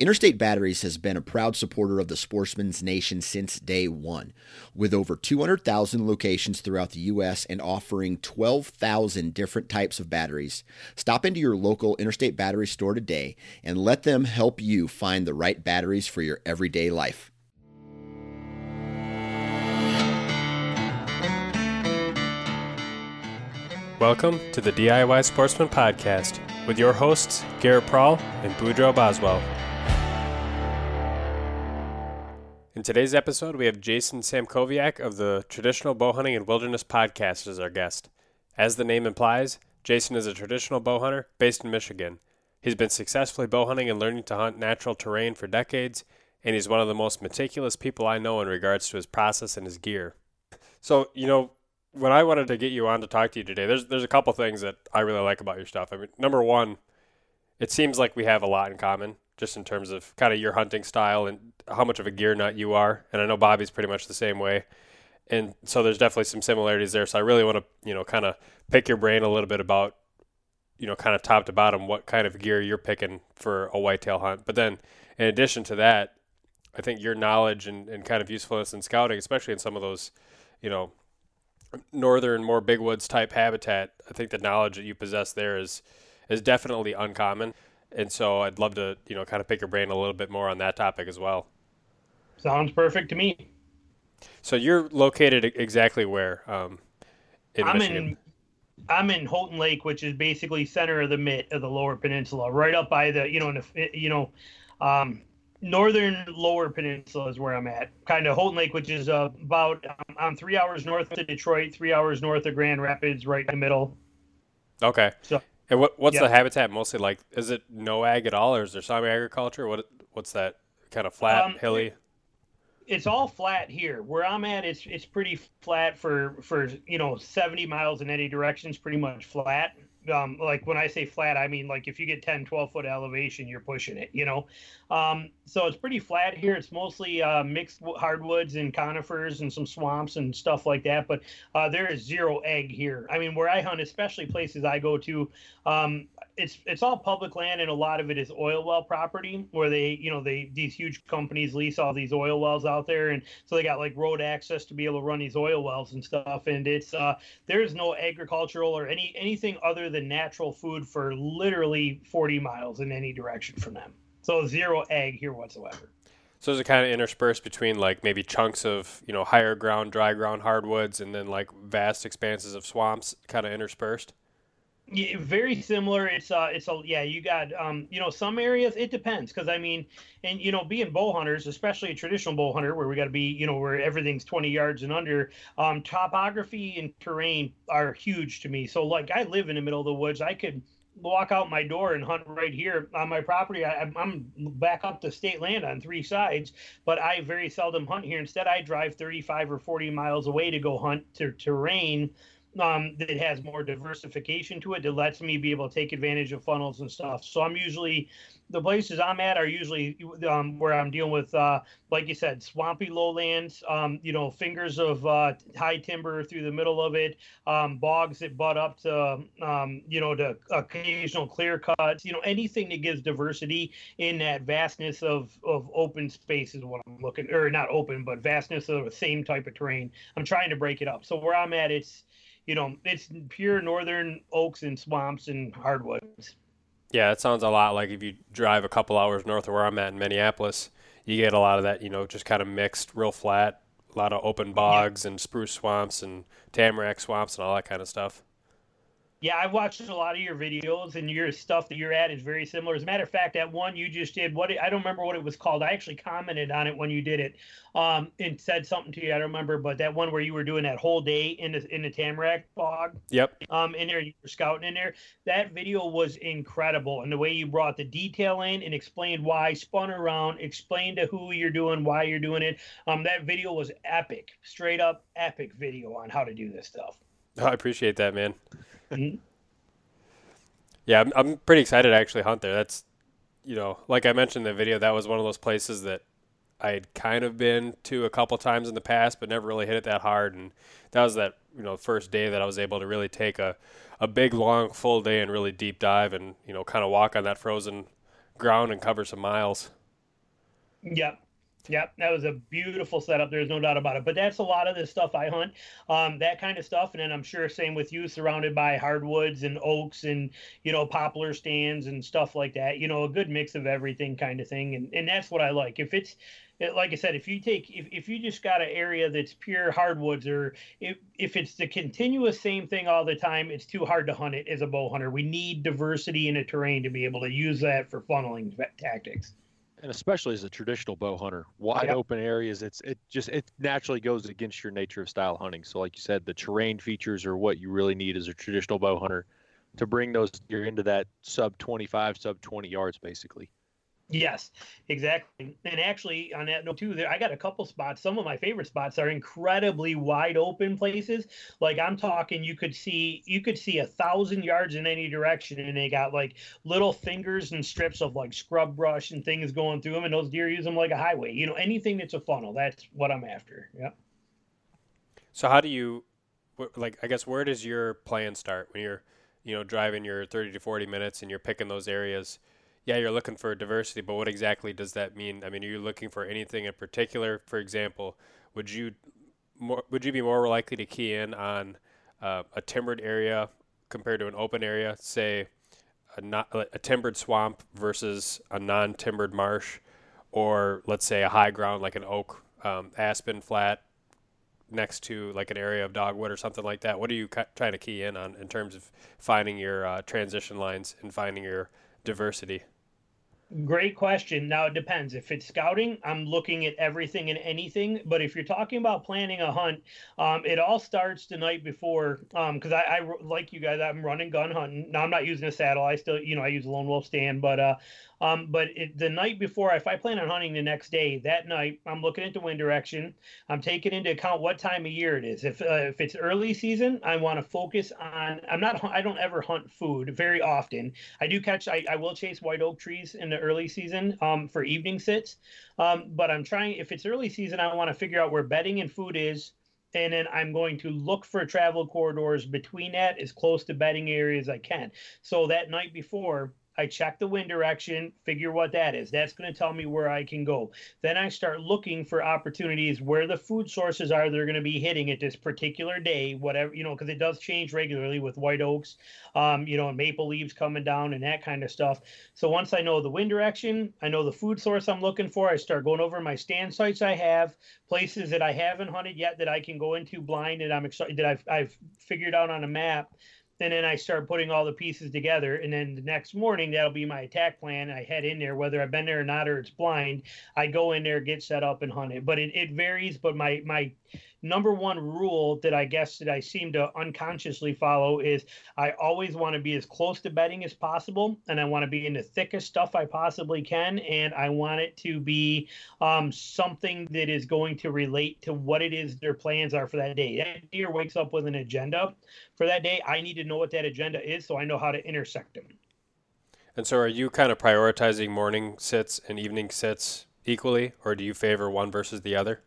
Interstate Batteries has been a proud supporter of the Sportsman's Nation since day one. With over 200,000 locations throughout the U.S. and offering 12,000 different types of batteries, stop into your local Interstate Battery store today and let them help you find the right batteries for your everyday life. Welcome to the DIY Sportsman Podcast with your hosts, Garrett Prawl and Boudreaux Boswell. In today's episode, we have Jason Samkoviak of the Traditional Bow Hunting and Wilderness Podcast as our guest. As the name implies, Jason is a traditional bow hunter based in Michigan. He's been successfully bow hunting and learning to hunt natural terrain for decades, and he's one of the most meticulous people I know in regards to his process and his gear. So, you know, when I wanted to get you on to talk to you today, there's there's a couple things that I really like about your stuff. I mean, number one, it seems like we have a lot in common just in terms of kind of your hunting style and how much of a gear nut you are. And I know Bobby's pretty much the same way. And so there's definitely some similarities there. So I really want to, you know, kind of pick your brain a little bit about, you know, kind of top to bottom, what kind of gear you're picking for a whitetail hunt. But then in addition to that, I think your knowledge and, and kind of usefulness in scouting, especially in some of those, you know, northern, more big woods type habitat, I think the knowledge that you possess there is is definitely uncommon and so I'd love to you know kind of pick your brain a little bit more on that topic as well. Sounds perfect to me. So you're located exactly where? Um, in I'm Michigan? in I'm in Houghton Lake, which is basically center of the mid of the Lower Peninsula, right up by the you know the, you know um, northern Lower Peninsula is where I'm at. Kind of Houghton Lake, which is uh, about um, I'm three hours north of Detroit, three hours north of Grand Rapids, right in the middle. Okay. So and what what's the habitat mostly like? Is it no ag at all, or is there some agriculture? What what's that kind of flat, um, hilly? It's all flat here. Where I'm at, it's it's pretty flat for for you know 70 miles in any direction. It's pretty much flat um, like when I say flat, I mean like if you get 10, 12 foot elevation, you're pushing it, you know. Um, so it's pretty flat here. It's mostly uh, mixed hardwoods and conifers and some swamps and stuff like that. But uh, there is zero ag here. I mean, where I hunt, especially places I go to, um, it's it's all public land and a lot of it is oil well property where they you know they these huge companies lease all these oil wells out there. And so they got like road access to be able to run these oil wells and stuff. And it's uh there's no agricultural or any anything other than natural food for literally 40 miles in any direction from them. So zero ag here whatsoever. So is it kind of interspersed between like maybe chunks of you know higher ground dry ground hardwoods and then like vast expanses of swamps kind of interspersed yeah, very similar. It's uh, it's a yeah. You got um, you know, some areas it depends because I mean, and you know, being bow hunters, especially a traditional bow hunter, where we got to be, you know, where everything's twenty yards and under. Um, topography and terrain are huge to me. So like, I live in the middle of the woods. I could walk out my door and hunt right here on my property. I, am back up to state land on three sides, but I very seldom hunt here. Instead, I drive 35 or 40 miles away to go hunt to terrain um, that has more diversification to it that lets me be able to take advantage of funnels and stuff. So I'm usually the places I'm at are usually um, where I'm dealing with, uh, like you said, swampy lowlands. Um, you know, fingers of uh, high timber through the middle of it, um, bogs that butt up to, um, you know, to occasional clear cuts. You know, anything that gives diversity in that vastness of of open space is what I'm looking, or not open, but vastness of the same type of terrain. I'm trying to break it up. So where I'm at, it's you know, it's pure northern oaks and swamps and hardwoods. Yeah, it sounds a lot like if you drive a couple hours north of where I'm at in Minneapolis, you get a lot of that, you know, just kind of mixed, real flat, a lot of open bogs yeah. and spruce swamps and tamarack swamps and all that kind of stuff. Yeah, I've watched a lot of your videos, and your stuff that you're at is very similar. As a matter of fact, that one you just did, what I don't remember what it was called. I actually commented on it when you did it, um, and said something to you. I don't remember, but that one where you were doing that whole day in the in the Tamarack bog. Yep. Um, in there, you were scouting in there. That video was incredible, and the way you brought the detail in and explained why, spun around, explained to who you're doing, why you're doing it. Um, that video was epic, straight up epic video on how to do this stuff. Oh, I appreciate that, man. Mm-hmm. Yeah, I'm, I'm pretty excited to actually hunt there. That's, you know, like I mentioned in the video, that was one of those places that I had kind of been to a couple times in the past, but never really hit it that hard. And that was that, you know, first day that I was able to really take a, a big, long, full day and really deep dive and, you know, kind of walk on that frozen ground and cover some miles. Yep. Yep, that was a beautiful setup. There's no doubt about it. But that's a lot of the stuff I hunt, um, that kind of stuff. And then I'm sure same with you, surrounded by hardwoods and oaks and you know poplar stands and stuff like that. You know, a good mix of everything, kind of thing. And and that's what I like. If it's like I said, if you take if, if you just got an area that's pure hardwoods, or if if it's the continuous same thing all the time, it's too hard to hunt it as a bow hunter. We need diversity in a terrain to be able to use that for funneling tactics and especially as a traditional bow hunter, wide yep. open areas, it's it just it naturally goes against your nature of style hunting. So, like you said, the terrain features are what you really need as a traditional bow hunter to bring those deer into that sub 25, sub 20 yards, basically. Yes, exactly. And actually, on that note too, there I got a couple spots. Some of my favorite spots are incredibly wide open places. Like I'm talking, you could see you could see a thousand yards in any direction, and they got like little fingers and strips of like scrub brush and things going through them, and those deer use them like a highway. You know, anything that's a funnel, that's what I'm after. Yeah. So how do you, like, I guess where does your plan start when you're, you know, driving your 30 to 40 minutes and you're picking those areas? Yeah, you're looking for diversity, but what exactly does that mean? I mean, are you looking for anything in particular? For example, would you more, would you be more likely to key in on uh, a timbered area compared to an open area, say a, not, a timbered swamp versus a non-timbered marsh, or let's say a high ground like an oak, um, aspen flat next to like an area of dogwood or something like that? What are you ca- trying to key in on in terms of finding your uh, transition lines and finding your diversity? Great question. Now it depends. If it's scouting, I'm looking at everything and anything. But if you're talking about planning a hunt, um, it all starts the night before. Because um, I, I, like you guys, I'm running gun hunting. Now I'm not using a saddle. I still, you know, I use a lone wolf stand. But uh, um, but it, the night before, if I plan on hunting the next day, that night I'm looking into wind direction. I'm taking into account what time of year it is. If uh, if it's early season, I want to focus on. I'm not. I don't ever hunt food very often. I do catch. I, I will chase white oak trees in the early season um, for evening sits. Um, but I'm trying. If it's early season, I want to figure out where bedding and food is and then I'm going to look for travel corridors between that as close to bedding area as I can. So that night before, I check the wind direction, figure what that is. That's going to tell me where I can go. Then I start looking for opportunities where the food sources are they're going to be hitting at this particular day, whatever, you know, because it does change regularly with white oaks, um, you know, and maple leaves coming down and that kind of stuff. So once I know the wind direction, I know the food source I'm looking for, I start going over my stand sites I have, places that I haven't hunted yet that I can go into blind and I'm excited that I've, I've figured out on a map and then I start putting all the pieces together. And then the next morning, that'll be my attack plan. I head in there, whether I've been there or not, or it's blind. I go in there, get set up, and hunt it. But it, it varies. But my my number one rule that I guess that I seem to unconsciously follow is I always want to be as close to bedding as possible, and I want to be in the thickest stuff I possibly can, and I want it to be um, something that is going to relate to what it is their plans are for that day. That deer wakes up with an agenda for that day. I need to know what that agenda is so I know how to intersect them. And so, are you kind of prioritizing morning sits and evening sits equally, or do you favor one versus the other?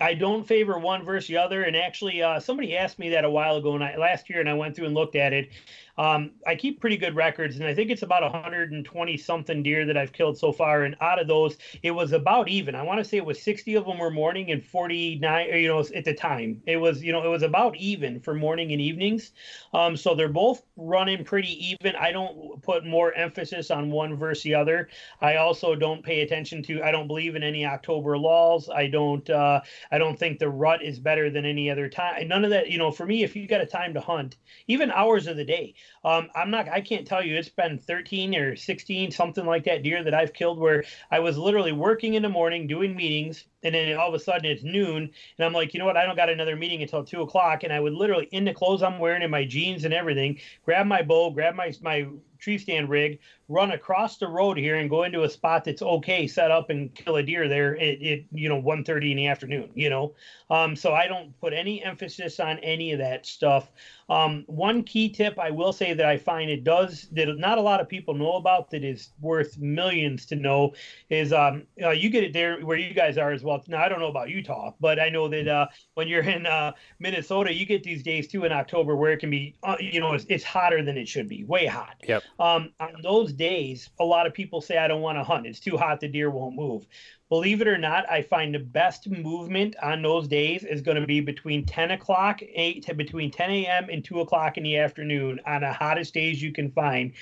I don't favor one versus the other. And actually, uh, somebody asked me that a while ago, and I, last year, and I went through and looked at it. Um, I keep pretty good records, and I think it's about 120 something deer that I've killed so far. And out of those, it was about even. I want to say it was 60 of them were morning and 49, you know, at the time. It was, you know, it was about even for morning and evenings. Um, so they're both running pretty even. I don't put more emphasis on one versus the other. I also don't pay attention to. I don't believe in any October lulls. I don't. Uh, I don't think the rut is better than any other time. None of that. You know, for me, if you've got a time to hunt, even hours of the day, um, I'm not. I can't tell you. It's been 13 or 16, something like that deer that I've killed where I was literally working in the morning doing meetings, and then all of a sudden it's noon, and I'm like, you know what? I don't got another meeting until two o'clock, and I would literally in the clothes I'm wearing and my jeans and everything, grab my bow, grab my my tree stand rig, run across the road here and go into a spot that's okay, set up and kill a deer there at, at you know 1:30 in the afternoon. You know, um, so I don't put any emphasis on any of that stuff. Um, one key tip I will say that I find it does that not a lot of people know about that is worth millions to know is um, uh, you get it there where you guys are as well. Now I don't know about Utah, but I know that uh, when you're in uh, Minnesota, you get these days too in October where it can be uh, you know it's, it's, hotter than it should be, way hot. Yep. Um, on those days, a lot of people say I don't want to hunt. It's too hot. The deer won't move. Believe it or not, I find the best movement on those days is going to be between 10 o'clock, 8 to between 10 a.m. and 2 o'clock in the afternoon on the hottest days you can find.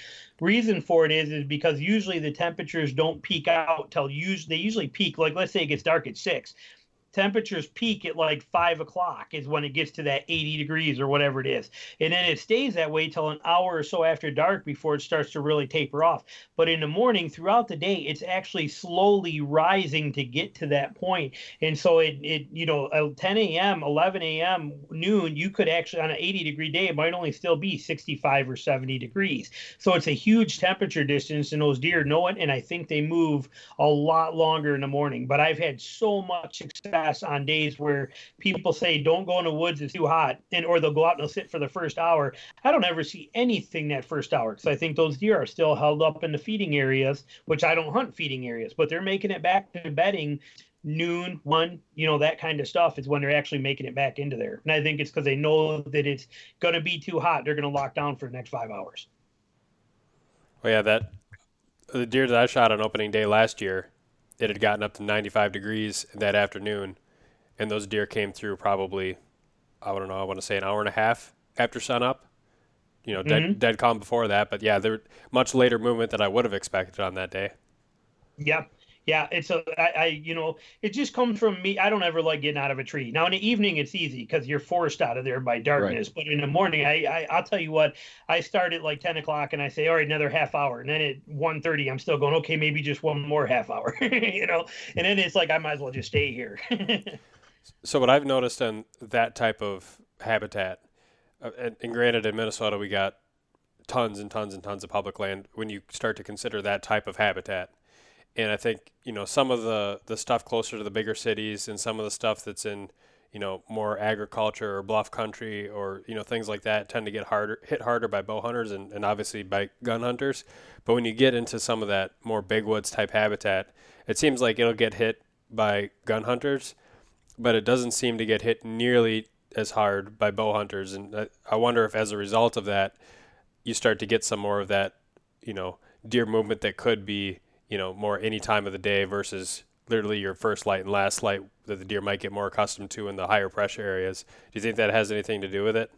Reason for it is is because usually the temperatures don't peak out till usually they usually peak like let's say it gets dark at six temperatures peak at like five o'clock is when it gets to that 80 degrees or whatever it is. And then it stays that way till an hour or so after dark before it starts to really taper off. But in the morning throughout the day it's actually slowly rising to get to that point. And so it, it you know 10 a.m 11 a.m noon you could actually on an 80 degree day it might only still be 65 or 70 degrees. So it's a huge temperature distance and those deer know it and i think they move a lot longer in the morning. But i've had so much success on days where people say don't go in the woods it's too hot and or they'll go out and they'll sit for the first hour. I don't ever see anything that first hour because i think those deer are still held up in the feeding areas which i don't hunt feeding areas but they're making it back to bedding noon one you know that kind of stuff is when they're actually making it back into there. And i think it's because they know that it's going to be too hot they're going to lock down for the next five hours. Oh, yeah that the deer that i shot on opening day last year it had gotten up to 95 degrees that afternoon, and those deer came through probably, I don't know, I want to say an hour and a half after sunup. You know, dead, mm-hmm. dead calm before that, but yeah, they're much later movement than I would have expected on that day. Yep. Yeah, it's a I, I you know it just comes from me. I don't ever like getting out of a tree. Now in the evening it's easy because you're forced out of there by darkness. Right. But in the morning, I, I I'll tell you what, I start at like ten o'clock and I say, all right, another half hour, and then at 1.30, I'm still going, okay, maybe just one more half hour, you know. And then it's like I might as well just stay here. so what I've noticed on that type of habitat, uh, and, and granted in Minnesota we got tons and tons and tons of public land. When you start to consider that type of habitat and I think you know some of the the stuff closer to the bigger cities and some of the stuff that's in you know more agriculture or bluff country or you know things like that tend to get harder hit harder by bow hunters and, and obviously by gun hunters. But when you get into some of that more big woods type habitat it seems like it'll get hit by gun hunters but it doesn't seem to get hit nearly as hard by bow hunters. And I wonder if as a result of that you start to get some more of that you know deer movement that could be you know, more any time of the day versus literally your first light and last light that the deer might get more accustomed to in the higher pressure areas. Do you think that has anything to do with it?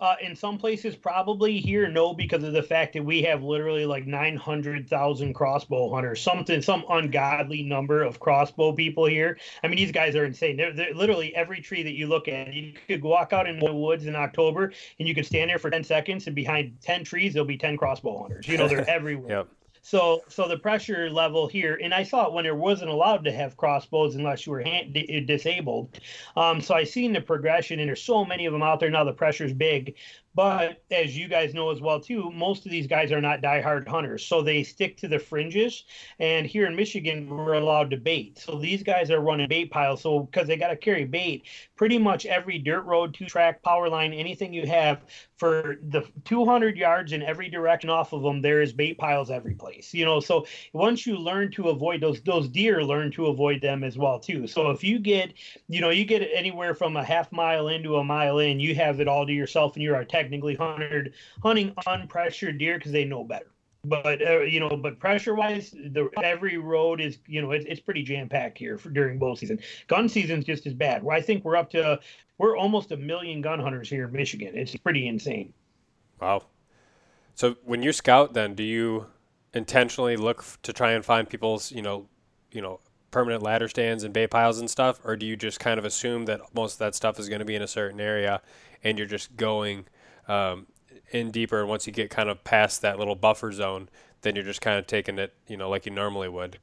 Uh, in some places, probably here, no, because of the fact that we have literally like 900,000 crossbow hunters, something, some ungodly number of crossbow people here. I mean, these guys are insane. They're, they're literally every tree that you look at, you could walk out in the woods in October and you could stand there for 10 seconds, and behind 10 trees, there'll be 10 crossbow hunters. You know, they're everywhere. yep. So, so the pressure level here, and I saw it when it wasn't allowed to have crossbows unless you were hand, disabled. Um, so I seen the progression, and there's so many of them out there now. The pressure's big, but as you guys know as well too, most of these guys are not diehard hunters, so they stick to the fringes. And here in Michigan, we're allowed to bait. So these guys are running bait piles. So because they got to carry bait, pretty much every dirt road, two track, power line, anything you have for the 200 yards in every direction off of them, there is bait piles every place. You know, so once you learn to avoid those, those deer learn to avoid them as well too. So if you get, you know, you get anywhere from a half mile into a mile in, you have it all to yourself, and you're a tech technically hunted hunting unpressured deer because they know better. But uh, you know, but pressure wise, the every road is you know it, it's pretty jam packed here for, during bow season. Gun season's just as bad. Where I think we're up to we're almost a million gun hunters here in Michigan. It's pretty insane. Wow. So when you scout, then do you intentionally look to try and find people's you know you know permanent ladder stands and bait piles and stuff, or do you just kind of assume that most of that stuff is going to be in a certain area, and you're just going um, in deeper. And once you get kind of past that little buffer zone, then you're just kind of taking it, you know, like you normally would.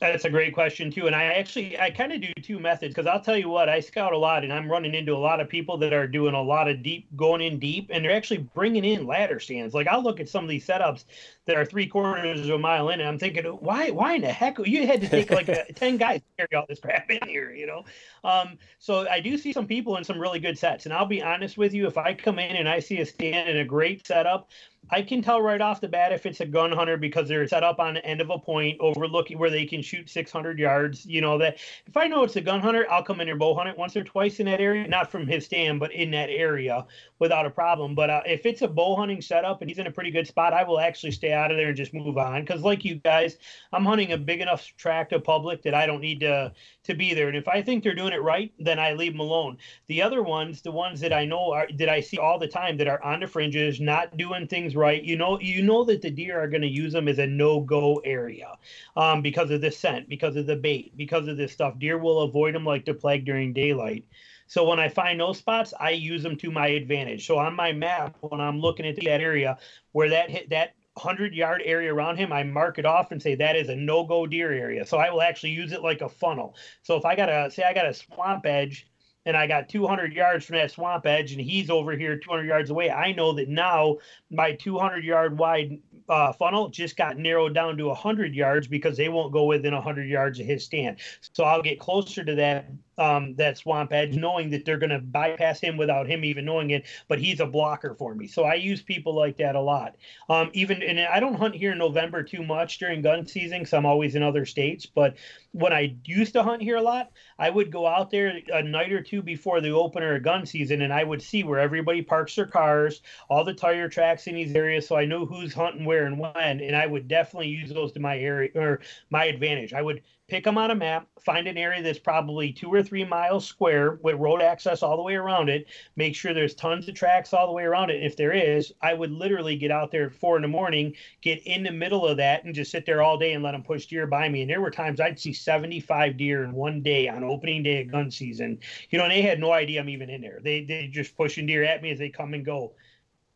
That's a great question too, and I actually I kind of do two methods because I'll tell you what I scout a lot, and I'm running into a lot of people that are doing a lot of deep going in deep, and they're actually bringing in ladder stands. Like I'll look at some of these setups that are three quarters of a mile in, and I'm thinking, why why in the heck you had to take like a, ten guys to carry all this crap in here, you know? Um, so I do see some people in some really good sets, and I'll be honest with you, if I come in and I see a stand in a great setup I can tell right off the bat if it's a gun hunter because they're set up on the end of a point overlooking where they can shoot 600 yards. You know that if I know it's a gun hunter, I'll come in there bow hunt it once or twice in that area, not from his stand, but in that area without a problem. But uh, if it's a bow hunting setup and he's in a pretty good spot, I will actually stay out of there and just move on. Because like you guys, I'm hunting a big enough tract of public that I don't need to to be there. And if I think they're doing it right, then I leave them alone. The other ones, the ones that I know are that I see all the time that are on the fringes, not doing things right, you know, you know that the deer are going to use them as a no-go area um, because of the scent, because of the bait, because of this stuff. Deer will avoid them like the plague during daylight. So when I find those spots, I use them to my advantage. So on my map, when I'm looking at that area where that hit that 100 yard area around him, I mark it off and say that is a no go deer area. So I will actually use it like a funnel. So if I got a, say, I got a swamp edge and I got 200 yards from that swamp edge and he's over here 200 yards away, I know that now my 200 yard wide uh, funnel just got narrowed down to 100 yards because they won't go within 100 yards of his stand. So I'll get closer to that um, that swamp edge, knowing that they're going to bypass him without him even knowing it. But he's a blocker for me, so I use people like that a lot. Um, even and I don't hunt here in November too much during gun season, because I'm always in other states. But when I used to hunt here a lot, I would go out there a night or two before the opener of gun season, and I would see where everybody parks their cars, all the tire tracks in these areas, so I know who's hunting where and when. And I would definitely use those to my area or my advantage. I would pick them on a map, find an area that's probably two or three miles square with road access all the way around it, make sure there's tons of tracks all the way around it. If there is, I would literally get out there at four in the morning, get in the middle of that, and just sit there all day and let them push deer by me. And there were times I'd see 75 deer in one day on opening day of gun season. You know, and they had no idea I'm even in there. They they just pushing deer at me as they come and go.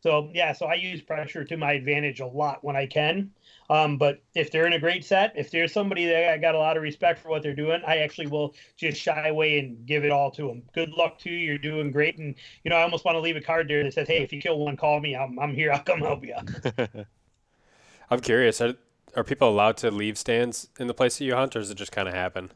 So yeah, so I use pressure to my advantage a lot when I can. Um, but if they're in a great set, if there's somebody that I got a lot of respect for what they're doing, I actually will just shy away and give it all to them. Good luck to you. You're doing great. And, you know, I almost want to leave a card there that says, hey, if you kill one, call me. I'm, I'm here. I'll come help you. I'm curious. Are, are people allowed to leave stands in the place that you hunt, or does it just kind of happen?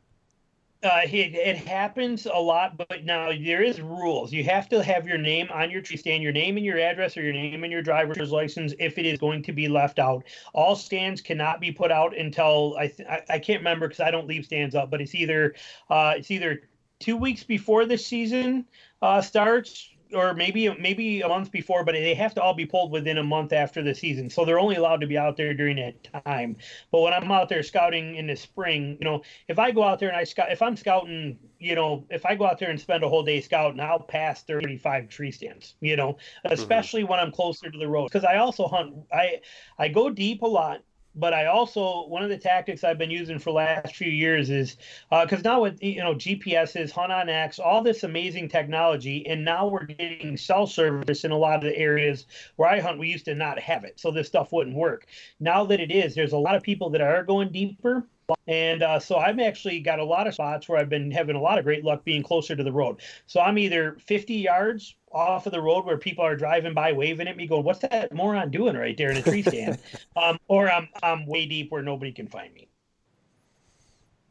Uh, it, it happens a lot, but now there is rules. You have to have your name on your tree stand, your name and your address, or your name and your driver's license if it is going to be left out. All stands cannot be put out until I th- I, I, can't remember because I don't leave stands up, but it's either uh, it's either two weeks before the season uh, starts or maybe maybe a month before, but they have to all be pulled within a month after the season. So they're only allowed to be out there during that time. But when I'm out there scouting in the spring, you know, if I go out there and I scout, if I'm scouting, you know, if I go out there and spend a whole day scouting, I'll pass 35 tree stands. You know, mm-hmm. especially mm-hmm. when I'm closer to the road because I also hunt. I I go deep a lot but I also one of the tactics I've been using for last few years is because uh, now with you know GPSs, Hunt onX, all this amazing technology, and now we're getting cell service in a lot of the areas where I hunt. We used to not have it, so this stuff wouldn't work. Now that it is, there's a lot of people that are going deeper. And uh, so I've actually got a lot of spots where I've been having a lot of great luck being closer to the road. So I'm either 50 yards off of the road where people are driving by waving at me, going, "What's that moron doing right there in a tree stand?" um, or I'm I'm way deep where nobody can find me.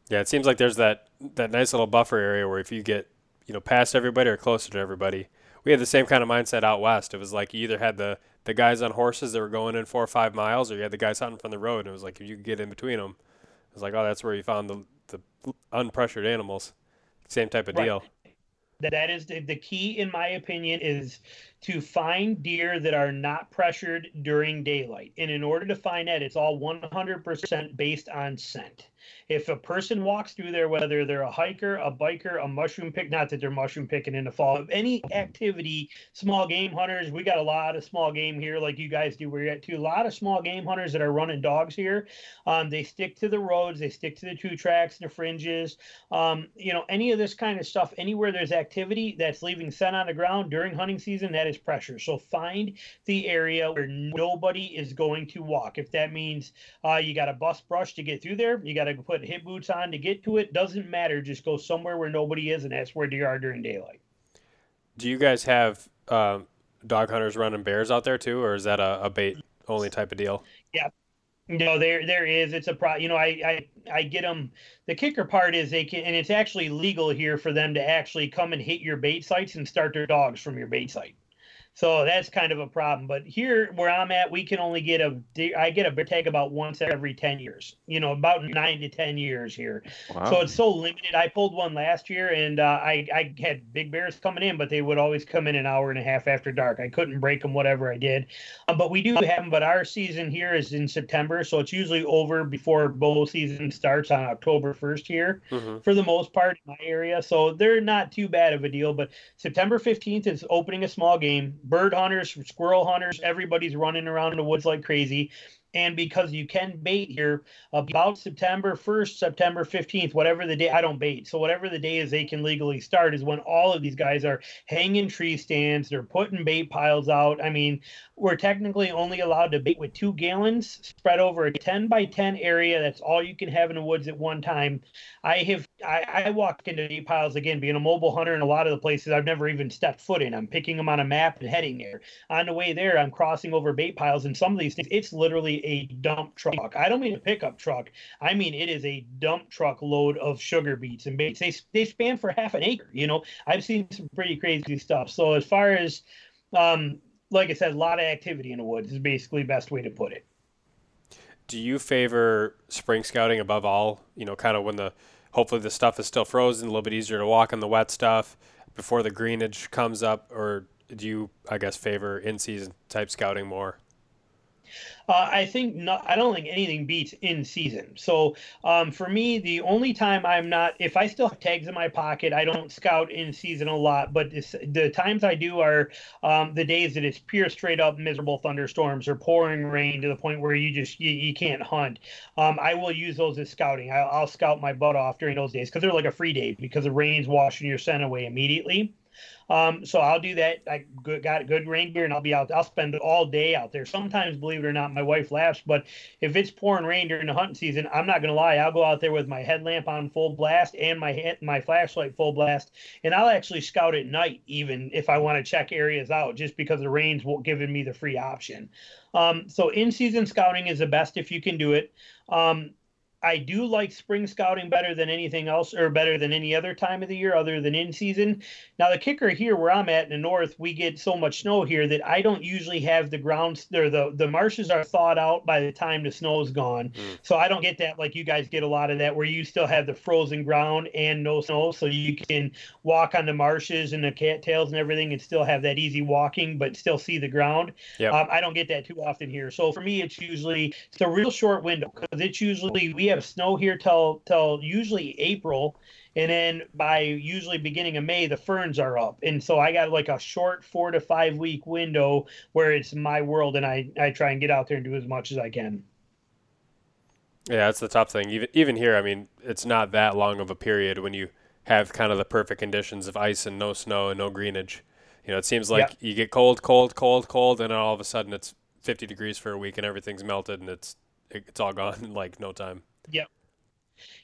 Yeah, it seems like there's that that nice little buffer area where if you get you know past everybody or closer to everybody, we had the same kind of mindset out west. It was like you either had the the guys on horses that were going in four or five miles, or you had the guys hunting from the road. And it was like if you could get in between them, it was like, oh, that's where you found the the unpressured animals. Same type of right. deal that is the, the key in my opinion is to find deer that are not pressured during daylight and in order to find that it's all 100% based on scent if a person walks through there, whether they're a hiker, a biker, a mushroom pick, not that they're mushroom picking in the fall, any activity, small game hunters, we got a lot of small game here, like you guys do. We're at two, a lot of small game hunters that are running dogs here. Um, they stick to the roads, they stick to the two tracks and the fringes. Um, you know, any of this kind of stuff, anywhere there's activity that's leaving scent on the ground during hunting season, that is pressure. So find the area where nobody is going to walk. If that means uh, you got a bus brush to get through there, you got to put hip boots on to get to it. Doesn't matter. Just go somewhere where nobody is, and that's where they are during daylight. Do you guys have um, dog hunters running bears out there too, or is that a, a bait only type of deal? Yeah, no, there there is. It's a pro. You know, I I I get them. The kicker part is they can, and it's actually legal here for them to actually come and hit your bait sites and start their dogs from your bait site. So that's kind of a problem. But here where I'm at, we can only get a I get a tag about once every 10 years, you know, about nine to 10 years here. Wow. So it's so limited. I pulled one last year and uh, I, I had big bears coming in, but they would always come in an hour and a half after dark. I couldn't break them, whatever I did. Um, but we do have them. But our season here is in September. So it's usually over before bow season starts on October 1st here mm-hmm. for the most part in my area. So they're not too bad of a deal. But September 15th is opening a small game bird hunters, squirrel hunters, everybody's running around in the woods like crazy and because you can bait here uh, about September 1st, September 15th, whatever the day, I don't bait. So, whatever the day is they can legally start is when all of these guys are hanging tree stands, they're putting bait piles out. I mean, we're technically only allowed to bait with two gallons spread over a 10 by 10 area. That's all you can have in the woods at one time. I have, I, I walk into bait piles again, being a mobile hunter in a lot of the places I've never even stepped foot in. I'm picking them on a map and heading there. On the way there, I'm crossing over bait piles, and some of these things, it's literally a dump truck. I don't mean a pickup truck. I mean it is a dump truck load of sugar beets and baits. They they span for half an acre. You know, I've seen some pretty crazy stuff. So as far as, um, like I said, a lot of activity in the woods is basically best way to put it. Do you favor spring scouting above all? You know, kind of when the hopefully the stuff is still frozen, a little bit easier to walk on the wet stuff before the greenage comes up, or do you, I guess, favor in season type scouting more? Uh, I think not. I don't think anything beats in season. So um, for me, the only time I'm not, if I still have tags in my pocket, I don't scout in season a lot. But the times I do are um, the days that it's pure straight up miserable thunderstorms or pouring rain to the point where you just you, you can't hunt. Um, I will use those as scouting. I, will scout my butt off during those days because they're like a free day because the rain's washing your scent away immediately. Um, so I'll do that. I got good rain gear and I'll be out. I'll spend all day out there. Sometimes, believe it or not, my wife laughs, but if it's pouring rain during the hunting season, I'm not gonna lie. I'll go out there with my headlamp on full blast and my my flashlight full blast, and I'll actually scout at night even if I want to check areas out, just because the rain's giving me the free option. Um, so in season scouting is the best if you can do it. Um, I do like spring scouting better than anything else, or better than any other time of the year other than in season. Now, the kicker here, where I'm at in the north, we get so much snow here that I don't usually have the grounds or the the marshes are thawed out by the time the snow's gone. Mm. So I don't get that like you guys get a lot of that, where you still have the frozen ground and no snow, so you can walk on the marshes and the cattails and everything, and still have that easy walking, but still see the ground. Yep. Um, I don't get that too often here. So for me, it's usually it's a real short window because it's usually we have snow here till till usually April, and then by usually beginning of May the ferns are up, and so I got like a short four to five week window where it's my world, and I I try and get out there and do as much as I can. Yeah, that's the top thing. Even even here, I mean, it's not that long of a period when you have kind of the perfect conditions of ice and no snow and no greenage. You know, it seems like you get cold, cold, cold, cold, and all of a sudden it's 50 degrees for a week and everything's melted and it's it's all gone in like no time. Yep.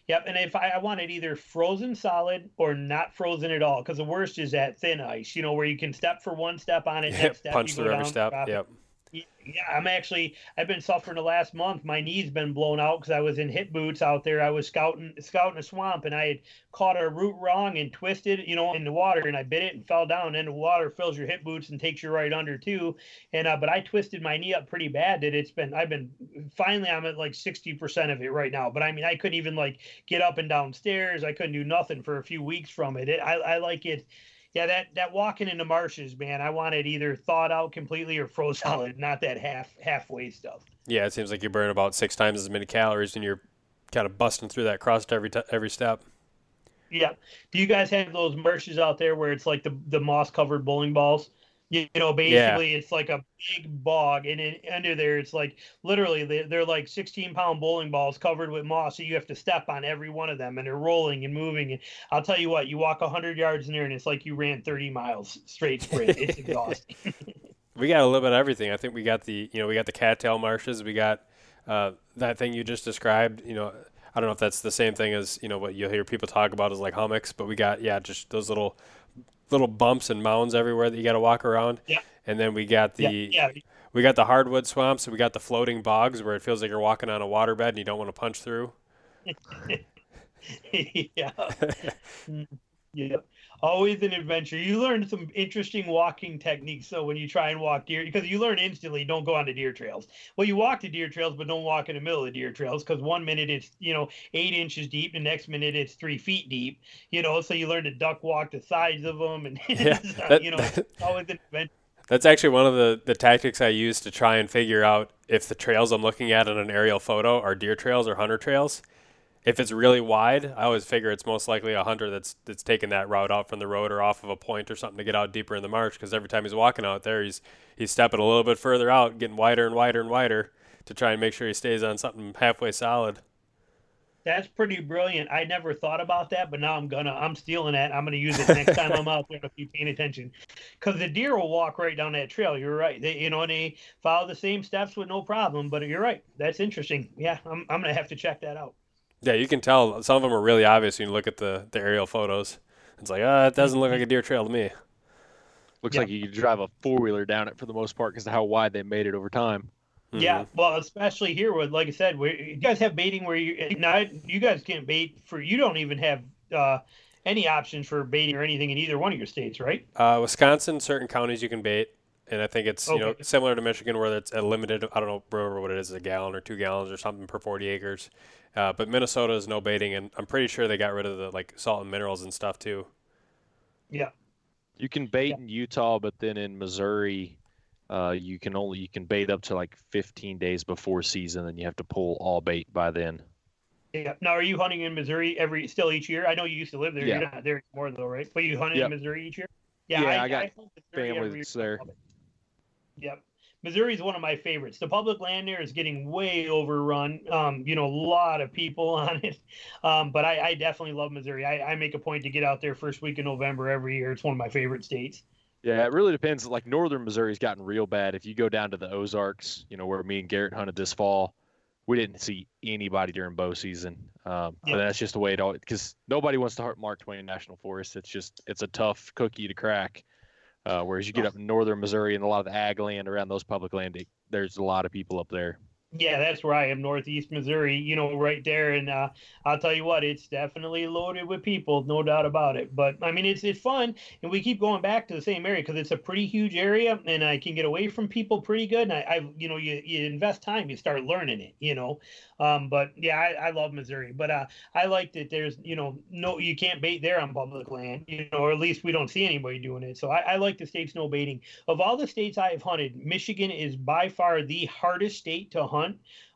Yep, and if I, I want it either frozen solid or not frozen at all, because the worst is that thin ice, you know, where you can step for one step on it, next step punch through every step. Yep. It. Yeah, I'm actually I've been suffering the last month. My knee's been blown out because I was in hip boots out there. I was scouting scouting a swamp and I had caught a root wrong and twisted, you know, in the water and I bit it and fell down. And the water fills your hip boots and takes you right under too. And uh, but I twisted my knee up pretty bad. That it's been I've been finally I'm at like sixty percent of it right now. But I mean I couldn't even like get up and down stairs. I couldn't do nothing for a few weeks from it. it I, I like it yeah, that that walking in the marshes, man, I want it either thawed out completely or froze solid, not that half halfway stuff. Yeah, it seems like you burn about six times as many calories, and you're kind of busting through that crust every t- every step. Yeah. Do you guys have those marshes out there where it's like the the moss covered bowling balls? You, know, basically yeah. it's like a big bog, and in, under there it's like literally they're, they're like 16 pound bowling balls covered with moss. So you have to step on every one of them, and they're rolling and moving. And I'll tell you what, you walk 100 yards in there, and it's like you ran 30 miles straight sprint. It's exhausting. we got a little bit of everything. I think we got the you know we got the cattail marshes. We got uh, that thing you just described. You know. I don't know if that's the same thing as you know what you'll hear people talk about as like hummocks, but we got yeah just those little little bumps and mounds everywhere that you got to walk around. Yeah. And then we got the yeah, yeah. we got the hardwood swamps and we got the floating bogs where it feels like you're walking on a waterbed and you don't want to punch through. yeah. Mm, yeah, always an adventure. You learn some interesting walking techniques. So when you try and walk deer, because you learn instantly, don't go on the deer trails. Well, you walk to deer trails, but don't walk in the middle of deer trails because one minute it's you know eight inches deep, the next minute it's three feet deep. You know, so you learn to duck walk the sides of them, and yeah, that, you know, always an adventure. That's actually one of the, the tactics I use to try and figure out if the trails I'm looking at in an aerial photo are deer trails or hunter trails if it's really wide, I always figure it's most likely a hunter that's that's taking that route out from the road or off of a point or something to get out deeper in the marsh. Because every time he's walking out there, he's he's stepping a little bit further out, getting wider and wider and wider to try and make sure he stays on something halfway solid. That's pretty brilliant. I never thought about that, but now I'm gonna I'm stealing that. I'm gonna use it next time I'm out there if you're paying attention, because the deer will walk right down that trail. You're right. They you know and they follow the same steps with no problem. But you're right. That's interesting. Yeah, I'm I'm gonna have to check that out. Yeah, you can tell some of them are really obvious when you look at the, the aerial photos. It's like, ah, uh, it doesn't look like a deer trail to me. Looks like you could drive a four wheeler down it for the most part because of how wide they made it over time. Mm-hmm. Yeah, well, especially here with, like I said, where you guys have baiting where you now you guys can't bait for you don't even have uh, any options for baiting or anything in either one of your states, right? Uh, Wisconsin, certain counties you can bait, and I think it's okay. you know similar to Michigan where it's a limited. I don't know remember what it is, a gallon or two gallons or something per forty acres. Uh, but Minnesota is no baiting, and I'm pretty sure they got rid of the like salt and minerals and stuff too. Yeah. You can bait yeah. in Utah, but then in Missouri, uh, you can only you can bait up to like 15 days before season, and you have to pull all bait by then. Yeah. Now, are you hunting in Missouri every still each year? I know you used to live there. Yeah. You're not there anymore though, right? But you hunt yep. in Missouri each year. Yeah, yeah I, I got I family that's there. Yep. Missouri is one of my favorites. The public land there is getting way overrun. Um, you know, a lot of people on it. Um, but I, I, definitely love Missouri. I, I, make a point to get out there first week in November every year. It's one of my favorite states. Yeah, it really depends. Like northern Missouri's gotten real bad. If you go down to the Ozarks, you know, where me and Garrett hunted this fall, we didn't see anybody during bow season. Um, yeah. But that's just the way it all because nobody wants to hunt Mark Twain National Forest. It's just it's a tough cookie to crack. Uh, whereas you get up in northern Missouri and a lot of the ag land around those public land, there's a lot of people up there. Yeah, that's where I am, Northeast Missouri, you know, right there. And uh, I'll tell you what, it's definitely loaded with people, no doubt about it. But I mean, it's it's fun, and we keep going back to the same area because it's a pretty huge area, and I can get away from people pretty good. And I, I you know, you, you invest time, you start learning it, you know. Um, but yeah, I, I love Missouri, but uh, I like that there's, you know, no, you can't bait there on public land, you know, or at least we don't see anybody doing it. So I, I like the states no baiting. Of all the states I have hunted, Michigan is by far the hardest state to hunt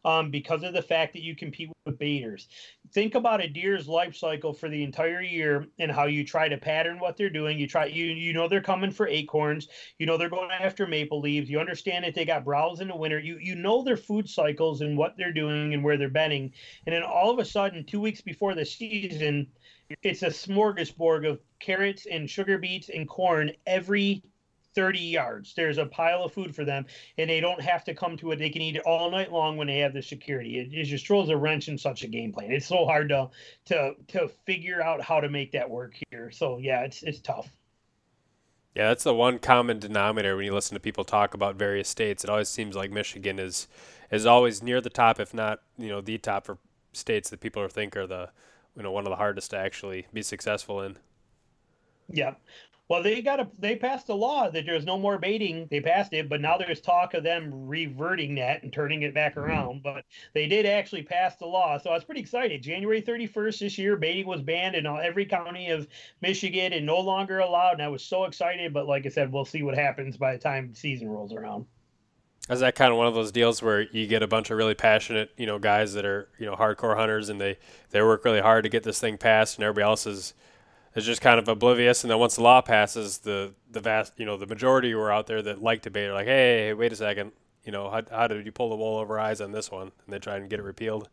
um, because of the fact that you compete with baiters. Think about a deer's life cycle for the entire year and how you try to pattern what they're doing. You try you you know they're coming for acorns. You know they're going after maple leaves. You understand that they got browse in the winter. You you know their food cycles and what they're doing and where they're bedding. And then all of a sudden, two weeks before the season, it's a smorgasbord of carrots and sugar beets and corn every 30 yards. There's a pile of food for them, and they don't have to come to it. They can eat it all night long when they have the security. It, it just throws a wrench in such a game plan. It's so hard to to to figure out how to make that work here. So yeah, it's it's tough. Yeah, that's the one common denominator when you listen to people talk about various states. It always seems like Michigan is is always near the top, if not you know the top for states that people think are the you know one of the hardest to actually be successful in. Yeah. Well, they got a they passed a law that there's no more baiting. They passed it, but now there's talk of them reverting that and turning it back around. Hmm. But they did actually pass the law, so I was pretty excited. January 31st this year, baiting was banned in all, every county of Michigan and no longer allowed. And I was so excited, but like I said, we'll see what happens by the time the season rolls around. Is that kind of one of those deals where you get a bunch of really passionate, you know, guys that are, you know, hardcore hunters and they they work really hard to get this thing passed, and everybody else is is just kind of oblivious. And then once the law passes, the the vast, you know, the majority were out there that like debate are like, hey, wait a second, you know, how, how did you pull the wool over eyes on this one? And they try and get it repealed.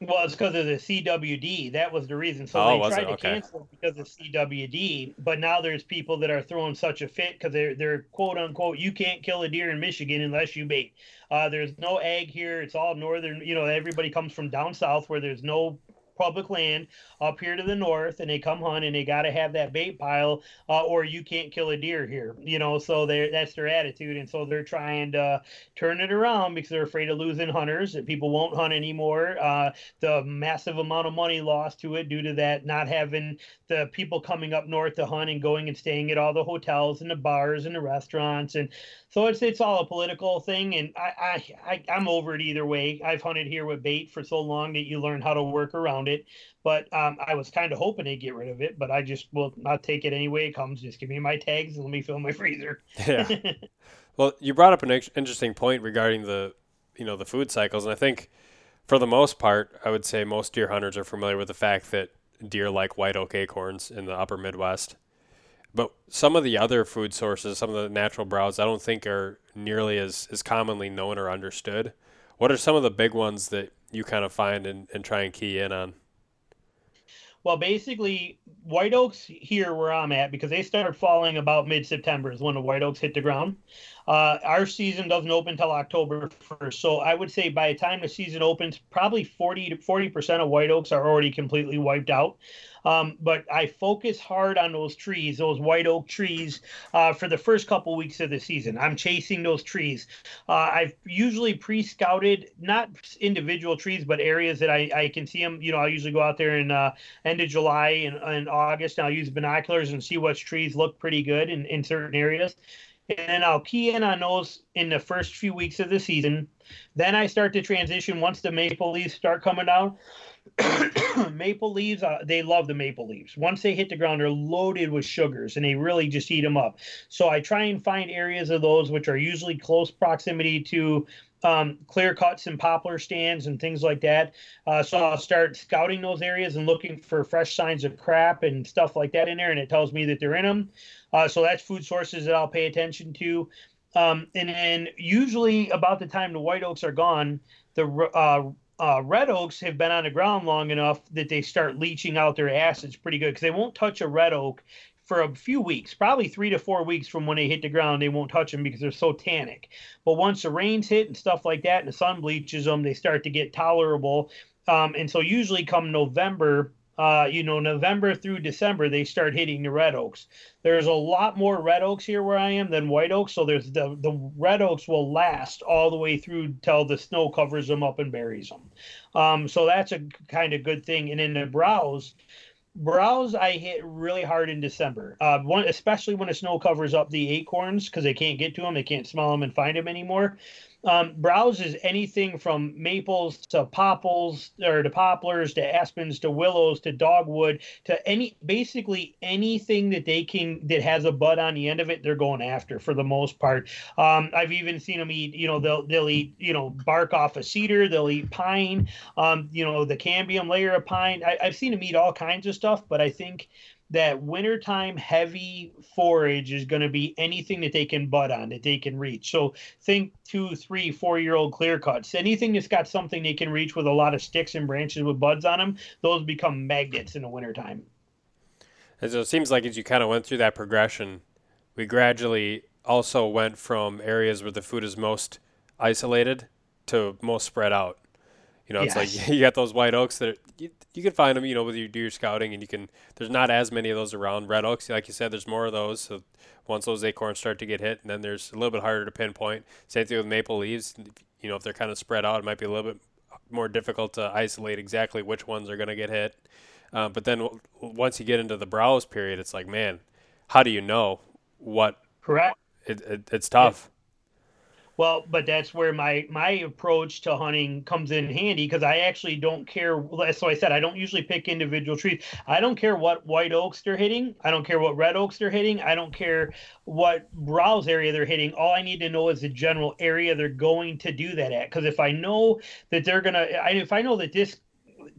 Well, it's because of the CWD. That was the reason. So oh, they tried to okay. cancel it because of CWD. But now there's people that are throwing such a fit because they're they're quote unquote you can't kill a deer in Michigan unless you bait. Uh, there's no ag here. It's all northern. You know, everybody comes from down south where there's no public land up here to the north and they come hunt and they got to have that bait pile uh, or you can't kill a deer here you know? So they that's their attitude and so they're trying to turn it around because they're afraid of losing hunters that people won't hunt anymore uh, the massive amount of money lost to it due to that not having the people coming up north to hunt and going and staying at all the hotels and the bars and the restaurants and so it's it's all a political thing and I, I i i'm over it either way. I've hunted here with bait for so long that you learn how to work around it but um, I was kind of hoping they'd get rid of it, but I just will not take it any way it comes. Just give me my tags and let me fill my freezer. yeah. Well, you brought up an interesting point regarding the, you know, the food cycles, and I think, for the most part, I would say most deer hunters are familiar with the fact that deer like white oak acorns in the upper Midwest. But some of the other food sources, some of the natural browse, I don't think are nearly as, as commonly known or understood. What are some of the big ones that you kind of find and, and try and key in on? Well, basically, white oaks here where I'm at because they start falling about mid September is when the white oaks hit the ground. Uh, our season doesn't open until October 1st. So I would say by the time the season opens, probably 40 to 40% of white oaks are already completely wiped out. Um, but I focus hard on those trees, those white oak trees, uh, for the first couple weeks of the season. I'm chasing those trees. Uh, I've usually pre scouted, not individual trees, but areas that I, I can see them. You know, I usually go out there in uh, end of July and, and August, and I'll use binoculars and see which trees look pretty good in, in certain areas and then I'll key in on those in the first few weeks of the season. Then I start to transition once the maple leaves start coming down. maple leaves, uh, they love the maple leaves. Once they hit the ground, they're loaded with sugars and they really just eat them up. So I try and find areas of those which are usually close proximity to um, clear cuts and poplar stands and things like that. Uh, so I'll start scouting those areas and looking for fresh signs of crap and stuff like that in there, and it tells me that they're in them. Uh, so that's food sources that I'll pay attention to. Um, and then usually about the time the white oaks are gone, the uh, uh, red oaks have been on the ground long enough that they start leaching out their acids pretty good because they won't touch a red oak for a few weeks, probably three to four weeks from when they hit the ground. They won't touch them because they're so tannic. But once the rains hit and stuff like that, and the sun bleaches them, they start to get tolerable. Um, and so usually come November, uh, you know, November through December, they start hitting the red oaks. There's a lot more red oaks here where I am than white oaks, so there's the the red oaks will last all the way through till the snow covers them up and buries them. Um, so that's a kind of good thing. And in the browse, browse I hit really hard in December. Uh, one especially when the snow covers up the acorns because they can't get to them, they can't smell them and find them anymore. Um, browse is anything from maples to popples or to poplars to aspens to willows to dogwood to any basically anything that they can that has a bud on the end of it they're going after for the most part. Um, I've even seen them eat you know they'll they'll eat you know bark off a cedar they'll eat pine um, you know the cambium layer of pine I, I've seen them eat all kinds of stuff but I think that wintertime heavy forage is going to be anything that they can bud on, that they can reach. So think two, three, four year old clear cuts. Anything that's got something they can reach with a lot of sticks and branches with buds on them, those become magnets in the wintertime. And so it seems like as you kind of went through that progression, we gradually also went from areas where the food is most isolated to most spread out. You know, it's like you got those white oaks that are, you, can find them, you know, with you do your scouting, and you can. There's not as many of those around. Red oaks, like you said, there's more of those. So once those acorns start to get hit, and then there's a little bit harder to pinpoint. Same thing with maple leaves. You know, if they're kind of spread out, it might be a little bit more difficult to isolate exactly which ones are going to get hit. Uh, but then w- once you get into the browse period, it's like, man, how do you know what? Correct. It, it, it's tough. Well, but that's where my my approach to hunting comes in handy because I actually don't care. So I said I don't usually pick individual trees. I don't care what white oaks they're hitting. I don't care what red oaks they're hitting. I don't care what browse area they're hitting. All I need to know is the general area they're going to do that at. Because if I know that they're gonna, if I know that this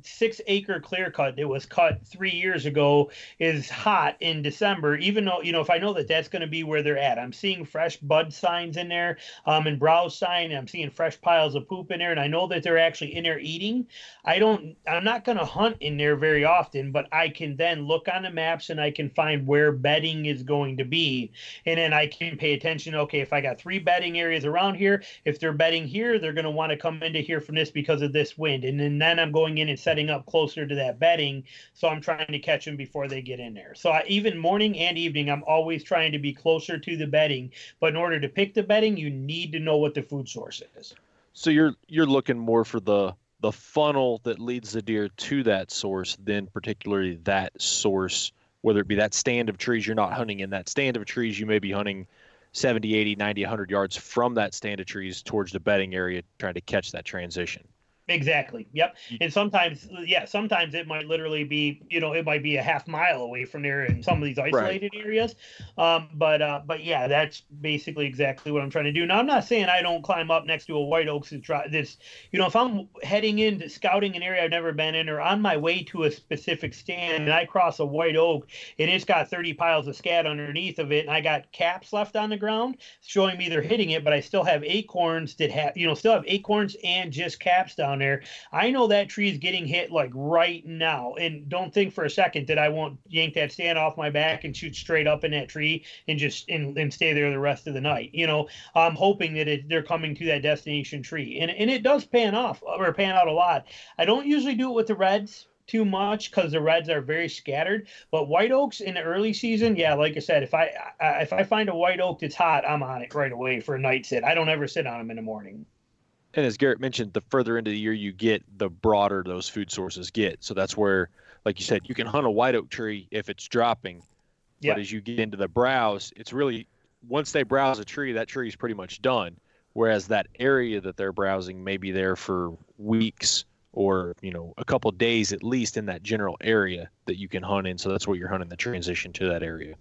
six acre clear cut that was cut three years ago is hot in December, even though, you know, if I know that that's going to be where they're at, I'm seeing fresh bud signs in there um, and browse sign, I'm seeing fresh piles of poop in there, and I know that they're actually in there eating. I don't, I'm not going to hunt in there very often, but I can then look on the maps and I can find where bedding is going to be. And then I can pay attention. Okay, if I got three bedding areas around here, if they're bedding here, they're going to want to come into here from this because of this wind. And then, then I'm going in and setting up closer to that bedding. So I'm trying to catch them before they get in there. So I, even morning and evening, I'm always trying to be closer to the bedding. But in order to pick the bedding, you need to know what the food source is. So you're you're looking more for the the funnel that leads the deer to that source than particularly that source whether it be that stand of trees you're not hunting in that stand of trees you may be hunting 70 80 90 100 yards from that stand of trees towards the bedding area trying to catch that transition Exactly. Yep. And sometimes, yeah, sometimes it might literally be, you know, it might be a half mile away from there in some of these isolated right. areas. Um, but, uh, but yeah, that's basically exactly what I'm trying to do. Now, I'm not saying I don't climb up next to a white oak and try this. You know, if I'm heading into scouting an area I've never been in, or on my way to a specific stand, and I cross a white oak, and it's got 30 piles of scat underneath of it, and I got caps left on the ground showing me they're hitting it, but I still have acorns that have, you know, still have acorns and just caps down there. I know that tree is getting hit like right now. And don't think for a second that I won't yank that stand off my back and shoot straight up in that tree and just and, and stay there the rest of the night. You know, I'm hoping that it, they're coming to that destination tree. And, and it does pan off or pan out a lot. I don't usually do it with the reds too much because the reds are very scattered. But white oaks in the early season, yeah, like I said, if I, I if I find a white oak that's hot, I'm on it right away for a night sit. I don't ever sit on them in the morning and as Garrett mentioned, the further into the year you get, the broader those food sources get. So that's where, like you said, you can hunt a white oak tree if it's dropping. Yeah. But as you get into the browse, it's really once they browse a tree, that tree is pretty much done. Whereas that area that they're browsing may be there for weeks or you know a couple days at least in that general area that you can hunt in. So that's what you're hunting the transition to that area.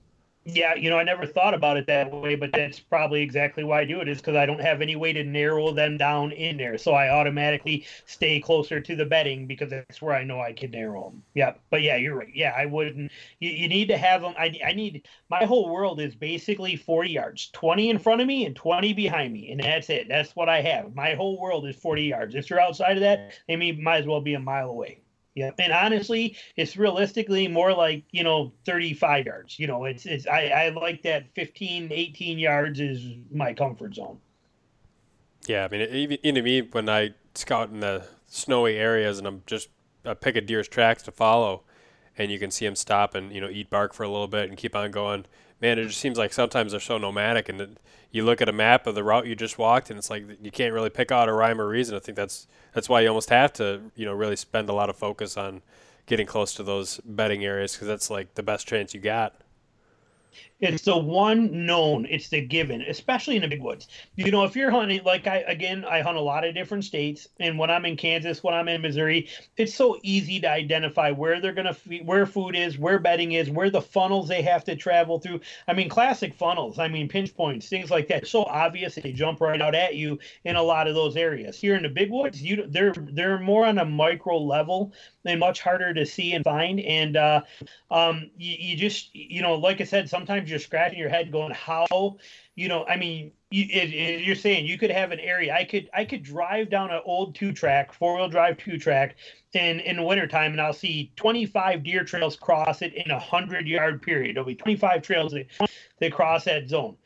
Yeah, you know, I never thought about it that way, but that's probably exactly why I do it is because I don't have any way to narrow them down in there. So I automatically stay closer to the bedding because that's where I know I can narrow them. Yeah, but yeah, you're right. Yeah, I wouldn't. You, you need to have them. I, I need my whole world is basically 40 yards 20 in front of me and 20 behind me. And that's it. That's what I have. My whole world is 40 yards. If you're outside of that, they may, might as well be a mile away. Yeah, and honestly, it's realistically more like you know 35 yards. You know, it's it's I, I like that 15, 18 yards is my comfort zone. Yeah, I mean, even, even me when I scout in the snowy areas and I'm just I pick a deer's tracks to follow, and you can see him stop and you know eat bark for a little bit and keep on going. Man, it just seems like sometimes they're so nomadic, and you look at a map of the route you just walked, and it's like you can't really pick out a rhyme or reason. I think that's that's why you almost have to, you know, really spend a lot of focus on getting close to those bedding areas because that's like the best chance you got. It's the one known. It's the given, especially in the big woods. You know, if you're hunting, like I again, I hunt a lot of different states, and when I'm in Kansas, when I'm in Missouri, it's so easy to identify where they're gonna, feed, where food is, where bedding is, where the funnels they have to travel through. I mean, classic funnels. I mean, pinch points, things like that. So obvious they jump right out at you in a lot of those areas. Here in the big woods, you they're they're more on a micro level and much harder to see and find. And uh, um, you, you just, you know, like I said, sometimes you're scratching your head going, how, you know, I mean, you, it, it, you're saying you could have an area. I could, I could drive down an old two track, four wheel drive two track in, in wintertime and I'll see 25 deer trails cross it in a hundred yard period. There'll be 25 trails that, that cross that zone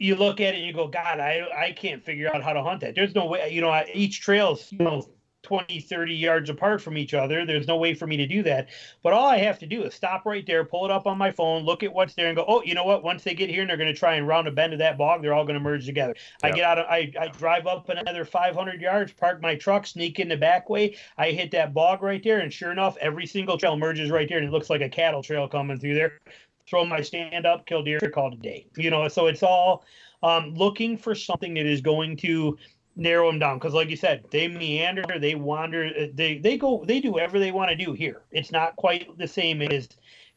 you look at it and you go, God, I I can't figure out how to hunt that. There's no way, you know, each trail's you know 20, 30 yards apart from each other. There's no way for me to do that. But all I have to do is stop right there, pull it up on my phone, look at what's there, and go, oh, you know what? Once they get here and they're going to try and round a bend of that bog, they're all going to merge together. Yep. I get out, of, I, I drive up another 500 yards, park my truck, sneak in the back way. I hit that bog right there, and sure enough, every single trail merges right there, and it looks like a cattle trail coming through there. Throw my stand up, kill deer, call it a day. You know, so it's all um, looking for something that is going to narrow them down because like you said they meander they wander uh, they they go they do whatever they want to do here. It's not quite the same as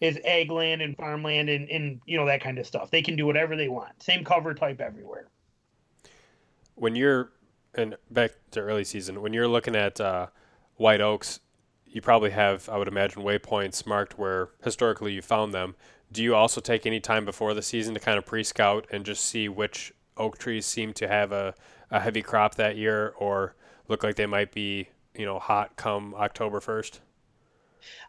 as ag land and farmland and, and you know that kind of stuff. They can do whatever they want. Same cover type everywhere. When you're and back to early season when you're looking at uh, white oaks you probably have i would imagine waypoints marked where historically you found them. Do you also take any time before the season to kind of pre-scout and just see which oak trees seem to have a a heavy crop that year or look like they might be, you know, hot come October 1st?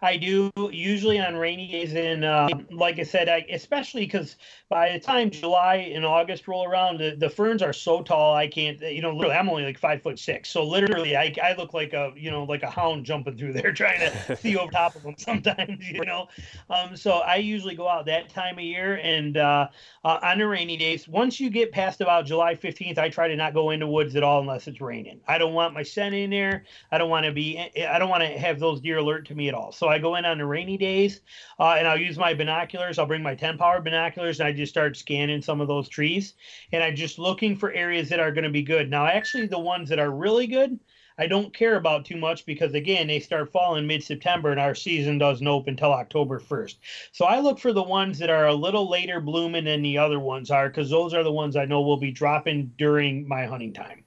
I do usually on rainy days, and uh, like I said, I, especially because by the time July and August roll around, the, the ferns are so tall I can't. You know, literally, I'm only like five foot six, so literally, I, I look like a you know like a hound jumping through there trying to see over top of them sometimes. You know, um, so I usually go out that time of year, and uh, uh, on the rainy days, once you get past about July 15th, I try to not go into woods at all unless it's raining. I don't want my scent in there. I don't want to be. I don't want to have those deer alert to me at all. So I go in on the rainy days, uh, and I'll use my binoculars. I'll bring my 10 power binoculars, and I just start scanning some of those trees, and I'm just looking for areas that are going to be good. Now, actually, the ones that are really good. I don't care about too much because again they start falling mid-September and our season doesn't open until October 1st. So I look for the ones that are a little later blooming than the other ones are because those are the ones I know will be dropping during my hunting time.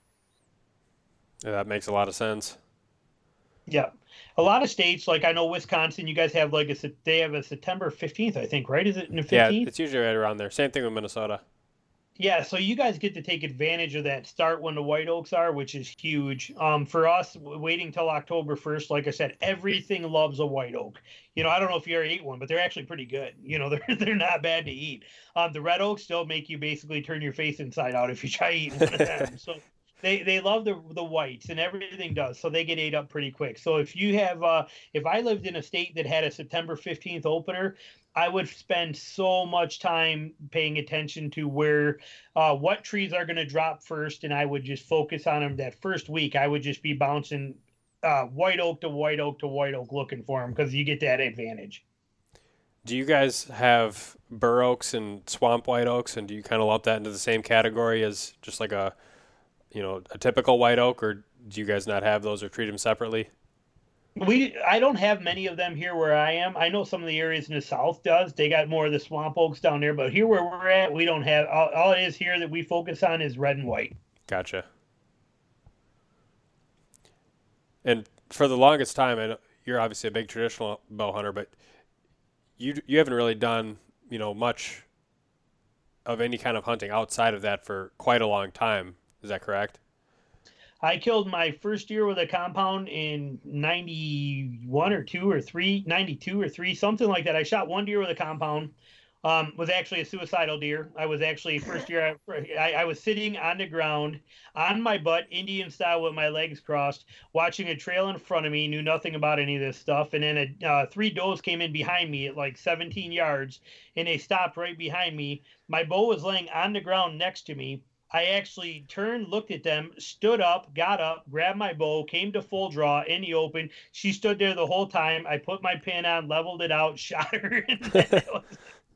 Yeah, that makes a lot of sense. Yeah. A lot of states, like I know Wisconsin, you guys have like a they have a September fifteenth, I think, right? Is it in the fifteenth? Yeah, it's usually right around there. Same thing with Minnesota. Yeah, so you guys get to take advantage of that start when the white oaks are, which is huge. Um, for us, waiting till October first, like I said, everything loves a white oak. You know, I don't know if you ever ate one, but they're actually pretty good. You know, they're they're not bad to eat. Um, the red oaks still make you basically turn your face inside out if you try eating one of them. So they they love the the whites and everything does so they get ate up pretty quick. So if you have uh if i lived in a state that had a september 15th opener i would spend so much time paying attention to where uh what trees are going to drop first and i would just focus on them that first week. I would just be bouncing uh white oak to white oak to white oak looking for them because you get that advantage. Do you guys have bur oaks and swamp white oaks and do you kind of lump that into the same category as just like a you know a typical white oak, or do you guys not have those or treat them separately? We I don't have many of them here where I am. I know some of the areas in the south does. They got more of the swamp oaks down there, but here where we're at, we don't have. All, all it is here that we focus on is red and white. Gotcha. And for the longest time, and you're obviously a big traditional bow hunter, but you you haven't really done you know much of any kind of hunting outside of that for quite a long time. Is that correct? I killed my first deer with a compound in 91 or 2 or 3, 92 or 3, something like that. I shot one deer with a compound. Um, was actually a suicidal deer. I was actually first year. I, I, was sitting on the ground on my butt, Indian style, with my legs crossed, watching a trail in front of me. Knew nothing about any of this stuff. And then a, uh, three does came in behind me at like 17 yards, and they stopped right behind me. My bow was laying on the ground next to me. I actually turned, looked at them, stood up, got up, grabbed my bow, came to full draw in the open. She stood there the whole time. I put my pin on, leveled it out, shot her.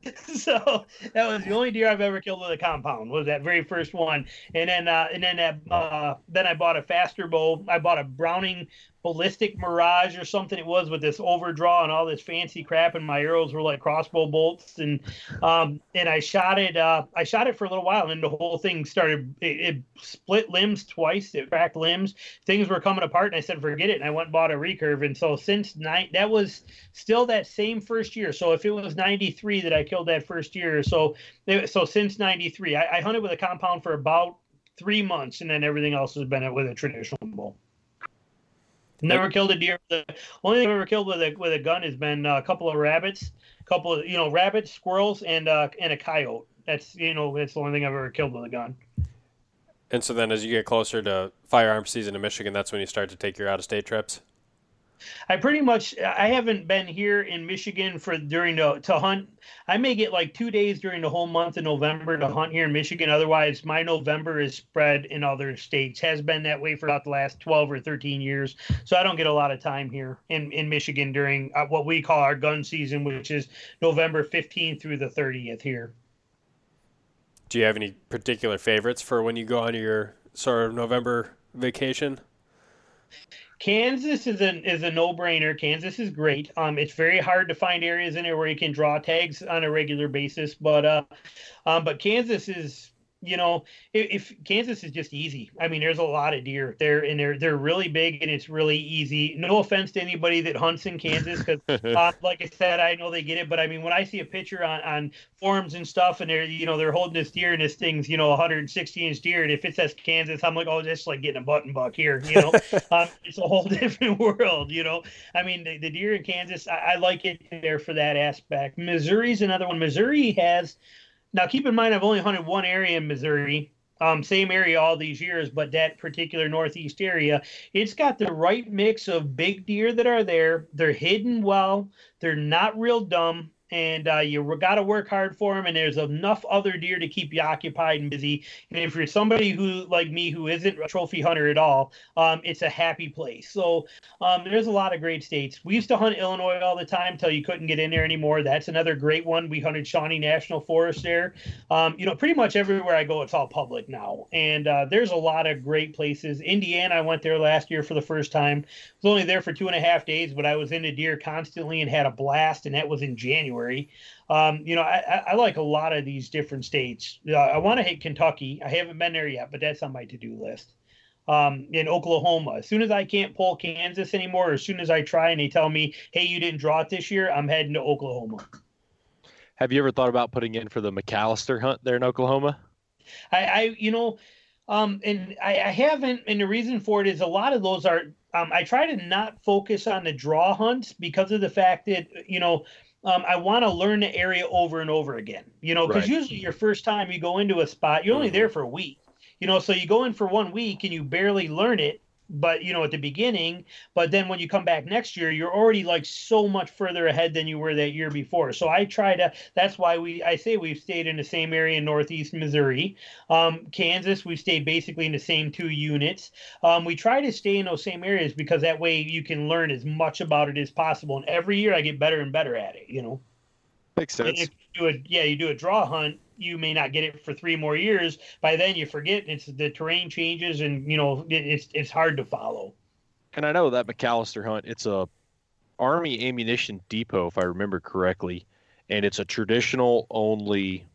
so that was the only deer I've ever killed with a compound was that very first one. And then uh, and then that, uh, then I bought a faster bow. I bought a Browning ballistic mirage or something it was with this overdraw and all this fancy crap and my arrows were like crossbow bolts. And um and i shot it uh i shot it for a little while and the whole thing started it, it split limbs twice it cracked limbs things were coming apart and i said forget it and i went and bought a recurve. And so since night that was still that same first year. So if it was 93 that i killed that first year so so since 93 I, I hunted with a compound for about three months and then everything else has been with a traditional bow Never killed a deer. The only thing I've ever killed with a with a gun has been a couple of rabbits, a couple of you know rabbits, squirrels, and uh, and a coyote. That's you know that's the only thing I've ever killed with a gun. And so then, as you get closer to firearm season in Michigan, that's when you start to take your out of state trips. I pretty much I haven't been here in Michigan for during the to hunt. I may get like two days during the whole month of November to hunt here in Michigan. Otherwise, my November is spread in other states. Has been that way for about the last twelve or thirteen years. So I don't get a lot of time here in in Michigan during uh, what we call our gun season, which is November fifteenth through the thirtieth here. Do you have any particular favorites for when you go on your sort of November vacation? Kansas is a is a no brainer. Kansas is great. Um, it's very hard to find areas in there where you can draw tags on a regular basis, but uh, um, but Kansas is you know, if, if, Kansas is just easy. I mean, there's a lot of deer there, and they're they're really big, and it's really easy. No offense to anybody that hunts in Kansas, because uh, like I said, I know they get it, but I mean, when I see a picture on on forums and stuff, and they're you know they're holding this deer, and this thing's you know 160 inch deer, and if it says Kansas, I'm like, oh, that's like getting a button buck here, you know. um, it's a whole different world, you know. I mean, the, the deer in Kansas, I, I like it there for that aspect. Missouri's another one. Missouri has now, keep in mind, I've only hunted one area in Missouri, um, same area all these years, but that particular northeast area, it's got the right mix of big deer that are there. They're hidden well. They're not real dumb and uh, you got to work hard for them. And there's enough other deer to keep you occupied and busy. And if you're somebody who, like me, who isn't a trophy hunter at all, um, it's a happy place. So um, there's a lot of great states. We used to hunt Illinois all the time until you couldn't get in there anymore. That's another great one. We hunted Shawnee National Forest there. Um, you know, pretty much everywhere I go, it's all public now. And uh, there's a lot of great places. Indiana, I went there last year for the first time. I was only there for two and a half days, but I was into deer constantly and had a blast. And that was in January. January. Um, you know, I, I, like a lot of these different states. Uh, I want to hit Kentucky. I haven't been there yet, but that's on my to-do list. Um, in Oklahoma, as soon as I can't pull Kansas anymore, or as soon as I try and they tell me, "Hey, you didn't draw it this year," I'm heading to Oklahoma. Have you ever thought about putting in for the McAlester hunt there in Oklahoma? I, I you know, um, and I, I, haven't, and the reason for it is a lot of those are. Um, I try to not focus on the draw hunts because of the fact that you know um, I want to learn the area over and over again. You know, because right. usually your first time you go into a spot, you're only there mm-hmm. for a week. You know, so you go in for one week and you barely learn it, but you know at the beginning but then when you come back next year you're already like so much further ahead than you were that year before. So i try to that's why we i say we've stayed in the same area in northeast missouri. Um, kansas we stayed basically in the same two units. Um, we try to stay in those same areas because that way you can learn as much about it as possible. And every year i get better and better at it you know? Makes sense if you do a, yeah you do a draw hunt you may not get it for three more years. By then, you forget. It's the terrain changes, and you know it, it's it's hard to follow. And I know that McAlester hunt. It's a Army ammunition depot, if I remember correctly, and it's a traditional only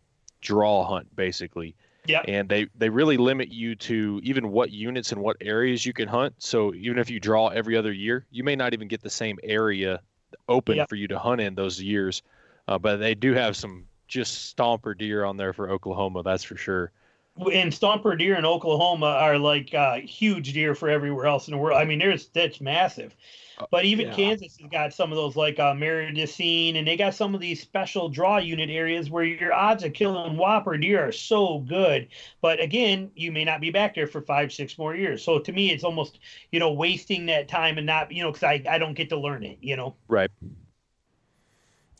draw hunt, basically. Yeah. And they they really limit you to even what units and what areas you can hunt. So even if you draw every other year, you may not even get the same area open for you to hunt in those years. Uh, but they do have some just stomper deer on there for Oklahoma. That's for sure. And stomper deer in Oklahoma are like uh, huge deer for everywhere else in the world. I mean, there's that's massive. Uh, but even yeah. Kansas has got some of those like uh, Marais des Cygnes, and they got some of these special draw unit areas where your odds of killing whopper deer are so good. But again, you may not be back there for five, six more years. So to me, it's almost you know wasting that time and not you know because I I don't get to learn it. You know. Right.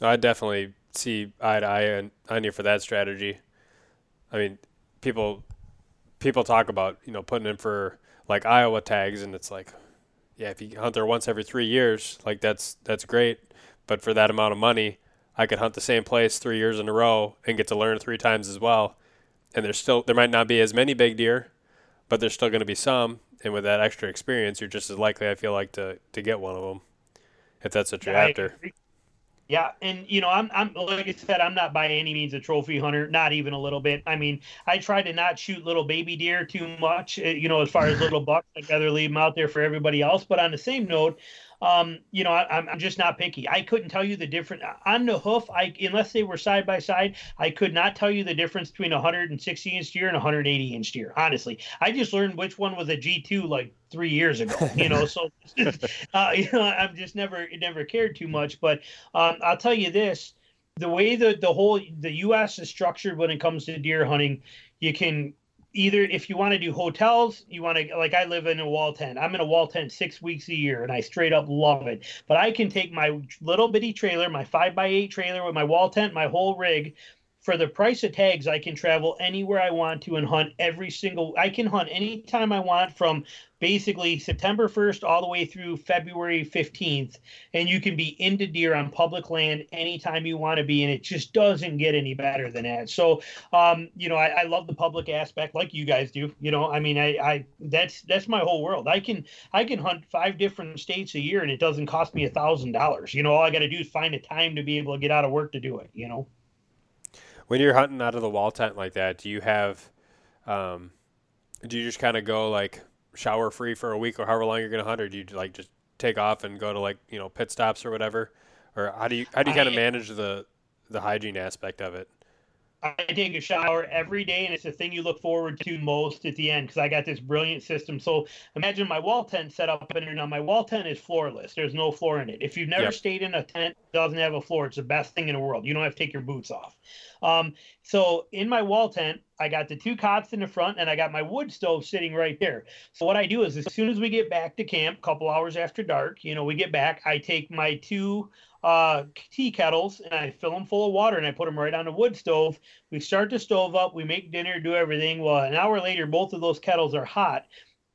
I definitely see eye to eye on, on you for that strategy. I mean, people people talk about you know putting in for like Iowa tags, and it's like, yeah, if you hunt there once every three years, like that's that's great. But for that amount of money, I could hunt the same place three years in a row and get to learn three times as well. And there's still there might not be as many big deer, but there's still going to be some. And with that extra experience, you're just as likely, I feel like, to to get one of them, if that's what you're after. Yeah, and you know, I'm I'm like I said, I'm not by any means a trophy hunter, not even a little bit. I mean, I try to not shoot little baby deer too much, eh, you know, as far as little bucks. I'd rather leave them out there for everybody else. But on the same note, um, you know, I, am just not picky. I couldn't tell you the difference on the hoof. I unless they were side by side, I could not tell you the difference between a 160 inch deer and a 180 inch deer. Honestly, I just learned which one was a G2 like three years ago. You know, so uh, you know, I've just never never cared too much. But um, I'll tell you this: the way that the whole the U.S. is structured when it comes to deer hunting, you can either if you want to do hotels, you want to like I live in a wall tent. I'm in a wall tent six weeks a year, and I straight up love it. But I can take my little bitty trailer, my five by eight trailer with my wall tent, my whole rig. For the price of tags, I can travel anywhere I want to and hunt every single. I can hunt anytime I want from basically September 1st all the way through February 15th. And you can be into deer on public land anytime you want to be. And it just doesn't get any better than that. So, um, you know, I, I, love the public aspect like you guys do. You know, I mean, I, I, that's, that's my whole world. I can, I can hunt five different states a year and it doesn't cost me a thousand dollars. You know, all I got to do is find a time to be able to get out of work to do it, you know? When you're hunting out of the wall tent like that, do you have, Um, do you just kind of go like shower free for a week or however long you're going to hunt, or do you like just take off and go to like you know pit stops or whatever, or how do you how do you kind of manage the the hygiene aspect of it? I take a shower every day, and it's the thing you look forward to most at the end because I got this brilliant system. So imagine my wall tent set up in there. Now my wall tent is floorless. There's no floor in it. If you've never yep. stayed in a tent that doesn't have a floor, it's the best thing in the world. You don't have to take your boots off. Um, so in my wall tent, I got the two cots in the front, and I got my wood stove sitting right there. So what I do is, as soon as we get back to camp, a couple hours after dark, you know, we get back, I take my two uh, tea kettles and I fill them full of water and I put them right on the wood stove. We start the stove up, we make dinner, do everything. Well, an hour later, both of those kettles are hot.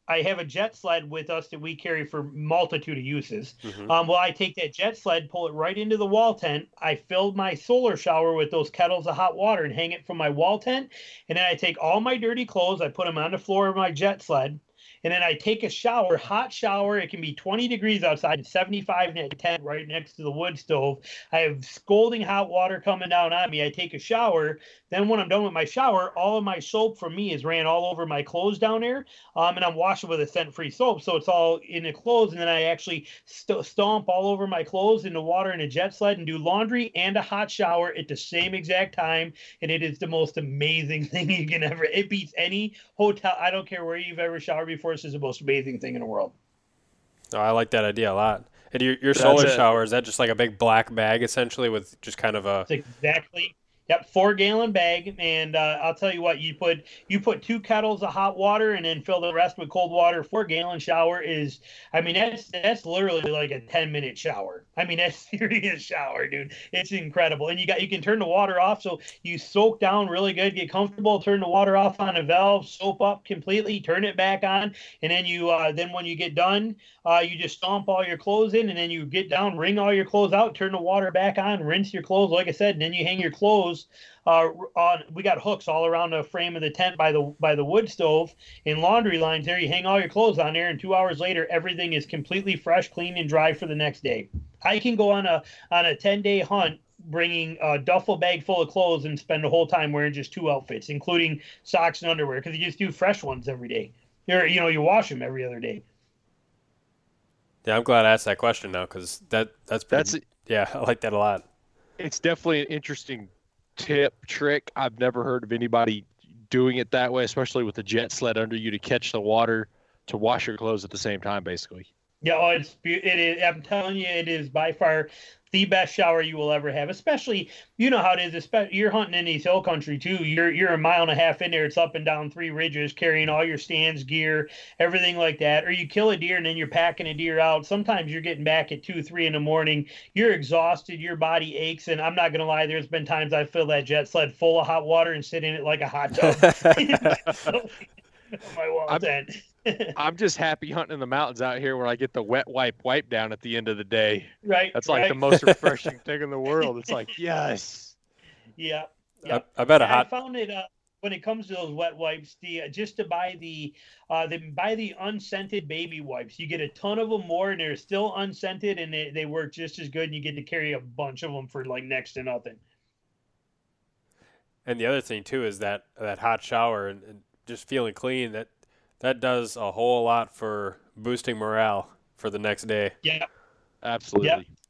I have a jet sled with us that we carry for multitude of uses. Mm-hmm. Um, well, I take that jet sled, pull it right into the wall tent. I fill my solar shower with those kettles of hot water and hang it from my wall tent. And then I take all my dirty clothes, I put them on the floor of my jet sled and then I take a shower, hot shower. It can be 20 degrees outside, 75 in a tent right next to the wood stove. I have scalding hot water coming down on me. I take a shower. Then when I'm done with my shower, all of my soap from me is ran all over my clothes down there, um, and I'm washing with a scent-free soap, so it's all in the clothes. And then I actually st- stomp all over my clothes in the water in a jet sled and do laundry and a hot shower at the same exact time. And it is the most amazing thing you can ever. It beats any hotel. I don't care where you've ever showered before course, is the most amazing thing in the world. Oh, I like that idea a lot. And your, your solar shower is that just like a big black bag essentially with just kind of a That's exactly Yep, four gallon bag, and uh, I'll tell you what, you put you put two kettles of hot water, and then fill the rest with cold water. Four gallon shower is, I mean, that's that's literally like a ten minute shower. I mean, that's serious shower, dude. It's incredible, and you got you can turn the water off, so you soak down really good, get comfortable, turn the water off on a valve, soap up completely, turn it back on, and then you uh, then when you get done, uh, you just stomp all your clothes in, and then you get down, wring all your clothes out, turn the water back on, rinse your clothes, like I said, and then you hang your clothes. Uh, on we got hooks all around the frame of the tent by the by the wood stove in laundry lines there. You hang all your clothes on there, and two hours later, everything is completely fresh, clean, and dry for the next day. I can go on a on a ten day hunt bringing a duffel bag full of clothes and spend the whole time wearing just two outfits, including socks and underwear, because you just do fresh ones every day. You're, you know, you wash them every other day. Yeah, I'm glad I asked that question now because that that's pretty, that's yeah, I like that a lot. It's definitely an interesting tip trick. I've never heard of anybody doing it that way, especially with the jet sled under you to catch the water to wash your clothes at the same time, basically. Yeah, oh, it's it is. I'm telling you, it is by far the best shower you will ever have. Especially, you know how it is. Especially, you're hunting in these hill country too. You're you're a mile and a half in there. It's up and down three ridges, carrying all your stands, gear, everything like that. Or you kill a deer and then you're packing a deer out. Sometimes you're getting back at two, three in the morning. You're exhausted. Your body aches. And I'm not gonna lie, there's been times I fill that jet sled full of hot water and sit in it like a hot tub. my wall tent. I'm just happy hunting in the mountains out here where I get the wet wipe wipe down at the end of the day. Right. That's like right. the most refreshing thing in the world. It's like, yes. Yeah. yeah. I, I bet a hot. I found it uh, when it comes to those wet wipes. The uh, just to buy the uh, the buy the unscented baby wipes. You get a ton of them more, and they're still unscented, and they, they work just as good. And you get to carry a bunch of them for like next to nothing. And the other thing too is that that hot shower and, and just feeling clean. That that does a whole lot for boosting morale for the next day. Yeah, absolutely. Yeah.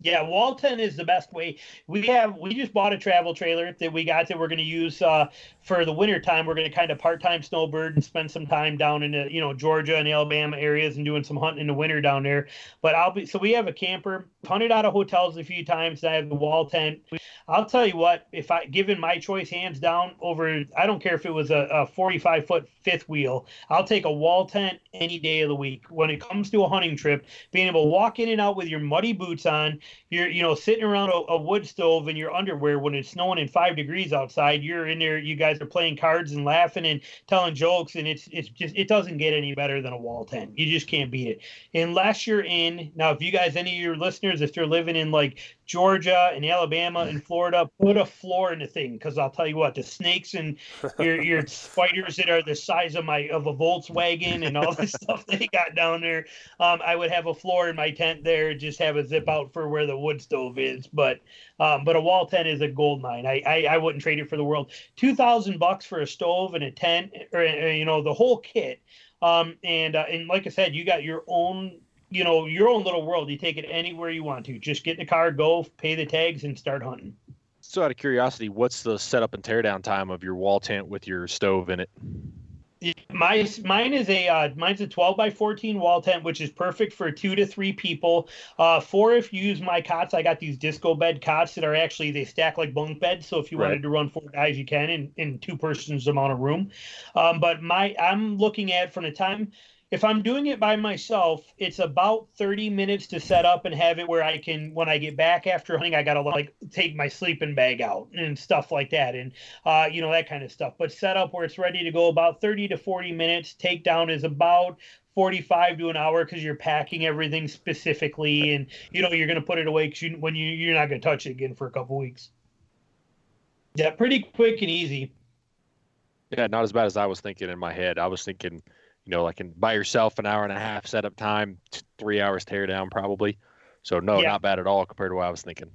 Yeah, wall tent is the best way. We have we just bought a travel trailer that we got that we're going to use uh, for the winter time. We're going to kind of part time snowbird and spend some time down in the you know Georgia and Alabama areas and doing some hunting in the winter down there. But I'll be so we have a camper, hunted out of hotels a few times. I have the wall tent. I'll tell you what, if I given my choice hands down over, I don't care if it was a, a 45 foot fifth wheel, I'll take a wall tent any day of the week. When it comes to a hunting trip, being able to walk in and out with your muddy boots on, you're you know sitting around a, a wood stove in your underwear when it's snowing and five degrees outside, you're in there, you guys are playing cards and laughing and telling jokes, and it's it's just it doesn't get any better than a wall tent. You just can't beat it unless you're in. Now, if you guys, any of your listeners, if they're living in like Georgia and Alabama and Florida, put a floor in the thing because I'll tell you what, the snakes and your your spiders that are the size of my of a Volkswagen and all the stuff they got down there. Um, I would have a floor in my tent there, just have a zip out for where the wood stove is. But um, but a wall tent is a gold mine. I, I, I wouldn't trade it for the world. Two thousand bucks for a stove and a tent, or, or you know the whole kit. Um, and uh, and like I said, you got your own you know your own little world. You take it anywhere you want to. Just get in the car, go, pay the tags, and start hunting. So, out of curiosity, what's the setup and teardown time of your wall tent with your stove in it? My mine is a uh, mine's a 12 by 14 wall tent, which is perfect for two to three people. Uh, four if you use my cots. I got these Disc-O-Bed cots that are actually they stack like bunk beds. So if you right. wanted to run four guys, you can in in two persons amount of room. Um, but my I'm looking at from the time if I'm doing it by myself, it's about 30 minutes to set up and have it where I can, when I get back after hunting, I got to like take my sleeping bag out and stuff like that. And, uh, you know, that kind of stuff. But set up where it's ready to go about 30 to 40 minutes. Takedown is about 45 to an hour because you're packing everything specifically and, you know, you're going to put it away because you, when you, you're not going to touch it again for a couple weeks. Yeah, pretty quick and easy. Yeah, not as bad as I was thinking in my head. I was thinking, you know, like in by yourself, an hour and a half setup time, three hours tear down probably. So no, yeah. not bad at all compared to what I was thinking.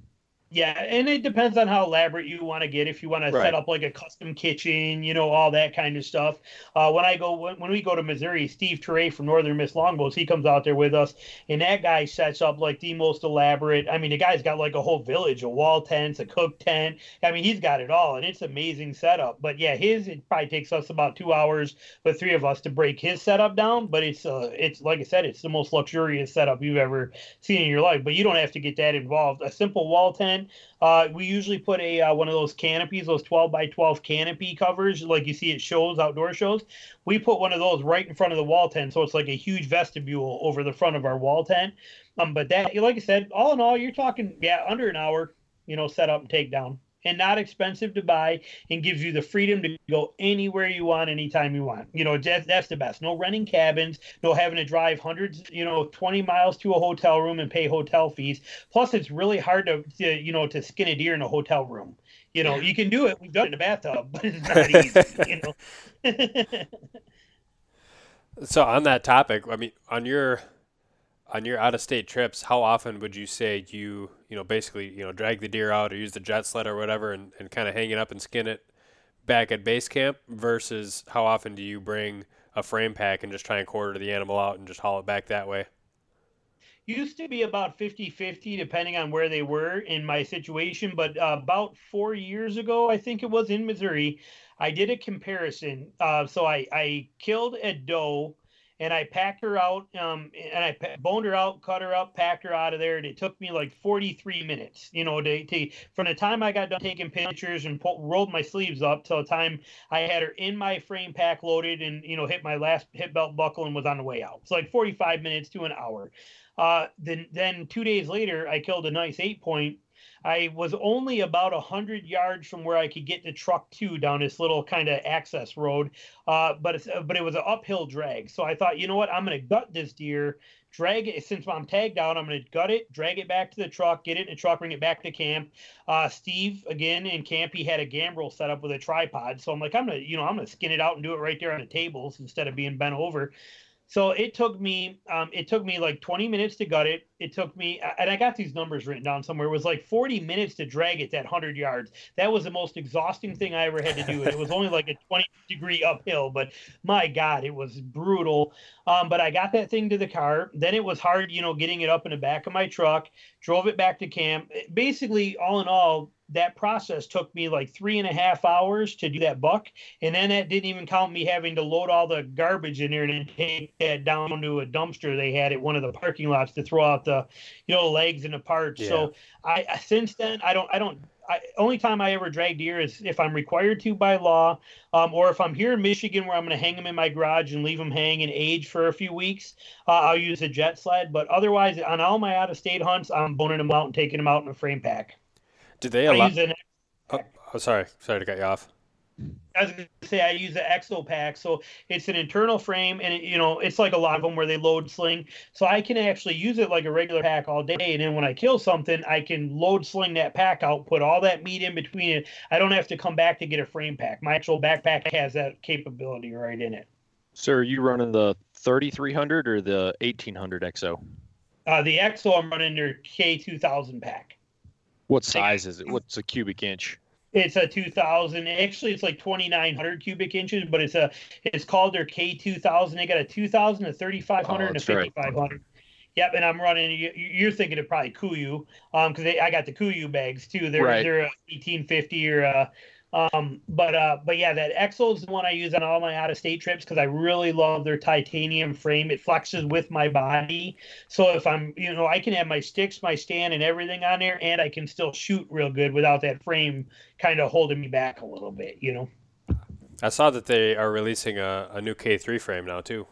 Yeah, and it depends on how elaborate you want to get. If you want to right. set up like a custom kitchen, you know, all that kind of stuff. Uh, when I go when, when, we go to Missouri, Steve Teray from Northern Miss Longbows, he comes out there with us, and that guy sets up like the most elaborate. I mean, the guy's got like a whole village, a wall tent, a cook tent. I mean, he's got it all, and it's amazing setup. But yeah, his it probably takes us about two hours, but three of us to break his setup down. But it's uh, it's like I said, it's the most luxurious setup you've ever seen in your life. But you don't have to get that involved. A simple wall tent uh, we usually put a uh, one of those canopies, those 12 by 12 canopy covers, like you see at shows, outdoor shows. We put one of those right in front of the wall tent, so it's like a huge vestibule over the front of our wall tent. Um, but that, like I said, all in all, you're talking yeah under an hour, you know, set up and take down and not expensive to buy and gives you the freedom to go anywhere you want anytime you want. You know that's, that's the best. No renting cabins no having to drive hundreds you know 20 miles to a hotel room and pay hotel fees. Plus it's really hard to, to you know to skin a deer in a hotel room. You know you can do it. We've done it in a bathtub but it's not easy you know. So on that topic i mean on your on your out of state trips, how often would you say you, you know, basically, you know, drag the deer out or use the jet sled or whatever and, and kind of hang it up and skin it back at base camp versus how often do you bring a frame pack and just try and quarter the animal out and just haul it back that way? Used to be about 50 50, depending on where they were in my situation. But uh, about four years ago, I think it was in Missouri, I did a comparison. Uh, so I, I killed a doe and I packed her out, um, and I boned her out, cut her up, packed her out of there, and it took me like 43 minutes, you know, to, to from the time I got done taking pictures and rolled my sleeves up till the time I had her in my frame pack loaded and you know hit my last hip belt buckle and was on the way out. It's like 45 minutes to an hour. Uh, then then two days later, I killed a nice eight point I was only about a hundred yards from where I could get the truck to down this little kind of access road, uh, but but it was an uphill drag. So I thought, you know what, I'm going to gut this deer, drag it since I'm tagged out. I'm going to gut it, drag it back to the truck, get it in the truck, bring it back to camp. Uh, Steve again in camp, he had a gambrel set up with a tripod, so I'm like, I'm gonna, you know, I'm gonna skin it out and do it right there on the tables instead of being bent over. So it took me, um, it took me like 20 minutes to gut it. It took me, and I got these numbers written down somewhere. It was like 40 minutes to drag it that 100 yards. That was the most exhausting thing I ever had to do. it was only like a 20 degree uphill, but my God, it was brutal. Um, but I got that thing to the car. Then it was hard, you know, getting it up in the back of my truck. Drove it back to camp. Basically, all in all, that process took me like three and a half hours to do that buck. And then that didn't even count me having to load all the garbage in there and take that down to a dumpster they had at one of the parking lots to throw out the, you know, legs and the parts. Yeah. So I, since then, I don't, I don't, I, only time I ever drag deer is if I'm required to by law, um, or if I'm here in Michigan where I'm going to hang them in my garage and leave them hang and age for a few weeks. Uh, I'll use a jet sled, but otherwise, on all my out of state hunts, I'm boning them out and taking them out in a frame pack. Do they allow? An... Oh, oh, sorry, sorry to cut you off. I was going to say I use the Exo pack, so it's an internal frame, and it, you know it's like a lot of them where they load sling, so I can actually use it like a regular pack all day, and then when I kill something, I can load sling that pack out, put all that meat in between it. I don't have to come back to get a frame pack. My actual backpack has that capability right in it. So, are you running the 3300 or the 1800 Exo? Uh, the EXO I'm running their K2000 pack. What size is it? What's a cubic inch? It's a 2000. Actually, it's like 2,900 cubic inches, but it's a it's called their K2000. They got a 2000, a 3500, Oh, and a that's right. 5500. Yep, and I'm running. you- You're thinking of probably Kuiu, um, because I got the Kuiu bags too. They're Right. they're a 1850 or uh, um, but uh, but yeah, that Exo is the one I use on all my out of state trips because I really love their titanium frame. It flexes with my body, so if I'm you know I can have my sticks, my stand, and everything on there, and I can still shoot real good without that frame kind of holding me back a little bit. You know. I saw that they are releasing a, a new K3 frame now too.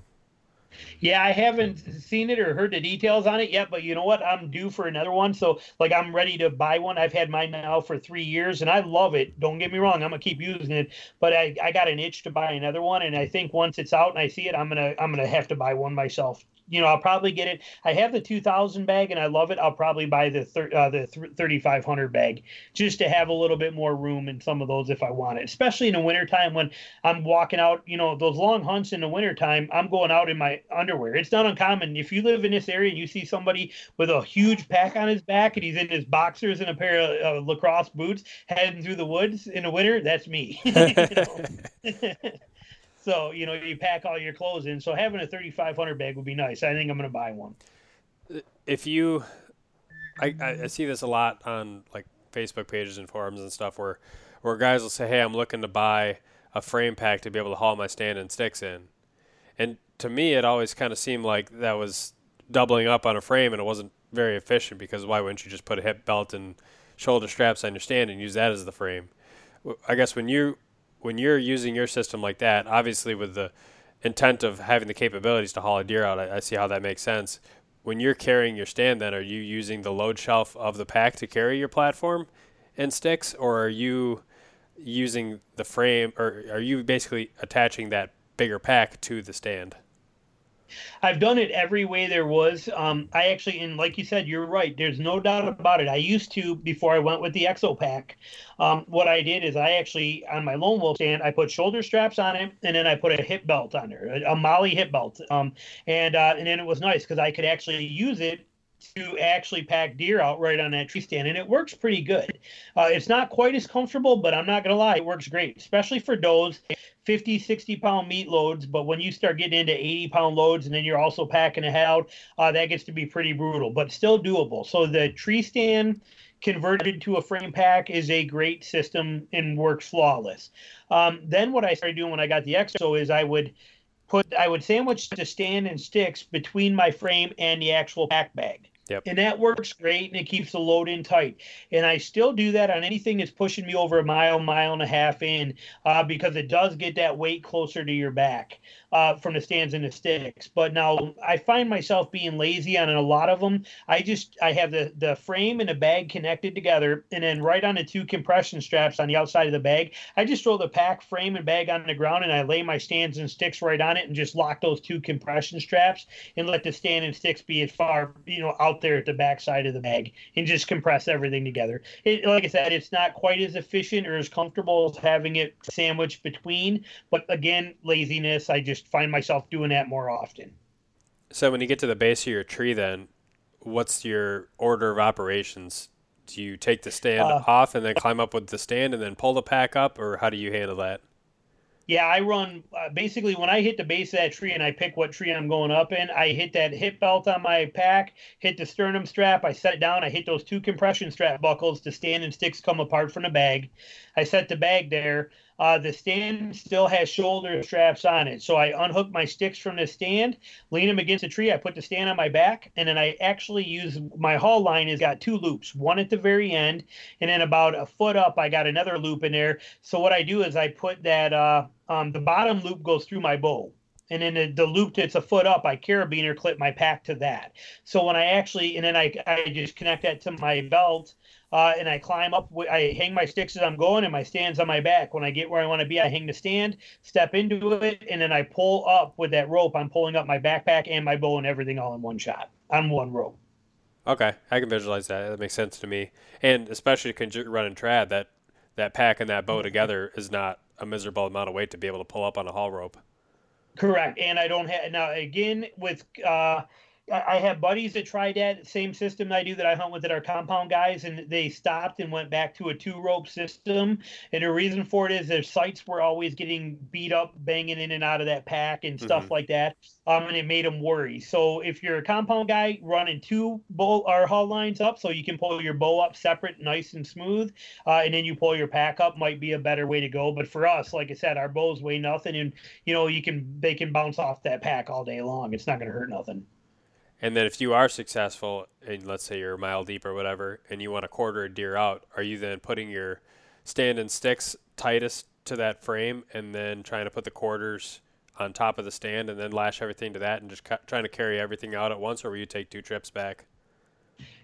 Yeah, I haven't seen it or heard the details on it yet, but you know what? I'm due for another one. So, like, I'm ready to buy one. I've had mine now for three years and I love it. Don't get me wrong. I'm going to keep using it, but I, I got an itch to buy another one. And I think once it's out and I see it, I'm going to, I'm going to have to buy one myself. You know, I'll probably get it. I have the 2000 bag and I love it. I'll probably buy the, thir- uh, the th- 3500 bag just to have a little bit more room in some of those if I want it, especially in the wintertime when I'm walking out, you know, those long hunts in the wintertime, I'm going out in my underwear. It's not uncommon. If you live in this area and you see somebody with a huge pack on his back and he's in his boxers and a pair of uh, lacrosse boots heading through the woods in the winter, that's me. So, you know, you pack all your clothes in. So having a 3500 bag would be nice. I think I'm going to buy one. If you, I I see this a lot on like Facebook pages and forums and stuff where where guys will say, "Hey, I'm looking to buy a frame pack to be able to haul my stand and sticks in," and to me, it always kind of seemed like that was doubling up on a frame, and it wasn't very efficient because why wouldn't you just put a hip belt and shoulder straps on your stand and use that as the frame? I guess when you when you're using your system like that, obviously with the intent of having the capabilities to haul a deer out, I, I see how that makes sense. When you're carrying your stand, then are you using the load shelf of the pack to carry your platform and sticks, or are you using the frame, or are you basically attaching that bigger pack to the stand? I've done it every way there was. Um, I actually, and like you said, you're right. There's no doubt about it. I used to before I went with the Exo Pack. Um, what I did is I actually on my lone wolf stand I put shoulder straps on it, and then I put a hip belt on there, a, a MOLLE hip belt. Um, and uh, and then it was nice because I could actually use it to actually pack deer out right on that tree stand and it works pretty good. Uh, it's not quite as comfortable but i'm not gonna lie it works great especially for does 50 60 pound meat loads but when you start getting into 80 pound loads and then you're also packing a out uh, that gets to be pretty brutal but still doable. So the tree stand converted to a frame pack is a great system and works flawless. Um, then what i started doing when i got the exo is i would put I would sandwich the stand and sticks between my frame and the actual pack bag. Yep. And that works great and it keeps the load in tight. And I still do that on anything that's pushing me over a mile, mile and a half in, uh, because it does get that weight closer to your back uh, from the stands and the sticks. But now I find myself being lazy on a lot of them. I just I have the the frame and the bag connected together, and then right on the two compression straps on the outside of the bag, I just throw the pack frame and bag on the ground, and I lay my stands and sticks right on it, and just lock those two compression straps, and let the stand and sticks be as far you know out there at the backside of the bag, and just compress everything together. It, like I said, it's not quite as efficient or as comfortable as having it sandwiched between, but again, laziness. I just find myself doing that more often. So when you get to the base of your tree, then what's your order of operations? Do you take the stand Uh, off and then climb up with the stand and then pull the pack up, or how do you handle that? Yeah, I run uh, basically when I hit the base of that tree and I pick what tree I'm going up in, I hit that hip belt on my pack, hit the sternum strap, I set it down, I hit those two compression strap buckles, the stand and sticks come apart from the bag. I set the bag there. Uh, the stand still has shoulder straps on it. So I unhook my sticks from the stand, lean them against the tree. I put the stand on my back, and then I actually use my haul line has got two loops, one at the very end, and then about a foot up, I got another loop in there. So what I do is I put that uh, um, the bottom loop goes through my bow. And then the, the loop that's a foot up, I carabiner clip my pack to that. So when I actually, and then I, I just connect that to my belt uh, and I climb up. I hang my sticks as I'm going, and my stand's on my back. When I get where I want to be, I hang the stand, step into it, and then I pull up with that rope. I'm pulling up my backpack and my bow and everything all in one shot on one rope. Okay, I can visualize that. That makes sense to me, and especially running trad, that that pack and that bow together is not a miserable amount of weight to be able to pull up on a haul rope. Correct, and I don't have now again with uh, I have buddies that tried that same system I do that I hunt with that are compound guys, and they stopped and went back to a two rope system. And the reason for it is their sights were always getting beat up, banging in and out of that pack and stuff mm-hmm. like that. Um, and it made them worry. So if you're a compound guy running two bow or hull lines up, so you can pull your bow up separate, nice and smooth, uh, and then you pull your pack up, might be a better way to go. But for us, like I said, our bows weigh nothing, and you know you can they can bounce off that pack all day long. It's not going to hurt nothing. And then if you are successful, and let's say you're a mile deep or whatever, and you want to quarter a deer out, are you then putting your stand and sticks tightest to that frame, and then trying to put the quarters on top of the stand, and then lash everything to that, and just ca- trying to carry everything out at once, or will you take two trips back?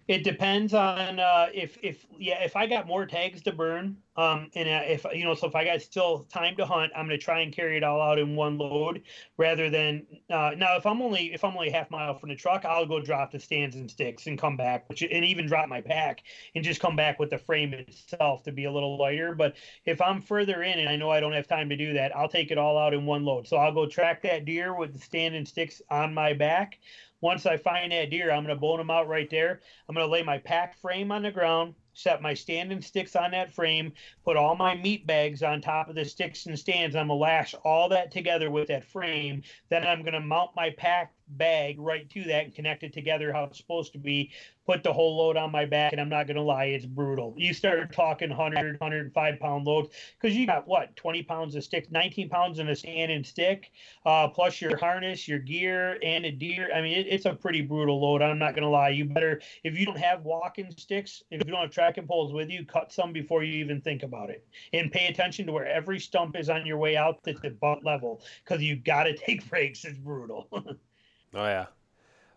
It depends on uh, if if yeah if I got more tags to burn um and uh, if you know so if I got still time to hunt I'm gonna try and carry it all out in one load rather than uh, now if I'm only if I'm only half mile from the truck I'll go drop the stands and sticks and come back which and even drop my pack and just come back with the frame itself to be a little lighter. But if I'm further in and I know I don't have time to do that I'll take it all out in one load. So I'll go track that deer with the stand and sticks on my back once I find that deer, I'm going to bone him out right there. I'm going to lay my pack frame on the ground, set my standing sticks on that frame, put all my meat bags on top of the sticks and stands. I'm going to lash all that together with that frame. Then I'm going to mount my pack bag right to that and connect it together how it's supposed to be. Put the whole load on my back and i'm not going to lie it's brutal. You start talking 100 105 pound loads because you got what 20 pounds of stick 19 pounds in a stand and stick uh, plus your harness your gear and a deer. I mean it, it's a pretty brutal load i'm not going to lie. You better if you don't have walking sticks if you don't have tracking poles with you cut some before you even think about it. And pay attention to where every stump is on your way out to the butt level because you got to take breaks it's brutal Oh yeah,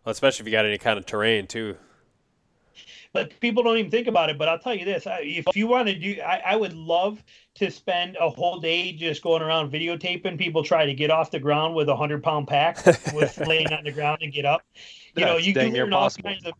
well, especially if you got any kind of terrain too. But people don't even think about it. But I'll tell you this: if you want to do, I, I would love to spend a whole day just going around videotaping people try to get off the ground with a hundred pound pack, with laying on the ground and get up. You know, you can learn all kinds of.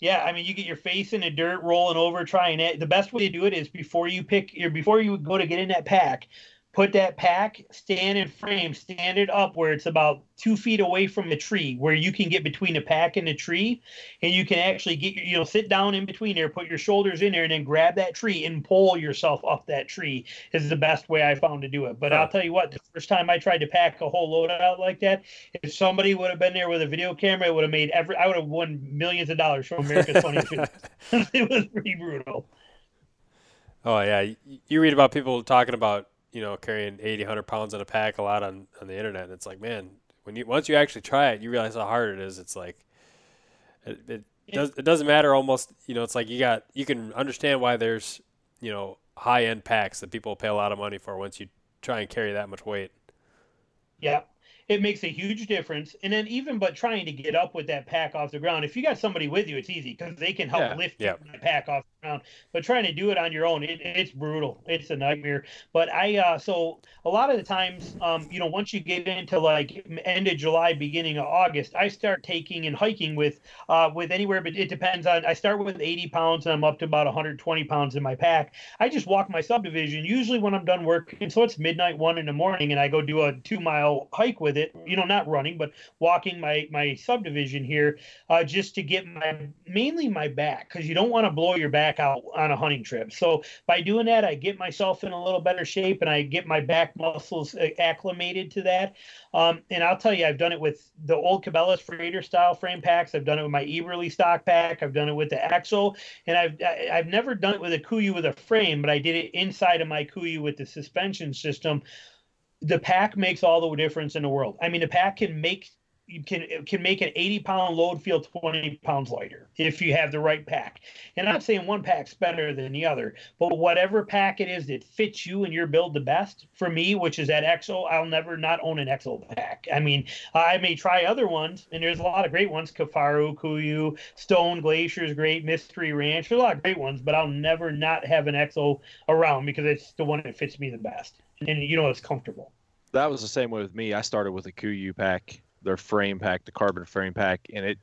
Yeah, I mean, you get your face in the dirt, rolling over, trying it. The best way to do it is before you pick, or before you go to get in that pack, put that pack stand in frame, stand it up where it's about two feet away from the tree, where you can get between the pack and the tree, and you can actually get you know sit down in between there, put your shoulders in there, and then grab that tree and pull yourself up that tree is the best way I found to do it. But I'll tell you what, the first time I tried to pack a whole load out like that, if somebody would have been there with a video camera, it would have made every I would have won millions of dollars from America's Funniest it was pretty brutal. Oh yeah, you read about people talking about you know, carrying 80, 100 pounds in a pack a lot on, on the internet. And it's like, man, when you once you actually try it, you realize how hard it is. It's like, it, it does it doesn't matter almost. You know, it's like you got you can understand why there's you know high end packs that people pay a lot of money for once you try and carry that much weight. Yeah, it makes a huge difference. And then even but trying to get up with that pack off the ground, if you got somebody with you, it's easy because they can help yeah. lift yeah. the pack off the ground. But trying to do it on your own, it, it's brutal. It's a nightmare. But I uh, so a lot of the times, um, you know, once you get into like end of July, beginning of August, I start taking and hiking with uh, with anywhere, but it depends on. I start with 80 pounds and I'm up to about 120 pounds in my pack. I just walk my subdivision usually when I'm done working, so it's midnight, one in the morning, and I go do a two mile hike with it. You know, not running, but walking my my subdivision here, uh, just to get my mainly my back because you don't want to blow your back out on a hunting trip. So by doing that, I get myself in a little better shape and I get my back muscles uh, acclimated to that. Um, and I'll tell you, I've done it with the old Cabela's Freighter style frame packs. I've done it with my Eberlestock pack. I've done it with the Exo, and I've I've never done it with a Kuiu with a frame, but I did it inside of my Kuiu with the suspension system the pack makes all the difference in the world. I mean, the pack can make you can can make an 80 pound load feel 20 pounds lighter if you have the right pack. And I'm not saying one pack's better than the other, but whatever pack it is that fits you and your build the best. For me, which is that EXO, I'll never not own an EXO pack. I mean, I may try other ones, and there's a lot of great ones: Kifaru, Kuiu, Stone Glacier's great, Mystery Ranch. There's a lot of great ones, but I'll never not have an EXO around because it's the one that fits me the best and you know it's comfortable. That was the same way with me. I started with a Kuiu pack, their frame pack, the carbon frame pack, and it.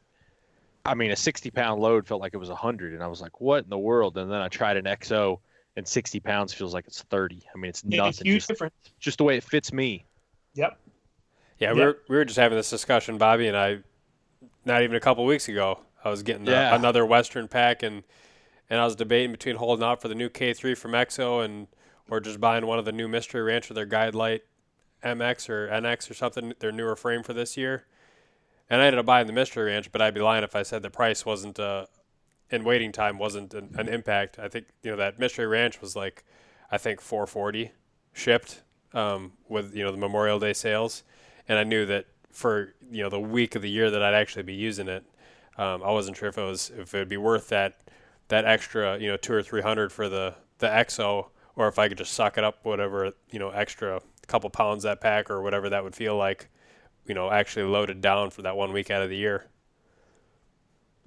I mean, a 60 pound load felt like it was 100, and I was like, "What in the world?" And then I tried an EXO, and 60 pounds feels like it's 30. I mean, it's nothing. Huge just, difference. Just the way it fits me. Yep. Yeah, yep. we were we were just having this discussion, Bobby and I, not even a couple weeks ago. I was getting the, Yeah. another Western pack, and and I was debating between holding out for the new K3 from Exo and or just buying one of the new Mystery Ranch with their Guide Light MX or NX or something, their newer frame for this year. And I ended up buying the Mystery Ranch, but I'd be lying if I said the price wasn't uh, in waiting time wasn't an, an impact. I think you know that Mystery Ranch was like, I think 440 shipped um, with you know the Memorial Day sales, and I knew that for you know the week of the year that I'd actually be using it, um, I wasn't sure if it was if it'd be worth that that extra you know two or three hundred for the the EXO, or if I could just suck it up whatever you know extra couple pounds that pack or whatever that would feel like, you know, actually loaded down for that one week out of the year.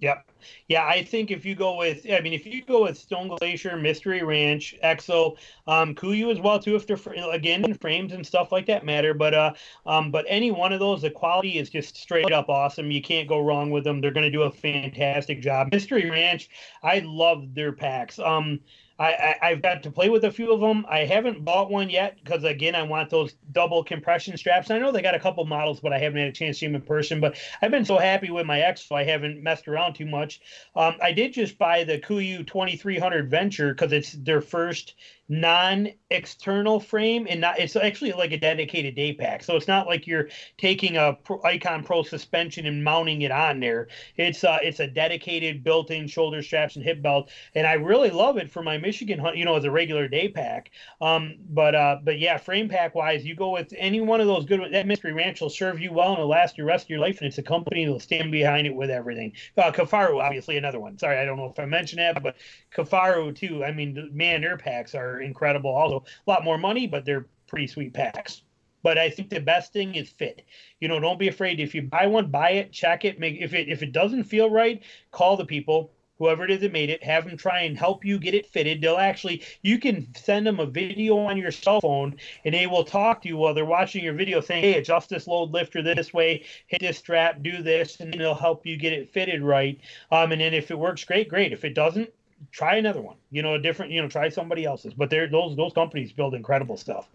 Yep. Yeah, I think if you go with, I mean, if you go with Stone Glacier, Mystery Ranch, Exo, um, Kuiu as well too, if they're again frames and stuff like that matter. But uh, um, but any one of those, the quality is just straight up awesome. You can't go wrong with them. They're going to do a fantastic job. Mystery Ranch, I love their packs. Um, I, I have got to play with a few of them. I haven't bought one yet because again, I want those double compression straps. I know they got a couple models, but I haven't had a chance to see them in person. But I've been so happy with my X, so I haven't messed around too much. Um, I did just buy the Kuiu 2300 Venture because it's their first non-external frame and not it's actually like a dedicated day pack so it's not like you're taking a Pro, icon pro suspension and mounting it on there it's uh it's a dedicated built-in shoulder straps and hip belt and i really love it for my michigan hunt you know as a regular day pack um but uh but yeah frame pack wise you go with any one of those good that mystery ranch will serve you well and it'll last your rest of your life and it's a company that'll stand behind it with everything uh Kifaru obviously another one sorry i don't know if i mentioned that but Kifaru too i mean the man their packs are incredible. Also, a lot more money, but they're pretty sweet packs. But I think the best thing is fit. You know, don't be afraid. If you buy one, buy it, check it. Make if it if it doesn't feel right, call the people, whoever it is that made it. Have them try and help you get it fitted. They'll actually you can send them a video on your cell phone, and they will talk to you while they're watching your video, saying, "Hey, adjust this load lifter this way, hit this strap, do this," and they'll help you get it fitted right. Um, and then if it works, great, great. If it doesn't, try another one. You know, a different. You know, try somebody else's. But they're those those companies build incredible stuff.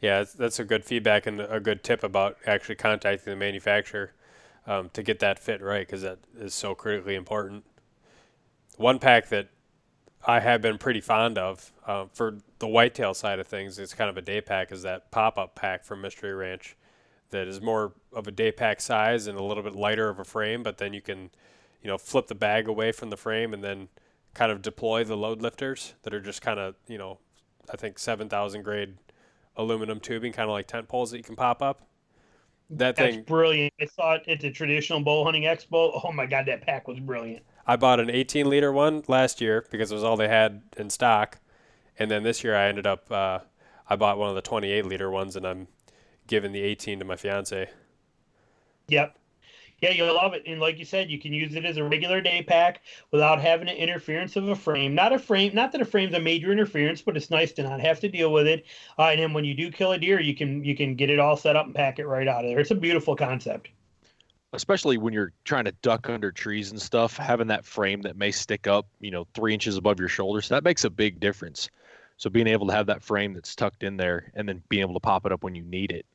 Yeah, that's a good feedback and a good tip about actually contacting the manufacturer um, to get that fit right because that is so critically important. One pack that I have been pretty fond of uh, for the whitetail side of things, it's kind of a day pack, is that pop up pack from Mystery Ranch that is more of a day pack size and a little bit lighter of a frame, but then you can you know, flip the bag away from the frame and then kind of deploy the load lifters that are just kind of, you know, I think 7,000 grade aluminum tubing, kind of like tent poles that you can pop up. That That's thing, brilliant. I saw it at the traditional bow hunting expo. Oh my god, that pack was brilliant. I bought an 18 liter one last year because it was all they had in stock. And then this year I ended up, uh, I bought one of the 28 liter ones and I'm giving the 18 to my fiance. Yep. Yeah, you'll love it. And like you said, you can use it as a regular day pack without having an interference of a frame. Not a frame, not that a frame's a major interference, but it's nice to not have to deal with it. Uh, and then when you do kill a deer, you can you can get it all set up and pack it right out of there. It's a beautiful concept. especially when you're trying to duck under trees and stuff, having that frame that may stick up, you know, three inches above your shoulders, that makes a big difference. So being able to have that frame that's tucked in there and then being able to pop it up when you need it.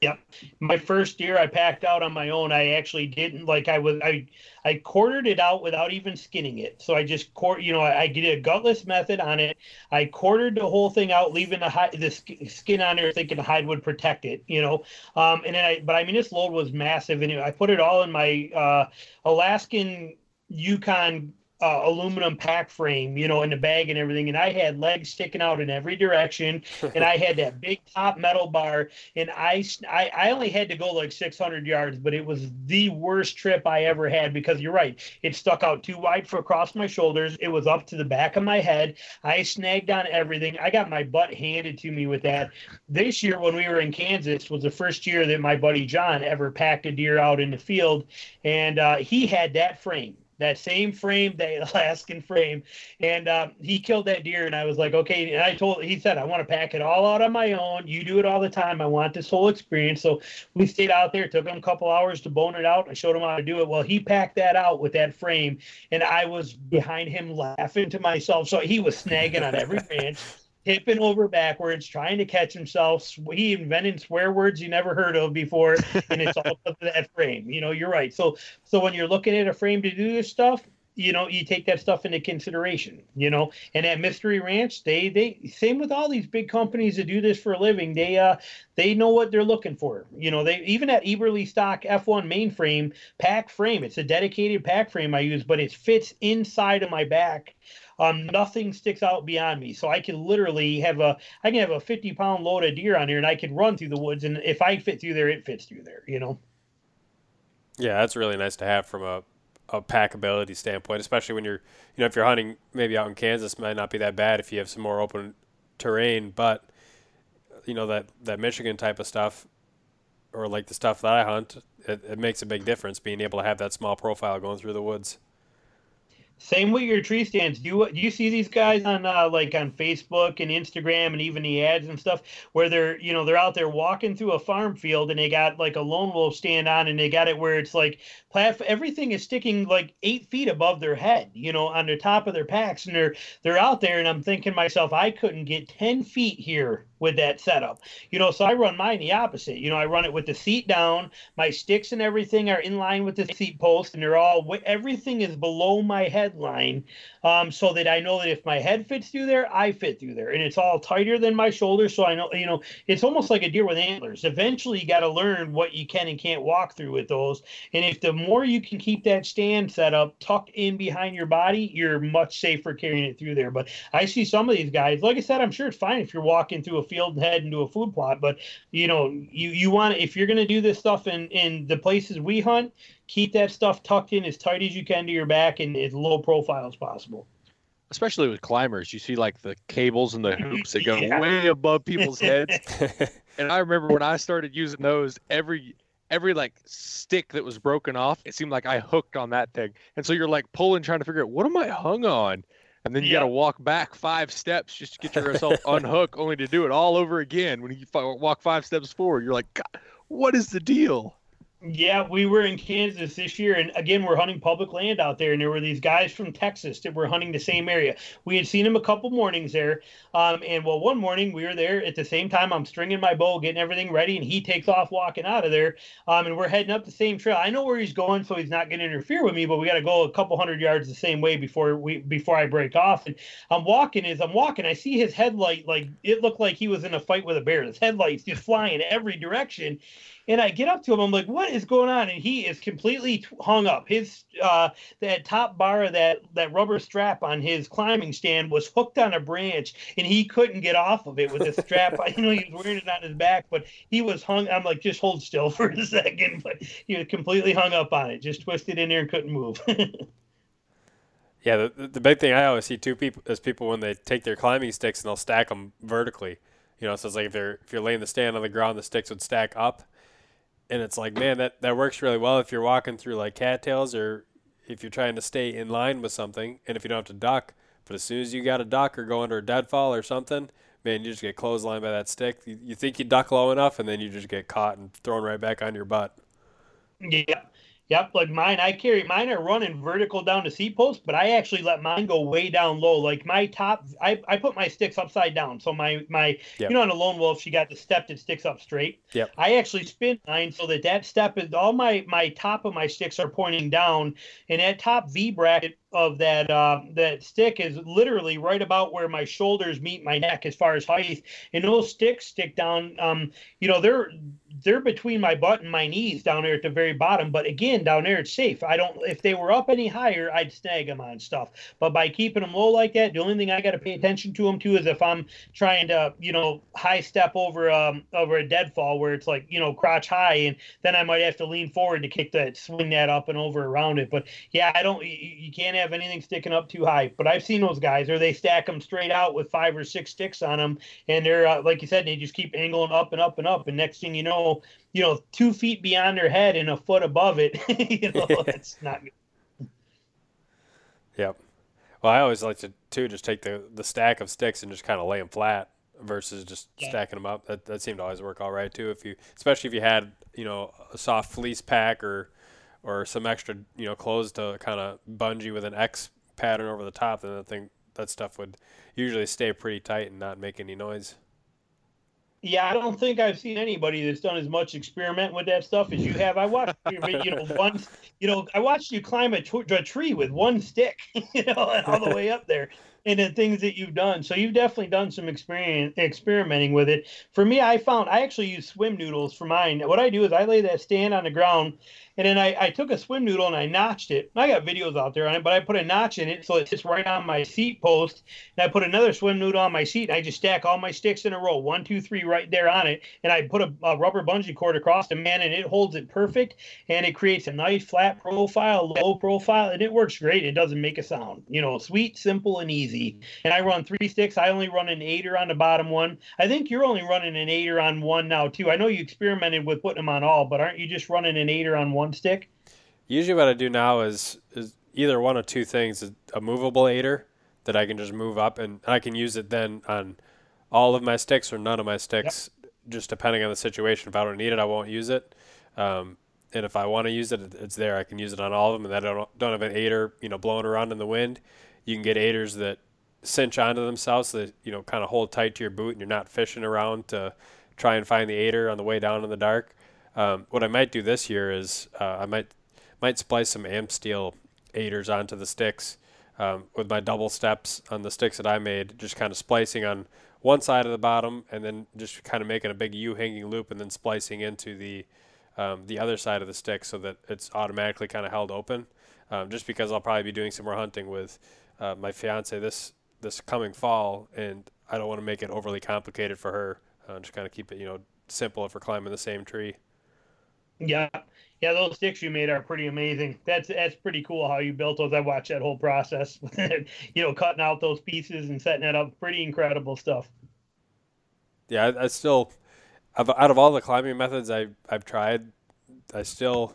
Yep. My first year I packed out on my own. I actually didn't like I was I I quartered it out without even skinning it. So I just quart you know I, I did a gutless method on it. I quartered the whole thing out, leaving the hide, the skin on there, thinking the hide would protect it. You know, um, and then I but I mean this load was massive, and I put it all in my uh, Alaskan Yukon uh, aluminum pack frame, you know, in the bag and everything. And I had legs sticking out in every direction, and I had that big top metal bar. And I, I, I only had to go like 600 yards, but it was the worst trip I ever had because you're right, it stuck out too wide for across my shoulders. It was up to the back of my head. I snagged on everything. I got my butt handed to me with that. This year, when we were in Kansas, was the first year that my buddy John ever packed a deer out in the field, and uh, he had that frame that same frame, that Alaskan frame, and um, he killed that deer. And I was like, okay. And I told, he said, I want to pack it all out on my own. You do it all the time. I want this whole experience. So we stayed out there. It took him a couple hours to bone it out. I showed him how to do it. Well, he packed that out with that frame, and I was behind him laughing to myself. So he was snagging on every branch. Tipping over backwards, trying to catch himself. He invented swear words you never heard of before, and it's all of that frame. You know, you're right. So, so when you're looking at a frame to do this stuff, you know, you take that stuff into consideration. You know, and at Mystery Ranch, they they same with all these big companies that do this for a living. They uh they know what they're looking for. You know, they even at Eberlestock F1 mainframe pack frame. It's a dedicated pack frame I use, but it fits inside of my back um, nothing sticks out beyond me. So I can literally have a I can have a 50 pound load of deer on here and I can run through the woods and if I fit through there, it fits through there, you know. Yeah, that's really nice to have from a a packability standpoint, especially when you're you know, if you're hunting maybe out in Kansas might not be that bad if you have some more open terrain, but you know, that, that Michigan type of stuff or like the stuff that I hunt, it, it makes a big difference being able to have that small profile going through the woods. Same with your tree stands. Do you do you see these guys on uh, like on Facebook and Instagram and even the ads and stuff where they're you know they're out there walking through a farm field and they got like a lone wolf stand on and they got it where it's like plat everything is sticking like eight feet above their head, you know, on the top of their packs and they're they're out there and I'm thinking myself I couldn't get ten feet here with that setup. You know, so I run mine the opposite. You know, I run it with the seat down. My sticks and everything are in line with the seat post, and they're all everything is below my head line, um, so that I know that if my head fits through there, I fit through there, and it's all tighter than my shoulders. So I know, you know, it's almost like a deer with antlers. Eventually, you got to learn what you can and can't walk through with those. And if the more you can keep that stand set up tucked in behind your body, you're much safer carrying it through there. But I see some of these guys, like I said, I'm sure it's fine if you're walking through a field and head into a food plot. But you know, you you want if you're going to do this stuff in in the places we hunt, keep that stuff tucked in as tight as you can to your back and as low profile as possible. Especially with climbers, you see like the cables and the hoops that go yeah. way above people's heads. and I remember when I started using those, every every like stick that was broken off, it seemed like I hooked on that thing. And so you're like pulling, trying to figure out what am I hung on? and then you got to walk back five steps just to get yourself unhook, only to do it all over again. When you walk five steps forward, you're like, God, what is the deal? Yeah, we were in Kansas this year, and again, we're hunting public land out there, and there were these guys from Texas that were hunting the same area. We had seen them a couple mornings there, um, and well, one morning we were there at the same time. I'm stringing my bow, getting everything ready, and he takes off walking out of there, um, and we're heading up the same trail. I know where he's going, so he's not going to interfere with me, but we got to go a couple hundred yards the same way before we before I break off. And I'm walking as I'm walking, I see his headlight like it looked like he was in a fight with a bear. His headlights just flying every direction. And I get up to him. I'm like, "What is going on?" And he is completely hung up. His uh, that top bar of that that rubber strap on his climbing stand was hooked on a branch, and he couldn't get off of it with the strap. I know he was wearing it on his back, but he was hung. I'm like, "Just hold still for a second. But he was completely hung up on it, just twisted in there and couldn't move. yeah, the, the big thing I always see two people is people when they take their climbing sticks and they'll stack them vertically. You know, so it's like if they're if you're laying the stand on the ground, the sticks would stack up and it's like, man, that that works really well if you're walking through like cattails or if you're trying to stay in line with something, and if you don't have to duck. But as soon as you got to duck or go under a deadfall or something, man, you just get clotheslined by that stick. You, you think you duck low enough, and then you just get caught and thrown right back on your butt. Yeah, Yep, like mine, I carry mine are running vertical down to seat post, but I actually let mine go way down low. Like my top, I, I put my sticks upside down. So my my yep. you know on a lone wolf, she got the step that sticks up straight. Yep. I actually spin mine so that that step is all my my top of my sticks are pointing down, and that top V bracket of that uh, that stick is literally right about where my shoulders meet my neck as far as height, and those sticks stick down. Um, you know they're they're between my butt and my knees down there at the very bottom. But again, down there it's safe. I don't. If they were up any higher, I'd snag them on stuff. But by keeping them low like that, the only thing I got to pay attention to them too is if I'm trying to, you know, high step over um over a deadfall where it's like you know crotch high, and then I might have to lean forward to kick that, swing that up and over around it. But yeah, I don't. You, you can't have anything sticking up too high. But I've seen those guys, or they stack them straight out with five or six sticks on them, and they're uh, like you said, they just keep angling up and up and up, and next thing you know you know, two feet beyond their head and a foot above it. you know, it's not good. Yep. Well, I always like to too just take the the stack of sticks and just kind of lay them flat versus just yeah. stacking them up. That that seemed to always work all right too. If you, especially if you had you know a soft fleece pack or or some extra you know clothes to kind of bungee with an X pattern over the top, then I think that stuff would usually stay pretty tight and not make any noise. Yeah, I don't think I've seen anybody that's done as much experiment with that stuff as you have. I watched you know one, you know, I watched you climb a, t- a tree with one stick, you know, all the way up there and the things that you've done. So you've definitely done some experience experimenting with it. For me, I found I actually use swim noodles for mine. What I do is I lay that stand on the ground and then I, I took a swim noodle and I notched it. I got videos out there on it, but I put a notch in it so it sits right on my seat post. And I put another swim noodle on my seat. And I just stack all my sticks in a row, one, two, three, right there on it. And I put a, a rubber bungee cord across the man, and it holds it perfect. And it creates a nice flat profile, low profile, and it works great. It doesn't make a sound. You know, sweet, simple, and easy. And I run three sticks. I only run an aider on the bottom one. I think you're only running an aider on one now too. I know you experimented with putting them on all, but aren't you just running an aider on one stick? Usually, what I do now is is either one of two things: a movable aider that I can just move up, and I can use it then on all of my sticks or none of my sticks, yep. just depending on the situation. If I don't need it, I won't use it. Um, and if I want to use it, it's there. I can use it on all of them, and I don't don't have an aider, you know, blowing around in the wind. You can get aiders that cinch onto themselves, so that you know, kind of hold tight to your boot, and you're not fishing around to try and find the aider on the way down in the dark. Um, what I might do this year is uh, I might might splice some Amsteel aiders onto the sticks um, with my double steps on the sticks that I made, just kind of splicing on one side of the bottom and then just kind of making a big U hanging loop and then splicing into the um, the other side of the stick so that it's automatically kind of held open. Um, just because I'll probably be doing some more hunting with uh, my fiance this this coming fall, and I don't want to make it overly complicated for her. Uh, just kind of keep it, you know, simple if we're climbing the same tree. Yeah, yeah, those sticks you made are pretty amazing. That's that's pretty cool how you built those. I watched that whole process, you know, cutting out those pieces and setting it up. Pretty incredible stuff. Yeah, I, I still, out of all the climbing methods I I've tried, I still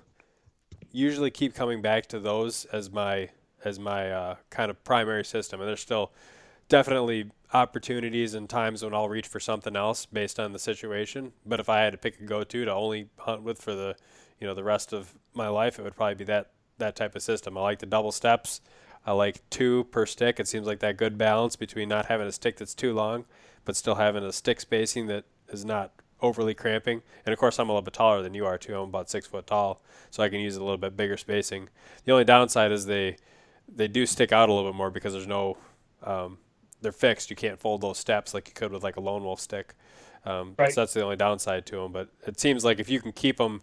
usually keep coming back to those as my as my uh, kind of primary system, and there's still definitely opportunities and times when I'll reach for something else based on the situation. But if I had to pick a go-to to only hunt with for the, you know, the rest of my life, it would probably be that that type of system. I like the double steps. I like two per stick. It seems like that good balance between not having a stick that's too long, but still having a stick spacing that is not overly cramping. And of course, I'm a little bit taller than you are too. I'm about six foot tall, so I can use a little bit bigger spacing. The only downside is they they do stick out a little bit more because there's no um, they're fixed. You can't fold those steps like you could with like a lone wolf stick. Um, right. So that's the only downside to them. But it seems like if you can keep them,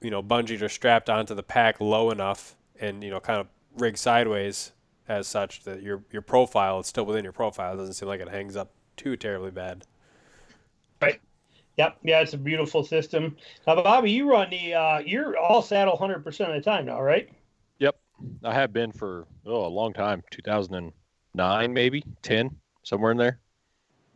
you know, bungeed or strapped onto the pack low enough, and you know, kind of rig sideways as such that your your profile is still within your profile. It doesn't seem like it hangs up too terribly bad. Right. Yep. Yeah, it's a beautiful system. Now, Bobby, you run the uh, you're all saddle 100% of the time now, right? Yep. I have been for oh a long time. 2000 and nine, maybe ten, somewhere in there.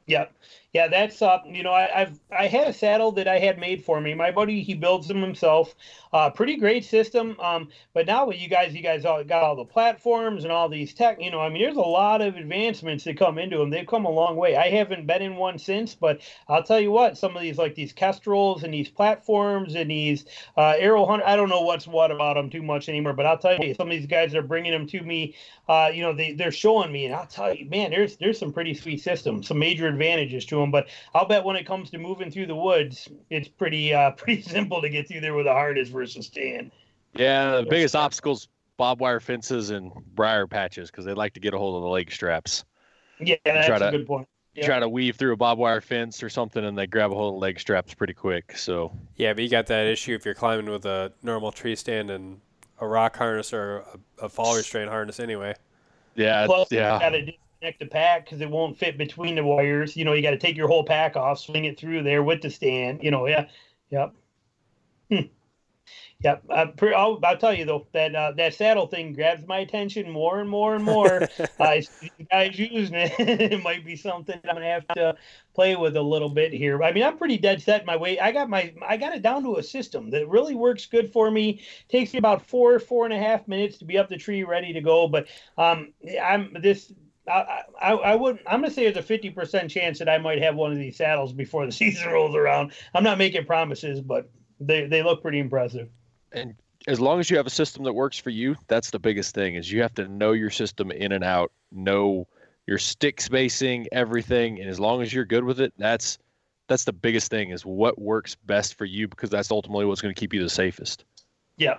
Yeah, yeah, that's uh, you know, I, have I had a saddle that I had made for me. My buddy, he builds them himself. Uh, pretty great system. Um, but now with you guys, you guys all got all the platforms and all these tech. You know, I mean, there's a lot of advancements that come into them. They've come a long way. I haven't been in one since, but I'll tell you what, some of these like these kestrels and these platforms and these uh, Aero Hunter. I don't know what's what about them too much anymore, but I'll tell you, some of these guys are bringing them to me. Uh, you know, they they're showing me, and I'll tell you, man, there's there's some pretty sweet systems, some major advantages to them. But I'll bet when it comes to moving through the woods, it's pretty uh, pretty simple to get through there with a harness versus stand. Yeah, the biggest obstacles barbed wire fences and briar patches because they like to get a hold of the leg straps. Yeah, that's try to, a good point. Yeah. Try to weave through a barbed wire fence or something, and they grab a hold of the leg straps pretty quick. So yeah, but you got that issue if you're climbing with a normal tree stand and a rock harness or a, a fall restraint harness anyway. Yeah, Plus, yeah. got to disconnect the pack because it won't fit between the wires. You know, you got to take your whole pack off, swing it through there with the stand. You know, yeah, yep. Hmm. Yep, I'll, I'll tell you though that uh, that saddle thing grabs my attention more and more and more. uh, I see you guys using it, it might be something I'm gonna have to play with a little bit here. I mean, I'm pretty dead set my way. I got my I got it down to a system that really works good for me. Takes me about four four and a half minutes to be up the tree ready to go. But um, I'm this I, I, I would I'm gonna say there's a 50 percent chance that I might have one of these saddles before the season rolls around. I'm not making promises, but they they look pretty impressive and as long as you have a system that works for you, that's the biggest thing is you have to know your system in and out, know your stick spacing, everything, and as long as you're good with it, that's that's the biggest thing is what works best for you because that's ultimately what's going to keep you the safest. Yeah.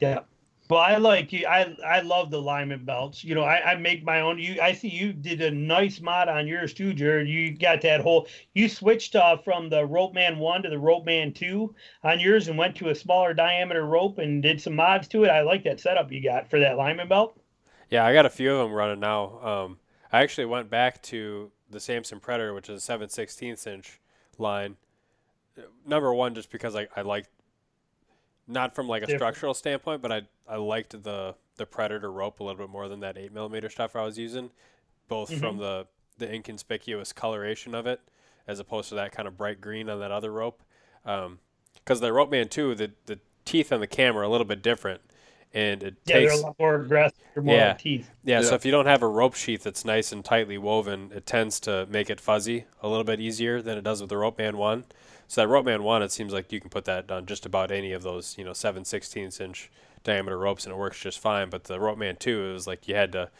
Yeah. Well, I like you. I I love the alignment belts. You know, I, I make my own. You, I see you did a nice mod on yours too, Jared. You got that whole. You switched uh, from the Ropeman one to the Ropeman two on yours, and went to a smaller diameter rope and did some mods to it. I like that setup you got for that alignment belt. Yeah, I got a few of them running now. Um, I actually went back to the Samson Predator, which is a 7 16 inch line. Number one, just because I, I like not from like a Different. structural standpoint, but I I liked the the Predator rope a little bit more than that eight millimeter stuff I was using, both mm-hmm. from the the inconspicuous coloration of it as opposed to that kind of bright green on that other rope. Because um, the Ropeman two, the the teeth on the camera are a little bit different, and it yeah, takes they're a lot more aggressive. More yeah, like teeth. Yeah, yeah, so if you don't have a rope sheath that's nice and tightly woven, it tends to make it fuzzy a little bit easier than it does with the Ropeman one. So that Ropeman one, it seems like you can put that on just about any of those, you know, seven sixteenths inch diameter ropes, and it works just fine. But the Ropeman two, it was like you had to,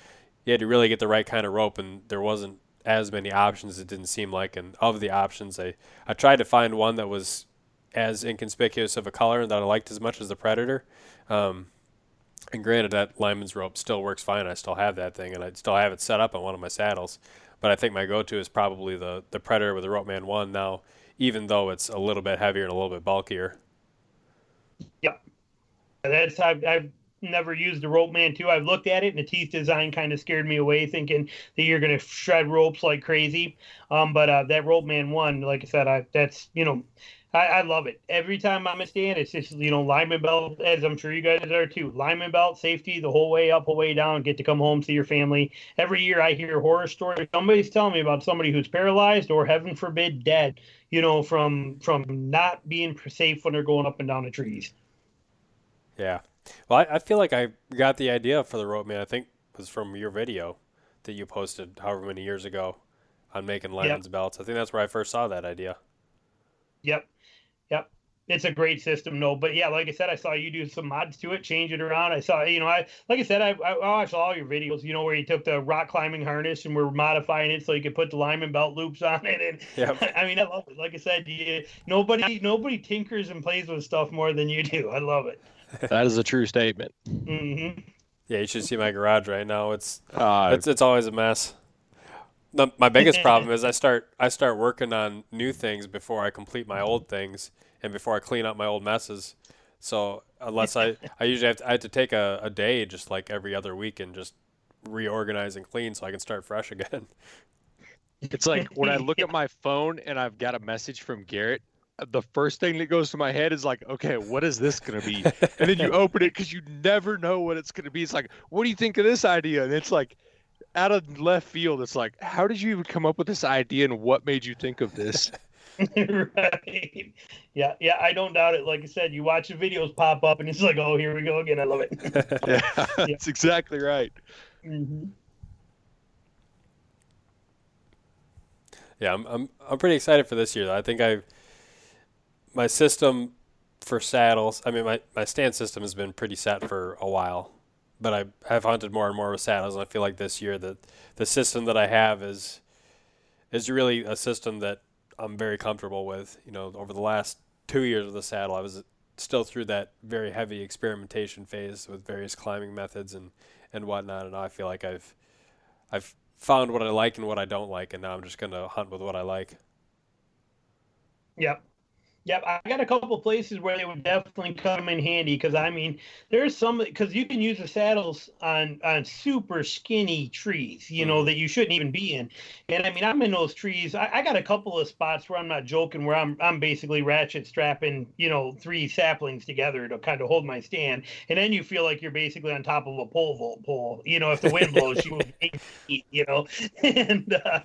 you had to really get the right kind of rope, and there wasn't as many options. It didn't seem like, and of the options, I I tried to find one that was as inconspicuous of a color and that I liked as much as the Predator. Um, and granted, that lineman's rope still works fine. I still have that thing, and I still have it set up on one of my saddles. But I think my go-to is probably the the Predator with the Ropeman one. Now, even though it's a little bit heavier and a little bit bulkier. Yep. That's I've, I've never used a Ropeman two. I've looked at it and the teeth design kind of scared me away, thinking that you're going to shred ropes like crazy. Um, but uh, that Ropeman one, like I said, I that's you know I, I, love it. Every time I'm a stand, it's just you know lineman belt, as I'm sure you guys are too. Lineman belt, safety, the whole way up, whole way down. Get to come home see your family. Every year I hear horror stories. Somebody's telling me about somebody who's paralyzed or heaven forbid dead. You know, from from not being safe when they're going up and down the trees. Yeah, well, I, I feel like I got the idea for the Ropeman. I think was from your video that you posted however many years ago on making lineman's yep. belts. I think that's where I first saw that idea. Yep. Yep. It's a great system, no. But yeah, like I said, I saw you do some mods to it, change it around. I saw, you know, I like I said, I, I watched all your videos. You know, where you took the rock climbing harness and we're modifying it so you could put the lineman belt loops on it. And yep. I mean, I love it. Like I said, you, nobody nobody tinkers and plays with stuff more than you do. I love it. That is a true statement. Mm-hmm. Yeah, you should see my garage right now. It's uh, it's it's always a mess. The, my biggest problem is I start I start working on new things before I complete my old things and before I clean up my old messes. So unless I I usually have to, I have to take a, a day just like every other week and just reorganize and clean so I can start fresh again. It's like when I look at my phone and I've got a message from Garrett, the first thing that goes to my head is like, okay, what is this going to be? And then you open it because you never know what it's going to be. It's like, what do you think of this idea? And it's like, out of left field, it's like, how did you even come up with this idea and what made you think of this? right. Yeah, yeah, I don't doubt it. Like I said, you watch the videos pop up and it's like, oh, here we go again. I love it. yeah, that's exactly right. Mm-hmm. Yeah, I'm, I'm I'm pretty excited for this year. I think I my system for saddles. I mean, my my stand system has been pretty set for a while but I have hunted more and more with saddles, and I feel like this year that the system that I have is is really a system that I'm very comfortable with. You know, over the last two years of the saddle, I was still through that very heavy experimentation phase with various climbing methods and and whatnot, and I feel like I've I've found what I like and what I don't like, and now I'm just gonna hunt with what I like. Yep. Yep, I got a couple places where they would definitely come in handy because I mean, there's some because you can use the saddles on on super skinny trees, you know, mm-hmm. that you shouldn't even be in. And I mean, I'm in those trees. I, I, got a couple of spots where I'm not joking, where I'm I'm basically ratchet strapping, you know, three saplings together to kind of hold my stand, and then you feel like you're basically on top of a pole vault pole. You know, if the wind blows, you you know, and uh,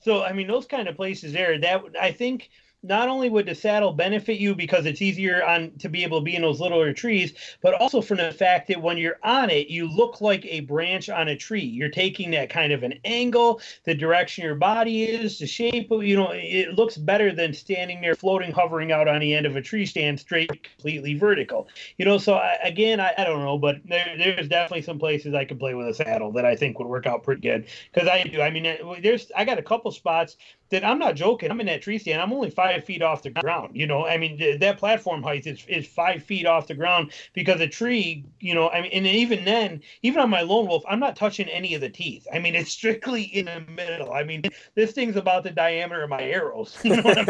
so I mean, those kind of places there. That I think not only would the saddle benefit you because it's easier on to be able to be in those littler trees, but also from the fact that when you're on it, you look like a branch on a tree. You're taking that kind of an angle, the direction your body is, the shape of, you know, it looks better than standing there floating, hovering out on the end of a tree stand straight, completely vertical. You know, so I, again, I, I don't know, but there, there's definitely some places I could play with a saddle that I think would work out pretty good because I do. I mean, there's I got a couple spots that I'm not joking. I'm in that tree stand. I'm only five feet off the ground. You know, I mean, th- that platform height is, is five feet off the ground because a tree, you know, I mean, and even then, even on my lone wolf, I'm not touching any of the teeth. I mean, it's strictly in the middle. I mean, this thing's about the diameter of my arrows. You know what I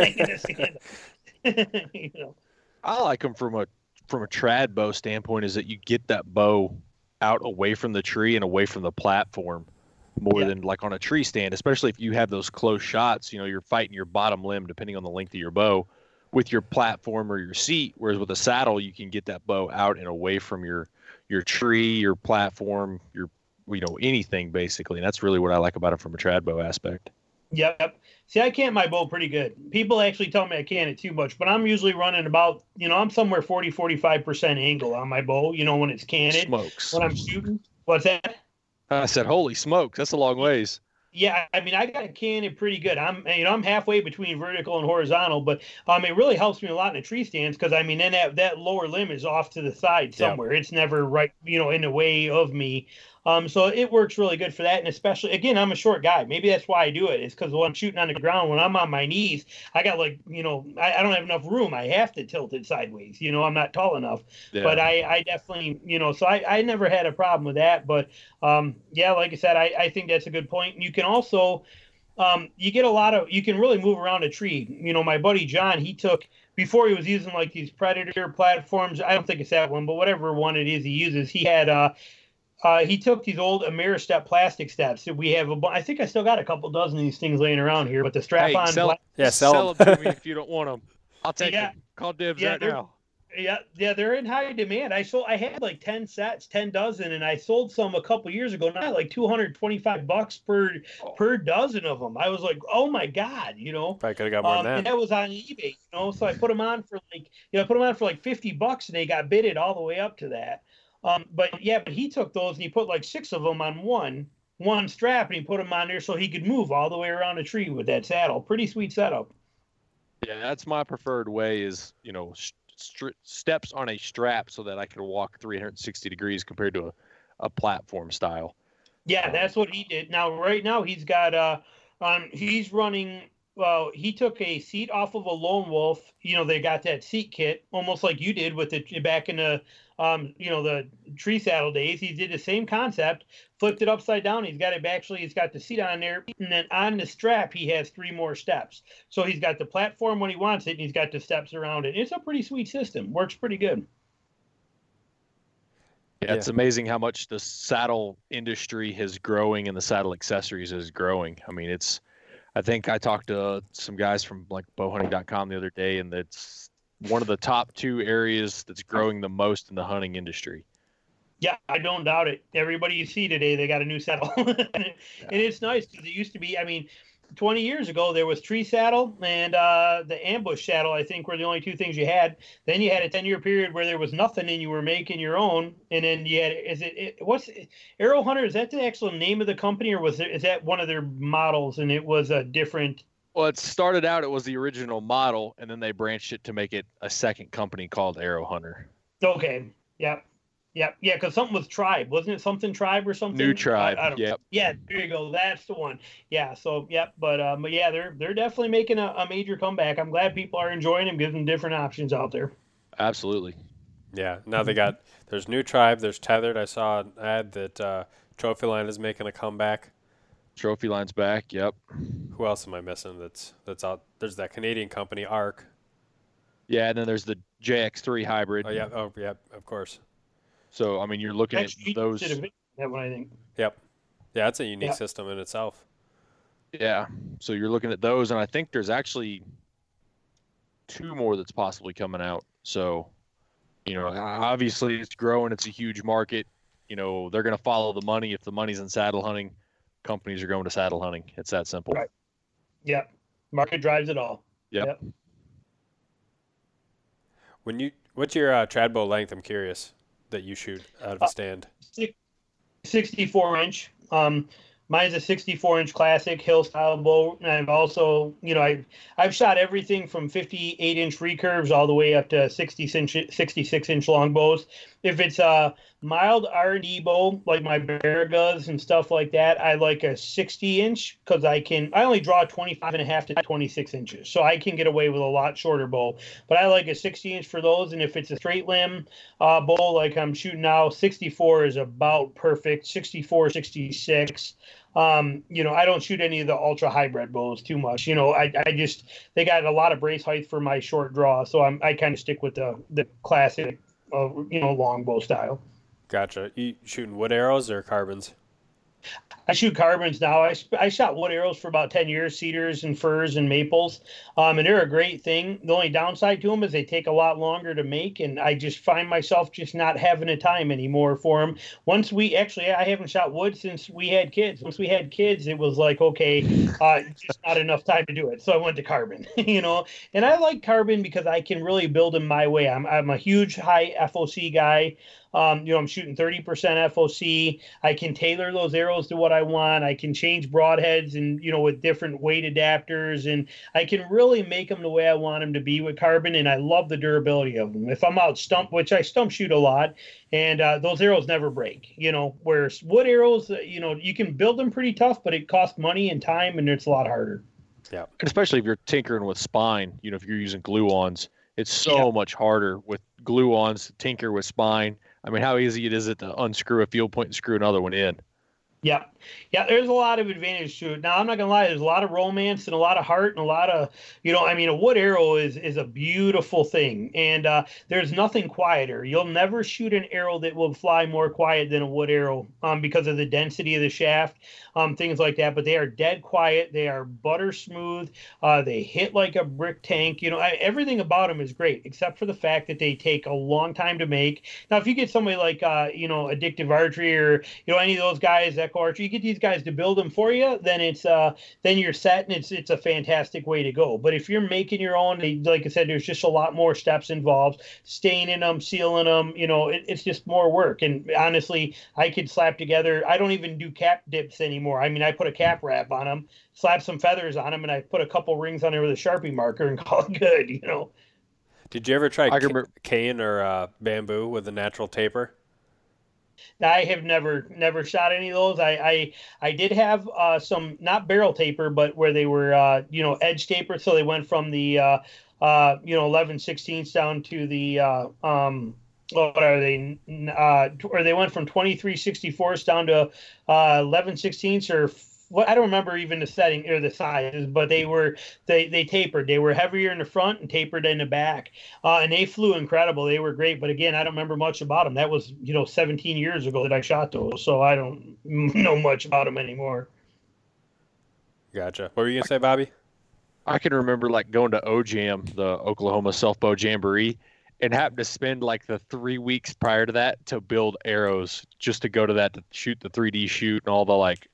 mean? you know. I like them from a from a trad bow standpoint is that you get that bow out away from the tree and away from the platform more yeah. than like on a tree stand, especially if you have those close shots. You know, you're fighting your bottom limb depending on the length of your bow with your platform or your seat. Whereas with a saddle, you can get that bow out and away from your your tree, your platform, your you know anything basically. And that's really what I like about it from a trad bow aspect. Yep. See, I cant my bow pretty good. People actually tell me I cant it too much, but I'm usually running about, you know, I'm somewhere 40, 45% angle on my bow, you know, when it's canted. Smokes. When I'm shooting. What's that? I said, "Holy smokes, that's a long ways." Yeah, I mean, I got a cannon pretty good. I'm, you know, I'm halfway between vertical and horizontal, but um, it really helps me a lot in the tree stands because I mean, then that that lower limb is off to the side somewhere. Yeah. It's never right, you know, in the way of me. Um, so it works really good for that, and especially again, I'm a short guy. Maybe that's why I do it. it. Is because when I'm shooting on the ground, when I'm on my knees, I got like you know, I, I don't have enough room. I have to tilt it sideways. You know, I'm not tall enough. Yeah. But I, I definitely, you know, so I, I never had a problem with that. But um, yeah, like I said, I, I think that's a good point. And you can also um, you get a lot of you can really move around a tree. You know, my buddy John, he took before he was using like these predator platforms. I don't think it's that one, but whatever one it is he uses, he had uh uh, he took these old Ameristep plastic steps. We have, a, I think I still got a couple dozen of these things laying around here, but the strap on. Hey, sell, yeah, sell, sell them to me if you don't want them. I'll take yeah. them. Call dibs yeah, right now. Yeah, yeah, they're in high demand. I sold, I had like ten sets, ten dozen, and I sold some a couple years ago. Not like two hundred twenty-five bucks per oh. per dozen of them. I was like, oh my god, you know. I could have got more um, than that. And that was on eBay, you know. So I put them on for like, you know, I put them on for like fifty bucks, and they got bidded all the way up to that. Um, but yeah, but he took those and he put like six of them on one one strap and he put them on there so he could move all the way around a tree with that saddle. Pretty sweet setup. Yeah, that's my preferred way. Is you know st- steps on a strap so that I can walk 360 degrees compared to a, a platform style. Yeah, um, that's what he did. Now, right now he's got uh, um, he's running. Well, he took a seat off of a lone wolf. You know, they got that seat kit almost like you did with it back in the um, you know, the tree saddle days. He did the same concept, flipped it upside down. He's got it actually, he's got the seat on there, and then on the strap, he has three more steps. So he's got the platform when he wants it, and he's got the steps around it. It's a pretty sweet system. Works pretty good. Yeah, it's amazing how much the saddle industry is growing and the saddle accessories is growing. I mean, it's I think I talked to some guys from like bowhunting.com the other day, and it's one of the top two areas that's growing the most in the hunting industry. Yeah, I don't doubt it. Everybody you see today, they got a new saddle, and, it, yeah. and, it's nice because it used to be. I mean, 20 years ago there was tree saddle and uh, the ambush saddle. I think were the only two things you had. Then you had a 10 year period where there was nothing, and you were making your own. And then you had is it, it what's Aero Hunter? Is that the actual name of the company, or was it is that one of their models and it was a different? Well, it started out it was the original model, and then they branched it to make it a second company called Aero Hunter. Okay. Yep. Yep. Yeah, because something was Tribe, wasn't it? Something Tribe or something. New Tribe. I, I yep. Yeah. There you go. That's the one. Yeah. So yep. But um, but yeah, they're they're definitely making a, a major comeback. I'm glad people are enjoying them, giving them different options out there. Absolutely. Yeah. Now they got there's New Tribe. There's Tethered. I saw an ad that uh, Trophyline is making a comeback. Trophyline's back. Yep. Who else am I missing? That's that's out. There's that Canadian company Arc. Yeah, and then there's the JX3 hybrid. Oh yeah. Oh yeah. Of course. So I mean, you're looking at those. That one, I think. Yep. Yeah, it's a unique system in itself. Yeah. So you're looking at those, and I think there's actually two more that's possibly coming out. So, you know, obviously it's growing. It's a huge market. You know, they're going to follow the money. If the money's in saddle hunting, companies are going to saddle hunting. It's that simple. Right. Yep. Market drives it all. Yep. yep. When you, what's your uh, trad bow length? I'm curious that you shoot out of a stand. Uh, 64 inch. Um, mine's a 64 inch classic hill style bow. And I've also, you know, I've, I've shot everything from 58 inch recurves all the way up to 60 inch, 66 inch long bows. If it's a mild R&D bow, like my Baragas and stuff like that, I like a 60 inch because I can, I only draw 25 and a half to 26 inches. So I can get away with a lot shorter bow. But I like a 60 inch for those. And if it's a straight limb uh, bow like I'm shooting now, 64 is about perfect. 64, 66. Um, you know, I don't shoot any of the ultra hybrid bows too much. You know, I, I just they got a lot of brace height for my short draw, so I'm I kind of stick with the the classic, uh, you know, longbow style. Gotcha. You shooting wood arrows or carbons? I shoot carbons now. I, I shot wood arrows for about 10 years, cedars and firs and maples. Um, and they're a great thing. The only downside to them is they take a lot longer to make. And I just find myself just not having a time anymore for them. Once we actually, I haven't shot wood since we had kids. Once we had kids, it was like, okay, uh, just not enough time to do it. So I went to carbon, you know. And I like carbon because I can really build them my way. I'm, I'm a huge high FOC guy. Um, you know, I'm shooting 30% FOC. I can tailor those arrows to what I want. I can change broadheads and, you know, with different weight adapters. And I can really make them the way I want them to be with carbon. And I love the durability of them. If I'm out stump, which I stump shoot a lot, and uh, those arrows never break, you know, whereas wood arrows, uh, you know, you can build them pretty tough, but it costs money and time and it's a lot harder. Yeah. And especially if you're tinkering with spine, you know, if you're using glue-ons, it's so yeah. much harder with glue-ons, to tinker with spine I mean, how easy it is it to unscrew a field point and screw another one in? Yeah. Yeah, there's a lot of advantage to it. Now, I'm not gonna lie, there's a lot of romance and a lot of heart and a lot of, you know, I mean, a wood arrow is is a beautiful thing, and uh, there's nothing quieter. You'll never shoot an arrow that will fly more quiet than a wood arrow, um, because of the density of the shaft, um, things like that. But they are dead quiet. They are butter smooth. Uh, they hit like a brick tank. You know, I, everything about them is great, except for the fact that they take a long time to make. Now, if you get somebody like, uh, you know, addictive archery or you know any of those guys, Echo Archery, you get these guys to build them for you, then it's uh then you're set and it's it's a fantastic way to go. But if you're making your own, like I said, there's just a lot more steps involved, staining them, sealing them. You know, it, it's just more work. And honestly, I could slap together. I don't even do cap dips anymore. I mean, I put a cap wrap on them, slap some feathers on them, and I put a couple rings on there with a sharpie marker and call it good. You know. Did you ever try cane or uh, bamboo with a natural taper? I have never never shot any of those. I I, I did have uh, some not barrel taper, but where they were uh, you know edge taper, so they went from the uh, uh, you know 11 16ths down to the uh, um, what are they uh, or they went from 23 64ths down to uh, 11 16ths or what I don't remember even the setting or the sizes, but they were they they tapered. They were heavier in the front and tapered in the back, uh, and they flew incredible. They were great, but again, I don't remember much about them. That was you know 17 years ago that I shot those, so I don't know much about them anymore. Gotcha. What were you gonna say, Bobby? I can remember like going to OJAM, the Oklahoma Self Bow Jamboree, and happened to spend like the three weeks prior to that to build arrows just to go to that to shoot the 3D shoot and all the like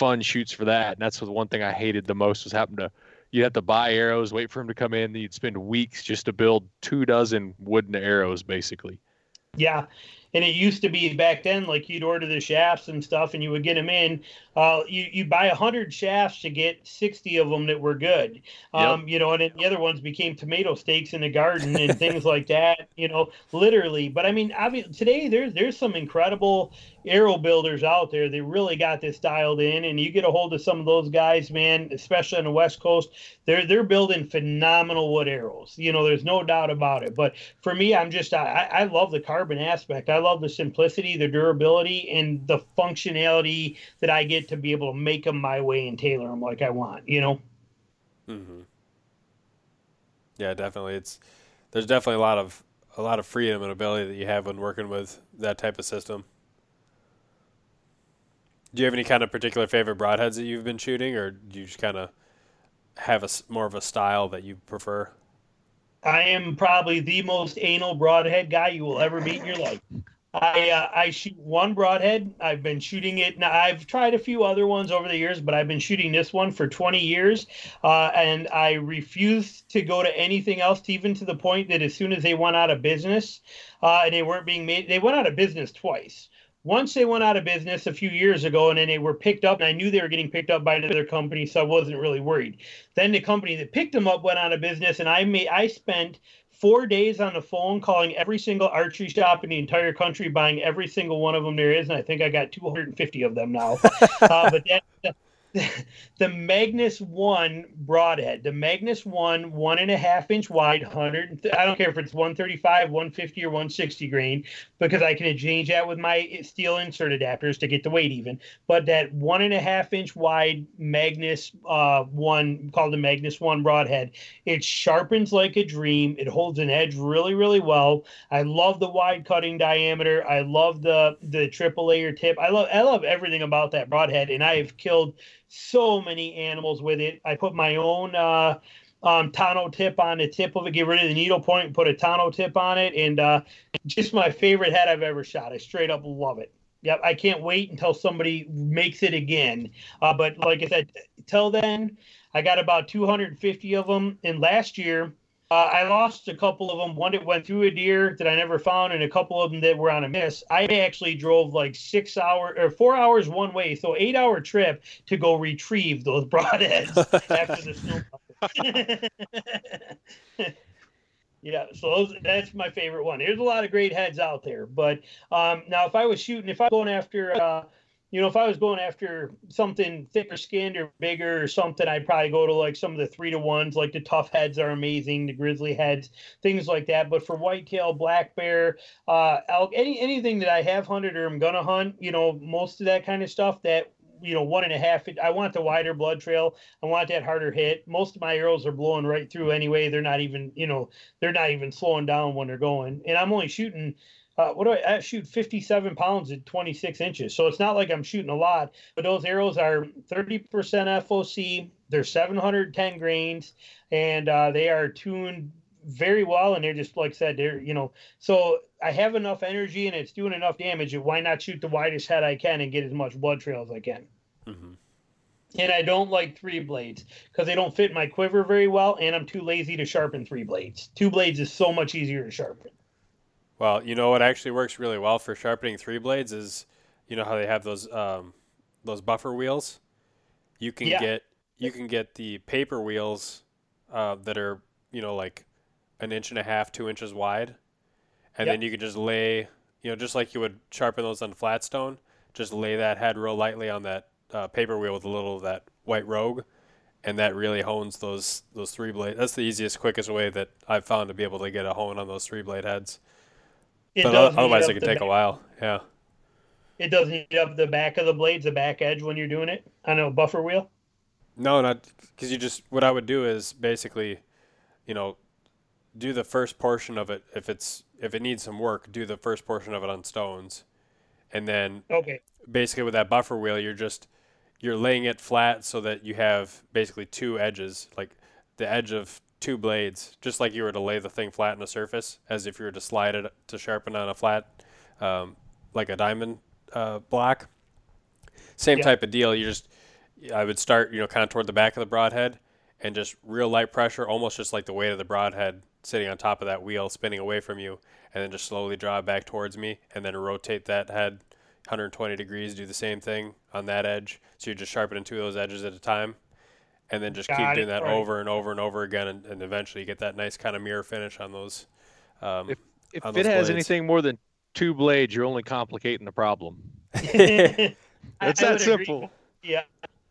fun shoots for that. And that's the one thing I hated the most was having to you have to buy arrows, wait for them to come in, you'd spend weeks just to build two dozen wooden arrows basically. Yeah. And it used to be back then, like you'd order the shafts and stuff, and you would get them in. Uh, you you buy a hundred shafts to get sixty of them that were good. Um, yep. You know, and the other ones became tomato steaks in the garden and things like that. You know, literally. But I mean, obviously, today there's there's some incredible arrow builders out there they really got this dialed in and you get a hold of some of those guys man especially on the west coast they're they're building phenomenal wood arrows you know there's no doubt about it. But for me i'm just i, I love the carbon aspect. I love the simplicity the durability and the functionality that i get to be able to make them my way and tailor them like i want you know? Mm-hmm. yeah definitely. It's there's definitely a lot of a lot of freedom and ability that you have when working with that type of system do you have any kind of particular favorite broadheads that you've been shooting, or do you just kind of have a more of a style that you prefer? I am probably the most anal broadhead guy you will ever meet in your life. I uh, I shoot one broadhead. I've been shooting it. Now I've tried a few other ones over the years, but I've been shooting this one for 20 years, uh, and I refuse to go to anything else. Even to the point that as soon as they went out of business, uh, and they weren't being made, they went out of business twice. Once they went out of business a few years ago, and then they were picked up, and I knew they were getting picked up by another company, so I wasn't really worried. Then the company that picked them up went out of business, and I made I spent four days on the phone calling every single archery shop in the entire country, buying every single one of them there is, and I think I got 250 of them now. uh, but that, the Magnus One broadhead, the Magnus One one and a half inch wide, hundred. I don't care if it's one thirty five, one fifty, or one sixty grain, because I can change that with my steel insert adapters to get the weight even. But that one and a half inch wide Magnus uh, One, called the Magnus One broadhead, it sharpens like a dream. It holds an edge really, really well. I love the wide cutting diameter. I love the the triple layer tip. I love I love everything about that broadhead, and I have killed so many animals with it. I put my own uh, um, tanto tip on the tip of it, get rid of the needle point, and put a tanto tip on it, and uh, just my favorite head I've ever shot. I straight up love it. Yep, I can't wait until somebody makes it again. Uh, but like I said, till then, I got about 250 of them. And last year, uh, I lost a couple of them. One that went through a deer that I never found, and a couple of them that were on a miss. I actually drove like six hours or four hours one way, so eight hour trip to go retrieve those broadheads after the snow. yeah, so those, that's my favorite one. There's a lot of great heads out there, but um, now if I was shooting, if I'm going after. Uh, you know, if I was going after something thicker skinned or bigger or something, I'd probably go to like some of the three to ones, like the tough heads are amazing, the grizzly heads, things like that. But for whitetail, black bear, uh, elk, any anything that I have hunted or I'm gonna hunt, you know, most of that kind of stuff that you know one and a half i want the wider blood trail. I want that harder hit. Most of my arrows are blowing right through anyway. They're not even you know they're not even slowing down when they're going. And i'm only shooting uh, what do I, I, shoot 57 pounds at 26 inches. So it's not like i'm shooting a lot but those arrows are 30% foc they're 710 grains and uh, they are tuned very well and they're just like I said they're you know so i have enough energy and it's doing enough damage why not shoot the widest head i can and get as much blood trail as i can. Mm-hmm. and i don't like three blades because they don't fit my quiver very well and i'm too lazy to sharpen three blades. Two blades is so much easier to sharpen well, you know what actually works really well for sharpening three blades is, you know how they have those um, those buffer wheels. You can yeah. get you can get the paper wheels uh, that are you know like an inch and a half, two inches wide, and yep. then you can just lay you know just like you would sharpen those on flat stone, just lay that head real lightly on that uh, paper wheel with a little of that white rouge, and that really hones those those three blade. That's the easiest, quickest way that I've found to be able to get a hone on those three blade heads. But otherwise, it could take back. a while. Yeah. It doesn't heat up the back of the blades, the back edge when you're doing it on a buffer wheel. No, not because you just what I would do is basically, you know, do the first portion of it if it's if it needs some work, do the first portion of it on stones, and then okay, basically with that buffer wheel, you're just you're laying it flat so that you have basically two edges, like the edge of two blades, just like you were to lay the thing flat on a surface, as if you were to slide it to sharpen on a flat, um, like a diamond uh, block. Same yeah. type of deal. You just, I would start, you know, kind of toward the back of the broadhead, and just real light pressure, almost just like the weight of the broadhead sitting on top of that wheel, spinning away from you, and then just slowly draw it back towards me, and then rotate that head 120 degrees. Do the same thing on that edge. So you're just sharpening two of those edges at a time and then just Got keep doing that right. over and over and over again, and, and, eventually you get that nice kind of mirror finish on those. Um, if if it has blades. anything more than two blades, you're only complicating the problem. it's that simple. Agree. Yeah,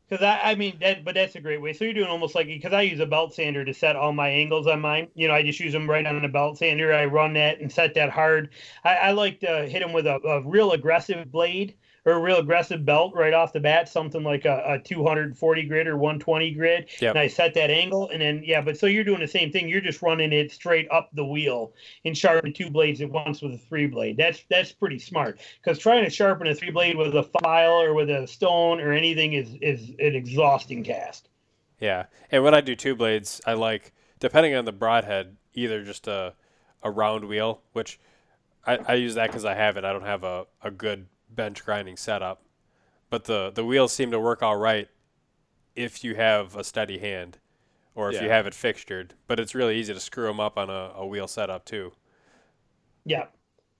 because I, I mean that, but that's a great way. So you're doing almost like because I use a belt sander to set all my angles on mine. You know, I just use them right on the belt sander. I run that and set that hard. I, I like to hit them with a, a real aggressive blade or a real aggressive belt right off the bat, something like a, a 240 grit or 120 grit. Yep. And I set that angle, and then yeah, but so you're doing the same thing. You're just running it straight up the wheel and sharpen two blades at once with a three blade. That's that's pretty smart because trying to sharpen a three blade with a file or with a stone or anything is is an exhausting task. Yeah, and when I do two blades, I like depending on the broadhead, either just a a round wheel, which I, I use that because I have it. I don't have a, a good bench grinding setup, but the the wheels seem to work all right if you have a steady hand, or if Yeah. you have it fixtured. But it's really easy to screw them up on a, a wheel setup too. Yeah.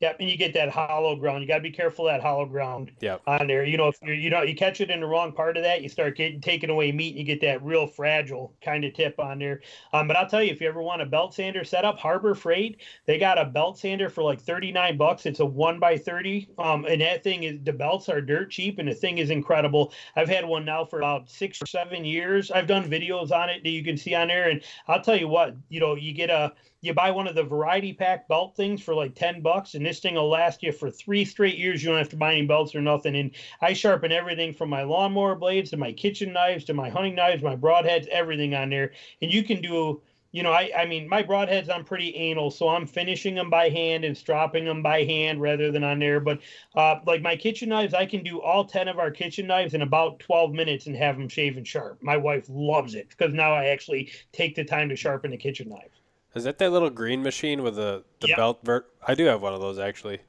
Yep, and you get that hollow ground. You got to be careful of that hollow ground Yep. on there. You know, if you're, you know, you catch it in the wrong part of that, you start getting taking away meat, and you get that real fragile kind of tip on there. Um, but I'll tell you, if you ever want a belt sander setup, Harbor Freight, they got a belt sander for like thirty nine bucks. It's a one by thirty, um, and that thing is the belts are dirt cheap, and the thing is incredible. I've had one now for about six or seven years. I've done videos on it that you can see on there, and I'll tell you what, you know, you get a you buy one of the variety pack belt things for like 10 bucks and this thing will last you for three straight years. You don't have to buy any belts or nothing. And i sharpen everything from my lawnmower blades to my kitchen knives to my hunting knives my broadheads everything on there. And you can do you know i i mean my broadheads i'm pretty anal so i'm finishing them by hand and stropping them by hand rather than on there. But uh like my kitchen knives i can do all 10 of our kitchen knives in about 12 minutes and have them shaven sharp. My wife loves it because now i actually take the time to sharpen the kitchen knives Is that that little green machine with the, the Yep. belt vert? I do have one of those actually.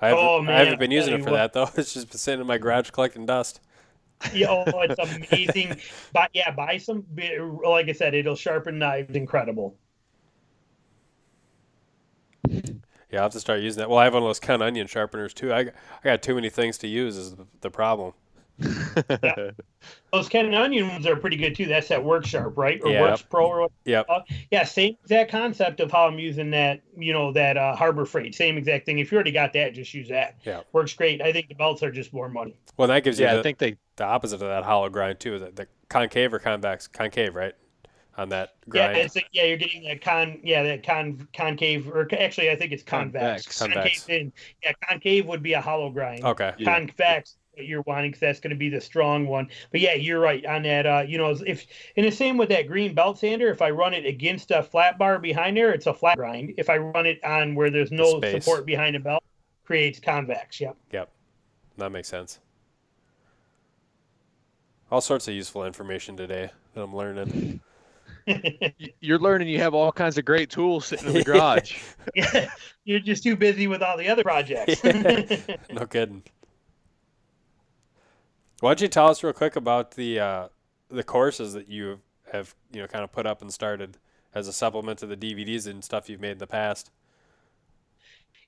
I haven't, Oh, I haven't been using it for that though. It's just been sitting in my garage collecting dust. yeah, oh, it's amazing. but yeah, buy some. Like I said, it'll sharpen knives. Incredible. Yeah, I'll have to start using that. Well, I have one of those Ken Onion sharpeners too. I, I got too many things to use is the, the problem. Those Ken Onion ones are pretty good too. That's that Work Sharp, right? Or Yeah. Works Pro or what? Yep. Uh, yeah, same exact concept of how I'm using that. You know that uh, Harbor Freight. Same exact thing. If you already got that, just use that. Yeah. Works great. I think the belts are just more money. Well, that gives you yeah, the, I think they the opposite of that hollow grind too. The, the concave or convex? Concave, right? On that Yeah, grind. it's yeah, you're getting that con, yeah, that con concave, or actually, I think it's convex. Convex. Convex. Concave in, yeah, concave would be a hollow grind. okay. Yeah. convex that you're wanting because that's going to be the strong one. But yeah, you're right on that. Uh, you know, if and the same with that green belt sander, if I run it against a flat bar behind there, it's a flat grind. If I run it on where there's no space. support behind the belt, creates convex. Yep. Yep. That makes sense. All sorts of useful information today that I'm learning. you're learning you have all kinds of great tools sitting in the garage. yeah, you're just too busy with all the other projects. no kidding. Why don't you tell us real quick about the uh, the courses that you have you know kind of put up and started as a supplement to the DVDs and stuff you've made in the past?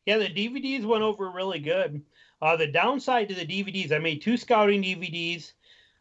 Yeah, the DVDs went over really good. Uh, the downside to the DVDs, I made two scouting DVDs.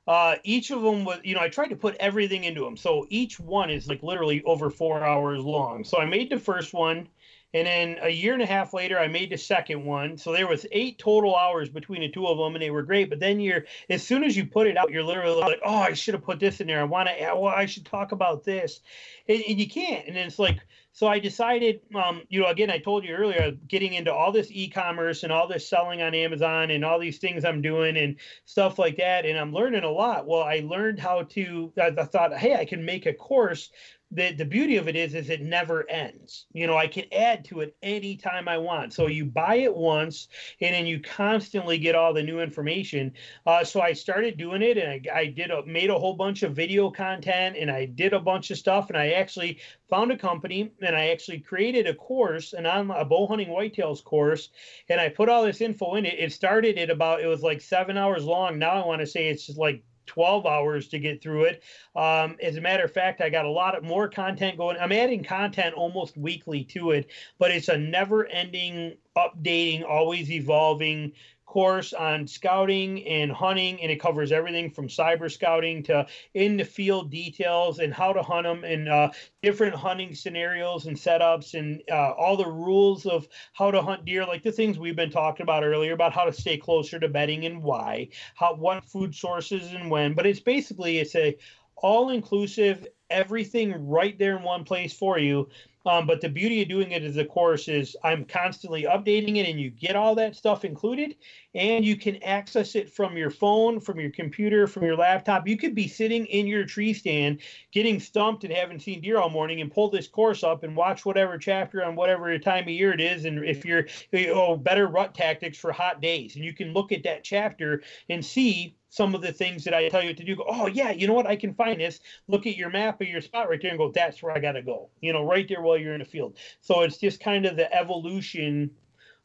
Uh, each of them was, you know, I tried to put everything into them. So each one is like literally over four hours long. So I made the first one, and then a year and a half later, I made the second one. So there was eight total hours between the two of them, and they were great. But then you're, as soon as you put it out, you're literally like, oh, I should have put this in there. I want to, well, I should talk about this, and, and you can't. And then it's like, so I decided, um, you know, again, I told you earlier, getting into all this e-commerce and all this selling on Amazon and all these things I'm doing and stuff like that, and I'm learning a lot. Well, I learned how to. I thought, hey, I can make a course. The, the beauty of it is is it never ends you know i can add to it anytime i want so you buy it once and then you constantly get all the new information uh, so i started doing it and I, I did a made a whole bunch of video content and i did a bunch of stuff and i actually found a company and I actually created a course, an on a bow hunting whitetails course, and I put all this info in it. It started at about it was like seven hours long. Now I want to say it's just like 12 hours to get through it. Um, as a matter of fact, I got a lot of more content going. I'm adding content almost weekly to it, but it's a never ending, updating, always evolving course on scouting and hunting, and it covers everything from cyber scouting to in the field details and how to hunt them and uh, different hunting scenarios and setups and uh, all the rules of how to hunt deer, like the things we've been talking about earlier about how to stay closer to bedding and why, how what food sources and when. But it's basically it's a all inclusive everything right there in one place for you. Um, but the beauty of doing it as a course is I'm constantly updating it and you get all that stuff included and you can access it from your phone, from your computer, from your laptop. You could be sitting in your tree stand getting stumped and haven't seen deer all morning and pull this course up and watch whatever chapter on whatever time of year it is. And if you're, oh, better rut tactics for hot days. And you can look at that chapter and see some of the things that I tell you to do. Go, oh yeah, you know what? I can find this. Look at your map of your spot right there and go, that's where I got to go. You know, right there while you're in the field. So it's just kind of the evolution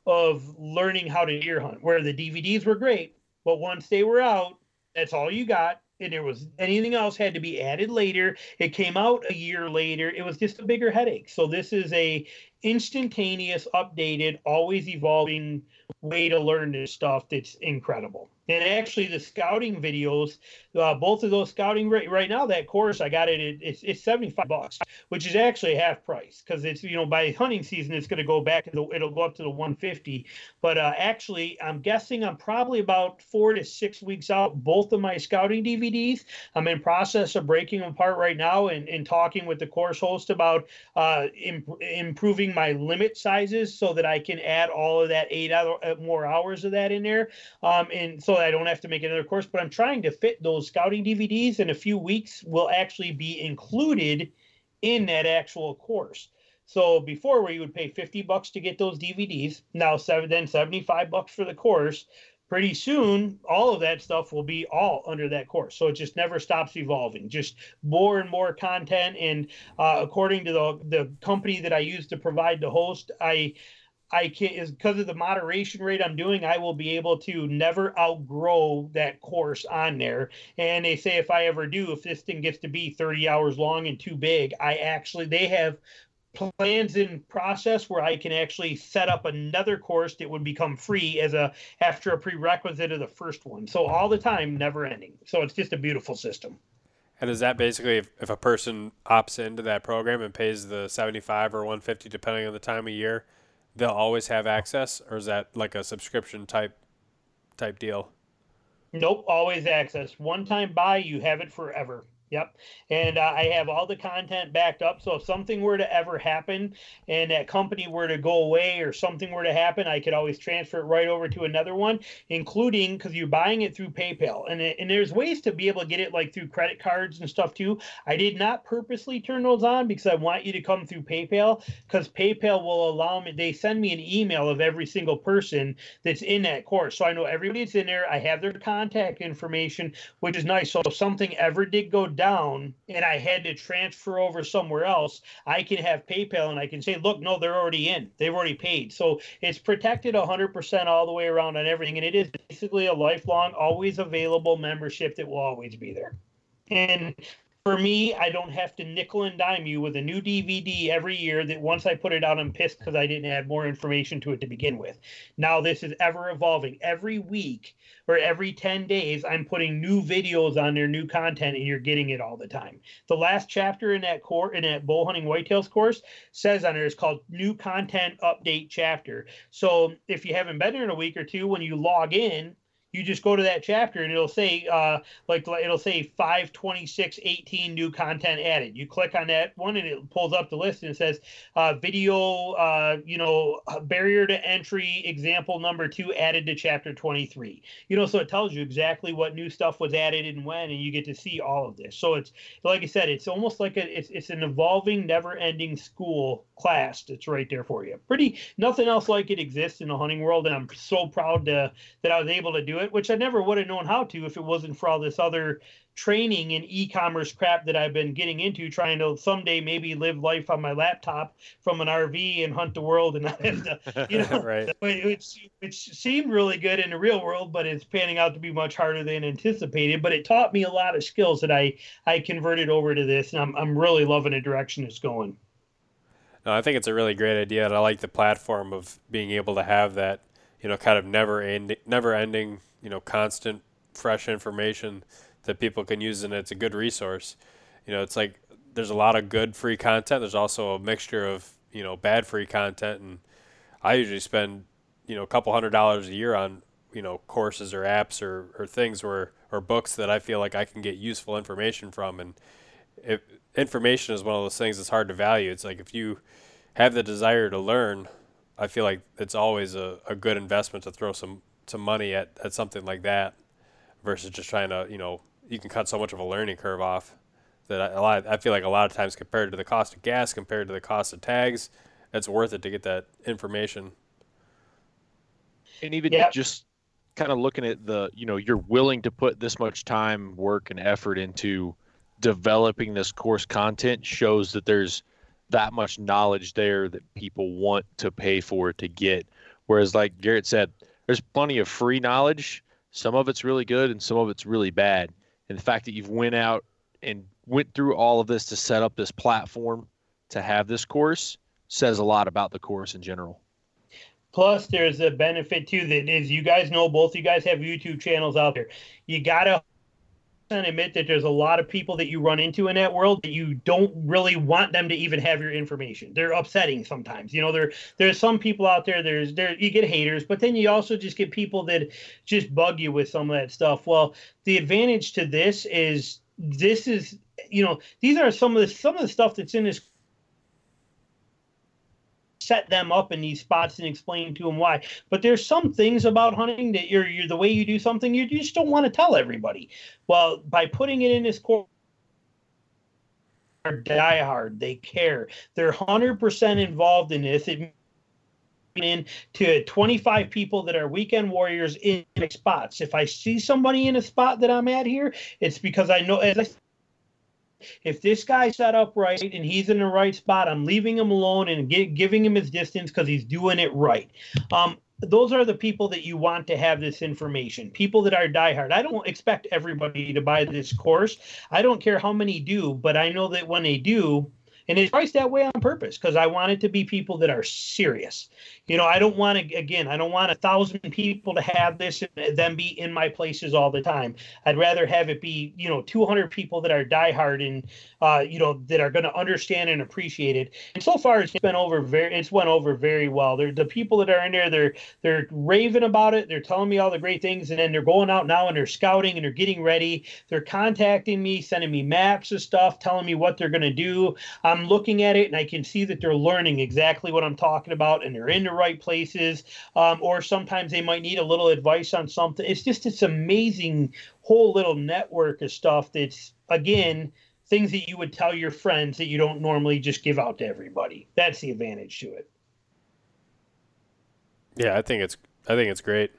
of learning how to deer hunt. Where the DVDs were great, but once they were out, that's all you got. And there was anything else had to be added later. It came out a year later. It was just a bigger headache. So this is a instantaneous, updated, always evolving way to learn this stuff that's incredible. And actually, the scouting videos, uh, both of those scouting right, right now, that course I got it. At, it's it's seventy five bucks, which is actually half price because it's you know by hunting season it's going to go back to the it'll go up to the one fifty. But uh, actually, I'm guessing I'm probably about four to six weeks out. Both of my scouting DVDs. I'm in process of breaking them apart right now and, and talking with the course host about uh, imp- improving my limit sizes so that I can add all of that eight other, uh, more hours of that in there. Um, and so I don't have to make another course, but I'm trying to fit those scouting DVDs in a few weeks will actually be included in that actual course. So before where you would pay 50 bucks to get those DVDs, now seven then 75 bucks for the course. Pretty soon, all of that stuff will be all under that course. So it just never stops evolving. Just more and more content. And uh, according to the the company that I use to provide the host, I I can is because of the moderation rate I'm doing, I will be able to never outgrow that course on there. And they say if I ever do, if this thing gets to be 30 hours long and too big, I actually they have plans in process where I can actually set up another course that would become free as a after a prerequisite of the first one. So all the time, never ending. So it's just a beautiful system. And is that basically if, if a person opts into that program and pays the 75 or 150 depending on the time of year, they'll always have access, or is that like a subscription type type deal? Nope, always access. One time buy, you have it forever. Yep. And uh, I have all the content backed up. So if something were to ever happen and that company were to go away or something were to happen, I could always transfer it right over to another one, including because you're buying it through PayPal. And, it, and there's ways to be able to get it like through credit cards and stuff too. I did not purposely turn those on because I want you to come through PayPal because PayPal will allow me, they send me an email of every single person that's in that course. So I know everybody's in there. I have their contact information, which is nice. So if something ever did go down and I had to transfer over somewhere else, I can have PayPal and I can say, look, no, they're already in. They've already paid. So it's protected 100% all the way around on everything. And it is basically a lifelong, always available membership that will always be there. And for me, I don't have to nickel and dime you with a new DVD every year that once I put it out, I'm pissed because I didn't add more information to it to begin with. Now, this is ever evolving. Every week or every 10 days, I'm putting new videos on there, new content, and you're getting it all the time. The last chapter in that core in that bow hunting whitetails course says on there is called new content update chapter. So if you haven't been there in a week or two, when you log in, you just go to that chapter and it'll say uh, like it'll say 526 18 new content added. You click on that one and it pulls up the list and it says uh, video uh, you know barrier to entry example number two added to chapter 23 you know so it tells you exactly what new stuff was added and when and you get to see all of this. So it's like i said it's almost like a it's, it's an evolving never ending school class that's right there for you. Pretty nothing else like it exists in the hunting world and i'm so proud to, that i was able to do it, which I never would have known how to if it wasn't for all this other training and e-commerce crap that I've been getting into, trying to someday maybe live life on my laptop from an RV and hunt the world and not have to, you know, right. which which seemed really good in the real world, but it's panning out to be much harder than anticipated. But it taught me a lot of skills that I I converted over to this, and I'm I'm really loving the direction it's going. No, I think it's a really great idea, and I like the platform of being able to have that, you know, kind of never ending, never ending you know constant fresh information that people can use and it's a good resource. You know it's like there's a lot of good free content. There's also a mixture of you know bad free content and i usually spend you know a couple hundred dollars a year on you know courses or apps or, or things where or books that i feel like i can get useful information from and if information is one of those things that's hard to value. It's like if you have the desire to learn i feel like it's always a, a good investment to throw some some money at, at something like that versus just trying to you know you can cut so much of a learning curve off that I, a lot I feel like a lot of times compared to the cost of gas compared to the cost of tags it's worth it to get that information and even yeah. just kind of looking at the you know you're willing to put this much time work and effort into developing this course content shows that there's that much knowledge there that people want to pay for to get Whereas, like Garrett said, there's plenty of free knowledge. Some of it's really good, and some of it's really bad. And the fact that you've went out and went through all of this to set up this platform to have this course says a lot about the course in general. Plus, there's a benefit too that is you guys know both you guys have YouTube channels out there. You gotta admit that there's a lot of people that you run into in that world that you don't really want them to even have your information. They're upsetting sometimes. You know, there there's some people out there. There's there you get haters, but then you also just get people that just bug you with some of that stuff. Well, the advantage to this is this is you know these are some of the some of the stuff that's in this set them up in these spots and explain to them why. But there's some things about hunting that you're, you're the way you do something you just don't want to tell everybody. Well, by putting it in this course are diehard. They care. They're 100% involved in this. It in to 25 people that are weekend warriors in spots. If I see somebody in a spot that I'm at here, it's because I know, as I if this guy's set up right and he's in the right spot, I'm leaving him alone and get, giving him his distance because he's doing it right. Um, those are the people that you want to have this information. People that are diehard. I don't expect everybody to buy this course. I don't care how many do, but I know that when they do, and it's priced that way on purpose because I want it to be people that are serious. You know, I don't want to again, I don't want a thousand people to have this and then be in my places all the time. I'd rather have it be, you know, 200 people that are diehard and uh, you know, that are going to understand and appreciate it. And so far, it's been over very, it's went over very well. They're the people that are in there. They're they're raving about it. They're telling me all the great things, and then they're going out now and they're scouting and they're getting ready. They're contacting me, sending me maps of stuff, telling me what they're going to do. I'm looking at it and I can see that they're learning exactly what I'm talking about, and they're in the right places. Um, or sometimes they might need a little advice on something. It's just this amazing whole little network of stuff that's again things that you would tell your friends that you don't normally just give out to everybody. That's the advantage to it. Yeah, I think it's I think it's great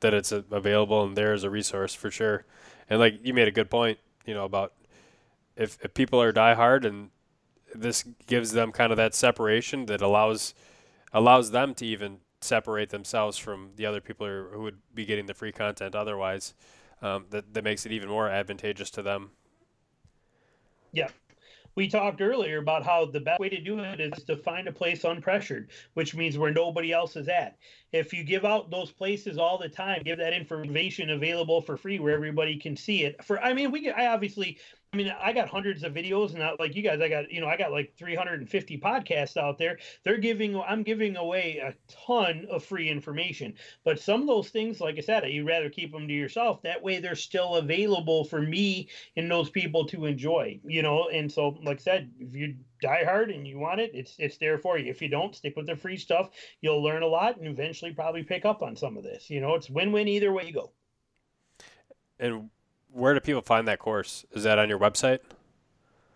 that it's available and there is a resource for sure. And like you made a good point, you know, about if, if people are diehard and this gives them kind of that separation that allows allows them to even separate themselves from the other people who, would be getting the free content otherwise. Um, that that makes it even more advantageous to them. Yeah. We talked earlier about how the best way to do it is to find a place unpressured, which means where nobody else is at. If you give out those places all the time, give that information available for free where everybody can see it. For I mean, we I obviously I mean, I got hundreds of videos, and not like you guys, I got you know, I got like 350 podcasts out there. They're giving, I'm giving away a ton of free information. But some of those things, like I said, you'd rather keep them to yourself. That way, they're still available for me and those people to enjoy. You know, and so, like I said, if you die hard and you want it, it's it's there for you. If you don't, stick with the free stuff. You'll learn a lot and eventually probably pick up on some of this. You know, it's win-win either way you go. And where do people find that course? Is that on your website?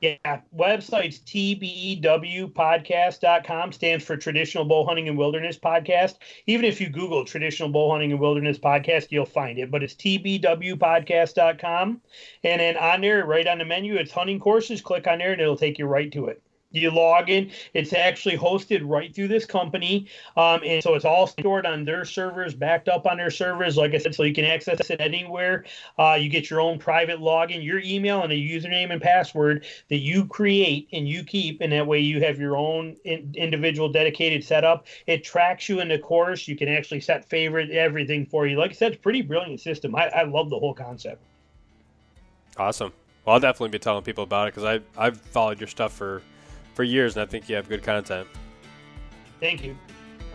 Yeah, website's tbwpodcast.com stands for Traditional Bow Hunting and Wilderness Podcast. Even if you Google Traditional Bow Hunting and Wilderness Podcast, you'll find it. But it's tbwpodcast.com. And then on there, right on the menu, it's hunting courses. Click on there and it'll take you right to it you log in it's actually hosted right through this company um, and so it's all stored on their servers backed up on their servers like i said so you can access it anywhere. Uh, you get your own private login your email and a username and password that you create and you keep and that way you have your own in, individual dedicated setup. It tracks you in the course. You can actually set favorite everything for you. Like i said it's pretty brilliant system. I, I love the whole concept. Awesome. Well i'll definitely be telling people about it because i've followed your stuff for for years, and I think you have good content. Thank you.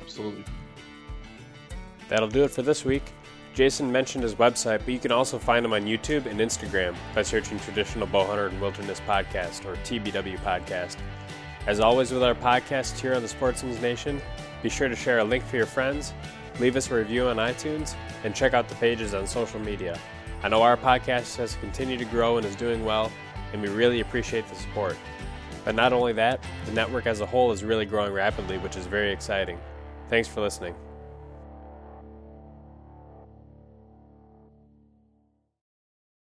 Absolutely. That'll do it for this week. Jason mentioned his website, but you can also find him on YouTube and Instagram by searching Traditional Bowhunter and Wilderness Podcast or TBW Podcast. As always with our podcast here on the Sportsman's Nation, be sure to share a link for your friends, leave us a review on iTunes, and check out the pages on social media. I know our podcast has continued to grow and is doing well, and we really appreciate the support. But not only that, the network as a whole is really growing rapidly, which is very exciting. Thanks for listening.